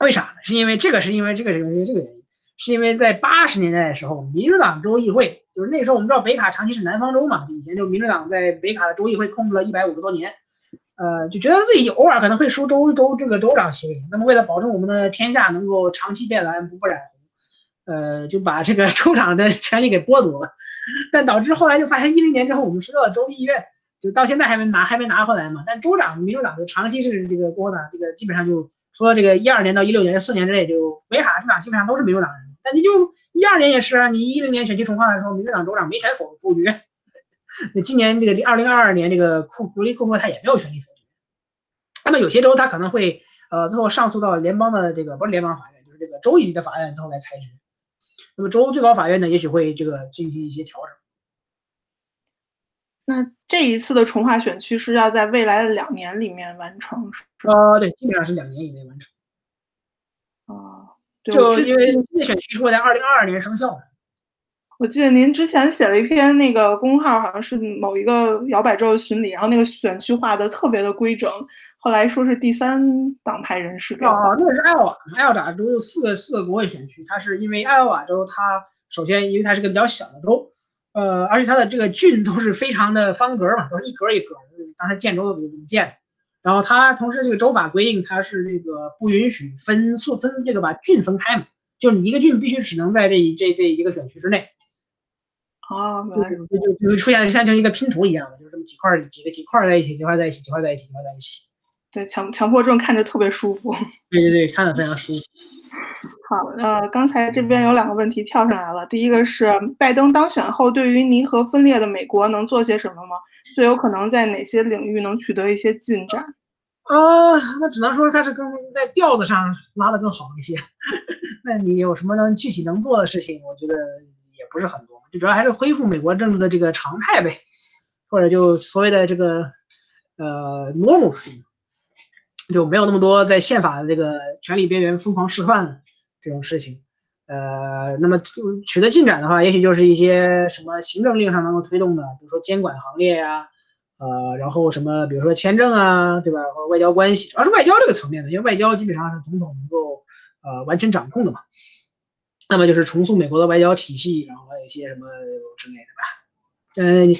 为啥呢？是因为这个，是因为这个，是因为这个原因。是因为在八十年代的时候，民主党州议会就是那时候我们知道北卡长期是南方州嘛，以前就民主党在北卡的州议会控制了一百五十多年，呃，就觉得自己偶尔可能会输州州这个州长席位，那么为了保证我们的天下能够长期变蓝不不染红，呃，就把这个州长的权利给剥夺了，但导致后来就发现一零年之后我们输掉了州议院，就到现在还没拿还没拿回来嘛，但州长民主党就长期是这个共和党，这个基本上就说这个一二年到一六年四年之内就北卡州长基本上都是民主党人。但你就一二年也是啊，你一零年选区重划的时候，民主党州长没权否否决。那今年这个二零二二年这个库布里库珀他也没有权利否决。那么有些州他可能会呃最后上诉到联邦的这个不是联邦法院，就是这个州一级的法院最后来裁决。那么州最高法院呢，也许会这个进行一些调整。那这一次的重划选区是要在未来的两年里面完成？呃，对，基本上是两年以内完成。啊。就因为内选区会在二零二二年生效的。我记得您之前写了一篇那个公号，好像是某一个摇摆州的巡礼，然后那个选区划的特别的规整。后来说是第三党派人士。哦，那个是艾奥瓦，艾奥瓦州有四个四个国会选区。它是因为艾奥瓦州，它首先因为它是个比较小的州，呃，而且它的这个郡都是非常的方格嘛，都是一格一格，当时建州的怎么建。然后它同时这个州法规定，它是这个不允许分数分这个把郡分开嘛，就是你一个郡必须只能在这这这一个选区之内。哦，原来就就就会出现像就一个拼图一样的，就是这么几块几个几块在一起，几块在一起，几块在一起，几块在一起。对，强强迫症看着特别舒服。对对对，看着非常舒服。好，呃，刚才这边有两个问题跳上来了，第一个是拜登当选后，对于尼核分裂的美国能做些什么吗？最有可能在哪些领域能取得一些进展？啊，那只能说他是更在调子上拉的更好一些。那你有什么能具体能做的事情？我觉得也不是很多，就主要还是恢复美国政治的这个常态呗，或者就所谓的这个呃 normalcy，就没有那么多在宪法的这个权力边缘疯狂释放这种事情。呃，那么取得进展的话，也许就是一些什么行政令上能够推动的，比如说监管行列呀，呃，然后什么，比如说签证啊，对吧？或者外交关系，主要是外交这个层面的，因为外交基本上是总统能够呃完全掌控的嘛。那么就是重塑美国的外交体系，然后还有一些什么之类的吧。嗯，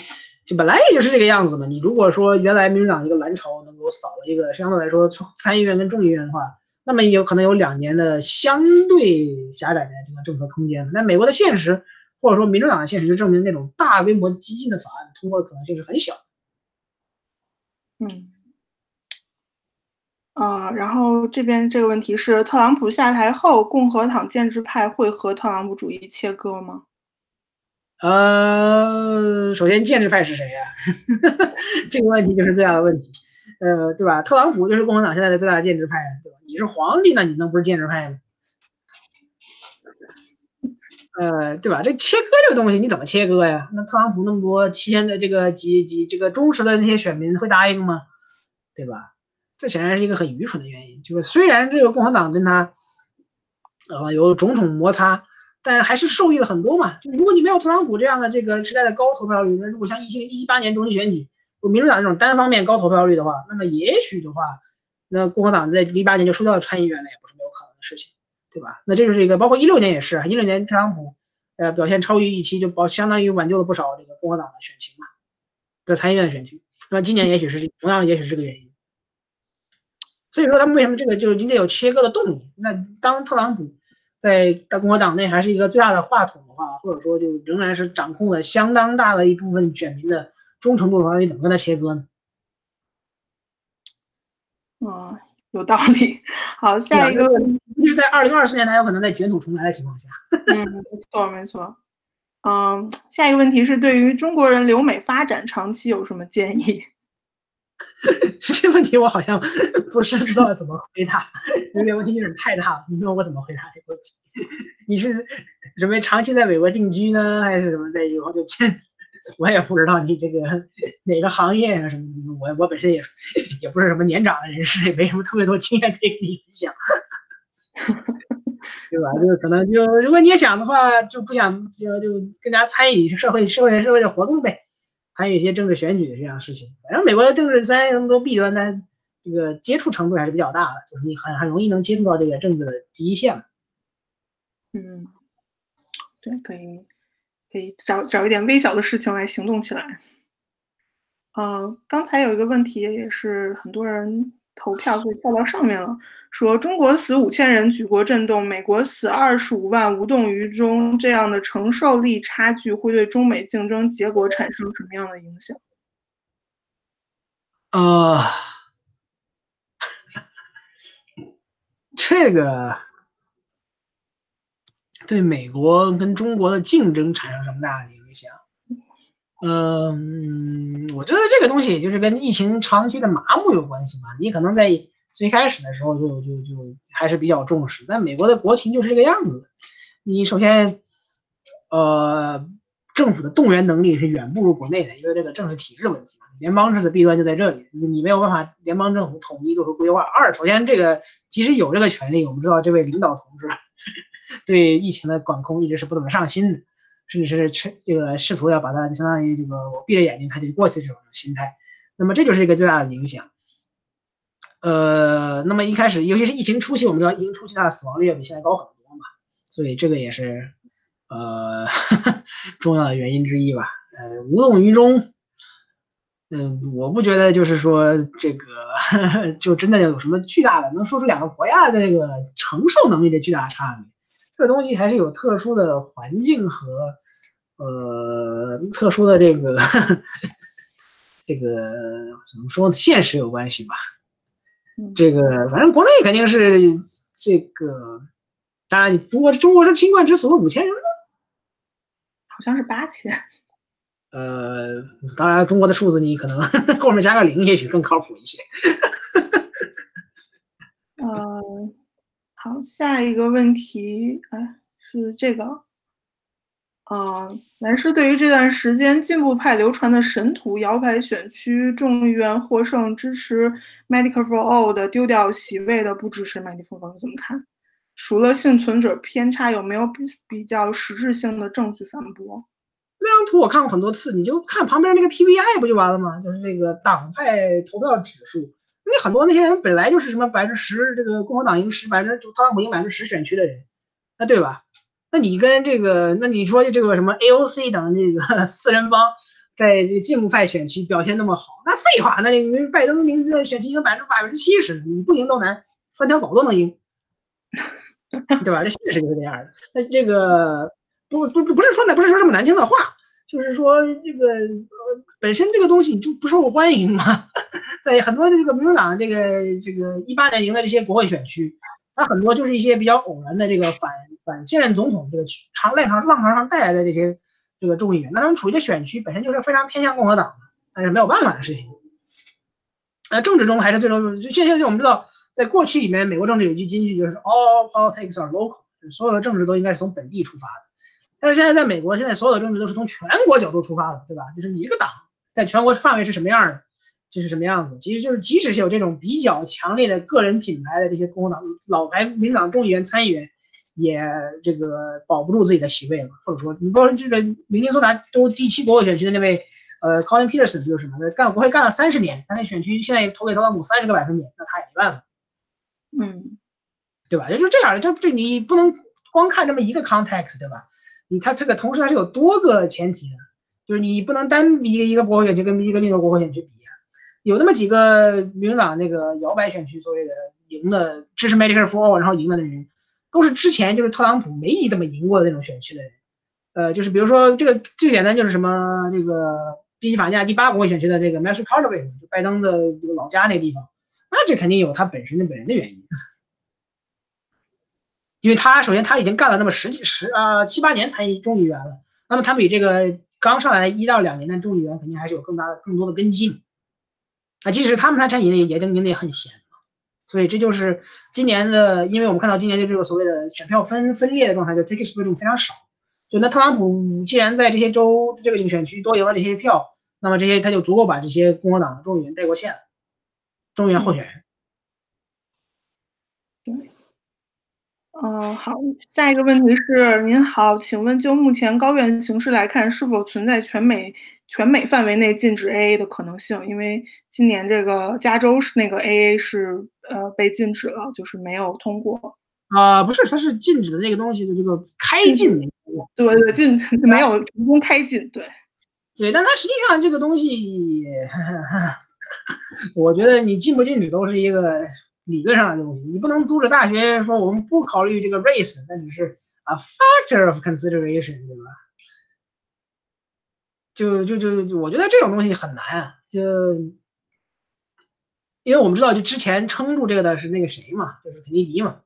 就本来也就是这个样子嘛。你如果说原来民主党一个蓝潮能够扫了一个相对来说参议院跟众议院的话，那么有可能有两年的相对狭窄的这个政策空间。那美国的现实，或者说民主党的现实，就证明那种大规模激进的法案通过的可能性是很小。嗯。呃，然后这边这个问题是，特朗普下台后，共和党建制派会和特朗普主义切割吗？呃，首先建制派是谁呀？这个问题就是最大的问题，呃，对吧？特朗普就是共和党现在的最大建制派，对吧？你是皇帝，那你能不是建制派吗？呃，对吧？这切割这个东西你怎么切割呀？那特朗普那么多七千的这个几几这个忠实的那些选民会答应吗？对吧？这显然是一个很愚蠢的原因，就是虽然这个共和党跟他，呃，有种种摩擦，但还是受益了很多嘛。如果你没有特朗普这样的这个时代的高投票率，那如果像一七一八年中期选举，有民主党那种单方面高投票率的话，那么也许的话，那共和党在一八年就输掉了参议院，那也不是没有可能的事情，对吧？那这就是一个，包括一六年也是，一六年特朗普，呃，表现超于预期，就保相当于挽救了不少这个共和党的选情嘛，在参议院的选情。那么今年也许是同样，也许是这个原因。所以说他们为什么这个就是今天有切割的动力？那当特朗普在大共和党内还是一个最大的话筒的话，或者说就仍然是掌控了相当大的一部分选民的忠诚度的话，你怎么跟他切割呢？啊，有道理。好，下一个问题就是在二零二四年他有可能在卷土重来的情况下。嗯，没错没错。嗯，下一个问题是对于中国人留美发展长期有什么建议？这问题我好像不是知道怎么回答，因为问题有点太大了。你问我怎么回答这个问题？你是准备长期在美国定居呢，还是什么在以后就迁？我也不知道你这个哪个行业啊什么。我我本身也也不是什么年长的人士，也没什么特别多经验可以跟你分享，对吧？就可能就如果你也想的话，就不想就就更加参与社会社会社会的活动呗。还有一些政治选举的这样事情，反正美国的政治虽然有那么多弊端，但这个接触程度还是比较大的，就是你很很容易能接触到这个政治的第一线。嗯，对，可以可以找找一点微小的事情来行动起来。呃，刚才有一个问题也是很多人投票所以跳到上面了。说中国死五千人，举国震动；美国死二十五万，无动于衷。这样的承受力差距会对中美竞争结果产生什么样的影响？呃，这个对美国跟中国的竞争产生什么大的影响？嗯，我觉得这个东西就是跟疫情长期的麻木有关系吧。你可能在。最开始的时候就就就还是比较重视，但美国的国情就是这个样子。你首先，呃，政府的动员能力是远不如国内的，因为这个政治体制问题嘛。联邦制的弊端就在这里，你没有办法联邦政府统一做出规划。二，首先这个即使有这个权利，我们知道这位领导同志 对疫情的管控一直是不怎么上心的，甚至是这个试图要把它相当于这个我闭着眼睛它就过去这种心态。那么这就是一个最大的影响。呃，那么一开始，尤其是疫情初期，我们知道疫情初期它的死亡率要比现在高很多嘛，所以这个也是呃 重要的原因之一吧。呃，无动于衷，嗯，我不觉得就是说这个 就真的有什么巨大的能说出两个国家的这个承受能力的巨大差别。这个东西还是有特殊的环境和呃特殊的这个这个怎么说呢现实有关系吧。这个反正国内肯定是这个，当然中国中国是新冠只死了五千人吗？好像是八千。呃，当然中国的数字你可能后面加个零，也许更靠谱一些。嗯，好，下一个问题，哎，是这个。啊，男士对于这段时间进步派流传的神图摇摆选区众议院获胜支持 Medicare for All 的丢掉席位的不支持 Medicare for 怎么看？除了幸存者偏差，有没有比比较实质性的证据反驳？那张图我看过很多次，你就看旁边那个 PVI 不就完了吗？就是这个党派投票指数，那很多那些人本来就是什么百分之十，这个共和党赢十，百分之特朗普赢百分之十选区的人，那对吧？那你跟这个，那你说这个什么 AOC 等这个 四人帮，在这个进步派选区表现那么好，那废话，那你拜登名字选区赢百分之百分之七十，你不赢都难，三条狗都能赢，对吧？这现实就是这样的。那这个不不不是说那不是说这么难听的话，就是说这个呃本身这个东西就不受欢迎嘛。在很多这个民主党这个这个一八年赢的这些国会选区，它很多就是一些比较偶然的这个反。现任总统这个长浪潮浪潮上带来的这些这个众议员，那他们处于的选区本身就是非常偏向共和党的，但是没有办法的事情。呃，政治中还是最终就现在就我们知道，在过去里面，美国政治有句金句就是 all politics are local，所有的政治都应该是从本地出发的。但是现在在美国，现在所有的政治都是从全国角度出发的，对吧？就是你这个党在全国范围是什么样的，这是什么样子？其实就是即使是有这种比较强烈的个人品牌的这些共和党老牌民主党众议员、参议员。也这个保不住自己的席位了，或者说，你包括这个明尼苏达州第七国会选区的那位，呃，Colin Peterson 就是什么呢？干国会干了三十年，他那选区现在投给特朗普三十个百分点，那他也没办法，嗯，对吧？也就这样，就这你不能光看这么一个 context，对吧？你他这个同时还是有多个前提的，就是你不能单比一个一个国会选区跟一个另一个国会选区比啊。有那么几个民主党那个摇摆选区所谓的赢的支持 Medicare for All，然后赢的那人。都是之前就是特朗普没怎么赢过的那种选区的人，呃，就是比如说这个最简单就是什么这个宾夕法尼亚第八国会选区的这个 Marshall c a r t e r 就拜登的这个老家那地方，那这肯定有他本身的本人的原因，因为他首先他已经干了那么十几十啊七八年参议众议员了，那么他比这个刚上来一到两年的众议员肯定还是有更大更多的根基，啊，即使是他们他参议也也赢得也很闲。所以这就是今年的，因为我们看到今年就这个所谓的选票分分裂的状态，就 ticketsprint 非常少。就那特朗普既然在这些州这个选区多赢了这些票，那么这些他就足够把这些共和党的众议员带过线了，众议员候选人。对。嗯，好，下一个问题是，您好，请问就目前高院形势来看，是否存在全美？全美范围内禁止 AA 的可能性，因为今年这个加州是那个 AA 是呃被禁止了，就是没有通过。啊，不是，它是禁止的那个东西的这个开禁没通过。对对，禁没有成功开禁，对。对，但它实际上这个东西，我觉得你禁不禁止都是一个理论上的东西，你不能阻止大学说我们不考虑这个 race，那只是 a factor of consideration，对吧？就就就我觉得这种东西很难啊，就因为我们知道，就之前撑住这个的是那个谁嘛，就是肯尼迪嘛，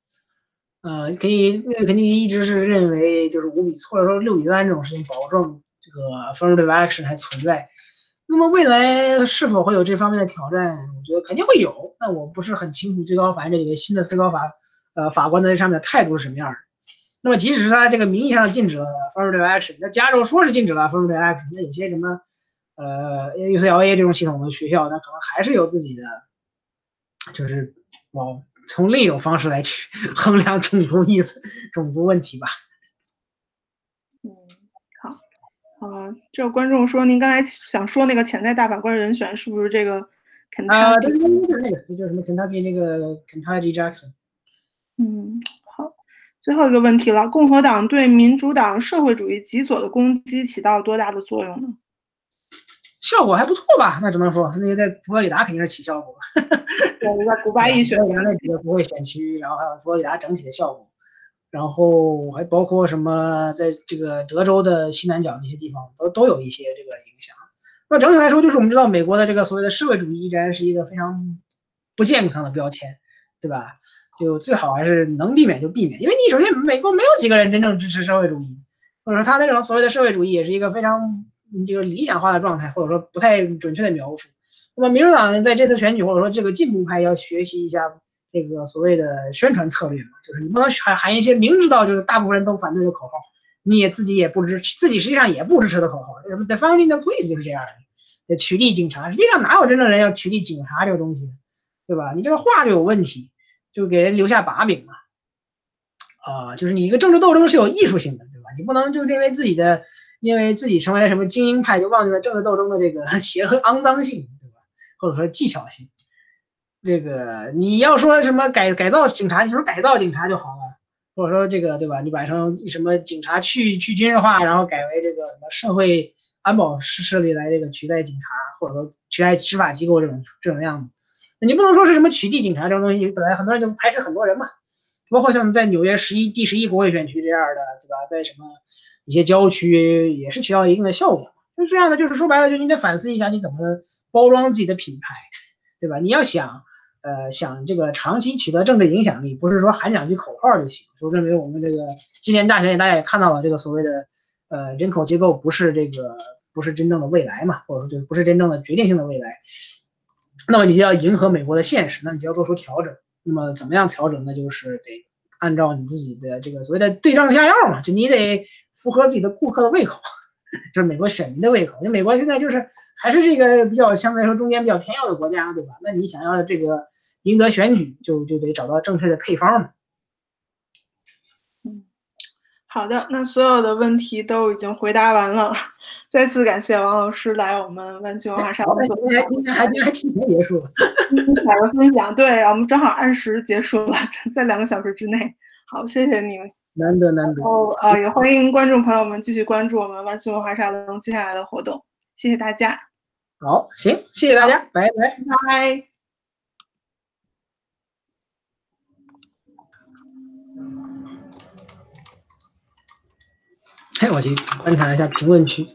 呃，肯尼那肯尼迪一直是认为就是五比或者说六比三这种事情保证这个 affirmative action 还存在，那么未来是否会有这方面的挑战？我觉得肯定会有，但我不是很清楚最高法院这几个新的最高法呃法官在这上面的态度是什么样的。那么，即使是他这个名义上禁止了 affirmative action，那加州说是禁止了 affirmative action，那有些什么，呃，UCLA 这种系统的学校，那可能还是有自己的，就是往从另一种方式来去 衡量种族意思、种族问题吧。嗯，好，呃，这个观众说，您刚才想说那个潜在大法官人选是不是这个肯塔啊，对，就是那个，那叫什么肯塔基那个 Kentucky Jackson。嗯。好最后一个问题了，共和党对民主党社会主义极左的攻击起到多大的作用呢？效果还不错吧？那只能说，那个在佛罗里达肯定是起效果。对，在古巴一选那几个国会选区，然后还有佛罗里达整体的效果，然后还包括什么，在这个德州的西南角那些地方，都都有一些这个影响。那整体来说，就是我们知道美国的这个所谓的社会主义依然是一个非常不健康的标签，对吧？就最好还是能避免就避免，因为你首先美国没有几个人真正支持社会主义，或者说他那种所谓的社会主义也是一个非常这个理想化的状态，或者说不太准确的描述。那么民主党在这次选举或者说这个进步派要学习一下这个所谓的宣传策略嘛，就是你不能喊喊一些明知道就是大部分人都反对的口号，你也自己也不支持，自己实际上也不支持的口号，什么 “defunding the police” 就是这样的，取缔警察，实际上哪有真正人要取缔警察这个东西，对吧？你这个话就有问题。就给人留下把柄嘛，啊，就是你一个政治斗争是有艺术性的，对吧？你不能就因为自己的，因为自己成为了什么精英派，就忘记了政治斗争的这个 邪恶肮脏性，对吧？或者说技巧性。这个你要说什么改改造警察，你说改造警察就好了，或者说这个对吧？你把成什么警察去去军事化，然后改为这个什么社会安保设设立来这个取代警察，或者说取代执法机构这种这种样子。你不能说是什么取缔警察这种东西，本来很多人就排斥很多人嘛。包括像在纽约十一第十一国会选区这样的，对吧？在什么一些郊区也是起到一定的效果。就这样的，就是说白了，就你得反思一下你怎么包装自己的品牌，对吧？你要想。呃，想这个长期取得政治影响力，不是说喊两句口号就行。就认为我们这个今年大选，大家也看到了，这个所谓的呃人口结构不是这个不是真正的未来嘛，或者说就不是真正的决定性的未来。那么你就要迎合美国的现实，那你就要做出调整。那么怎么样调整？那就是得按照你自己的这个所谓的对症下药嘛，就你得符合自己的顾客的胃口，就是美国选民的胃口。因为美国现在就是还是这个比较相对来说中间比较偏右的国家，对吧？那你想要这个。赢得选举就就得找到正确的配方嘛。好的，那所有的问题都已经回答完了，再次感谢王老师来我们万青文化沙龙。今天今天还今天还提前结束了，精彩的分享，对，我们正好按时结束了，在两个小时之内。好，谢谢你们，难得难得。哦，呃，也欢迎观众朋友们继续关注我们万青文化沙龙接下来的活动，谢谢大家。好，行，谢谢大家，拜拜拜，拜。我去观察一下评论区。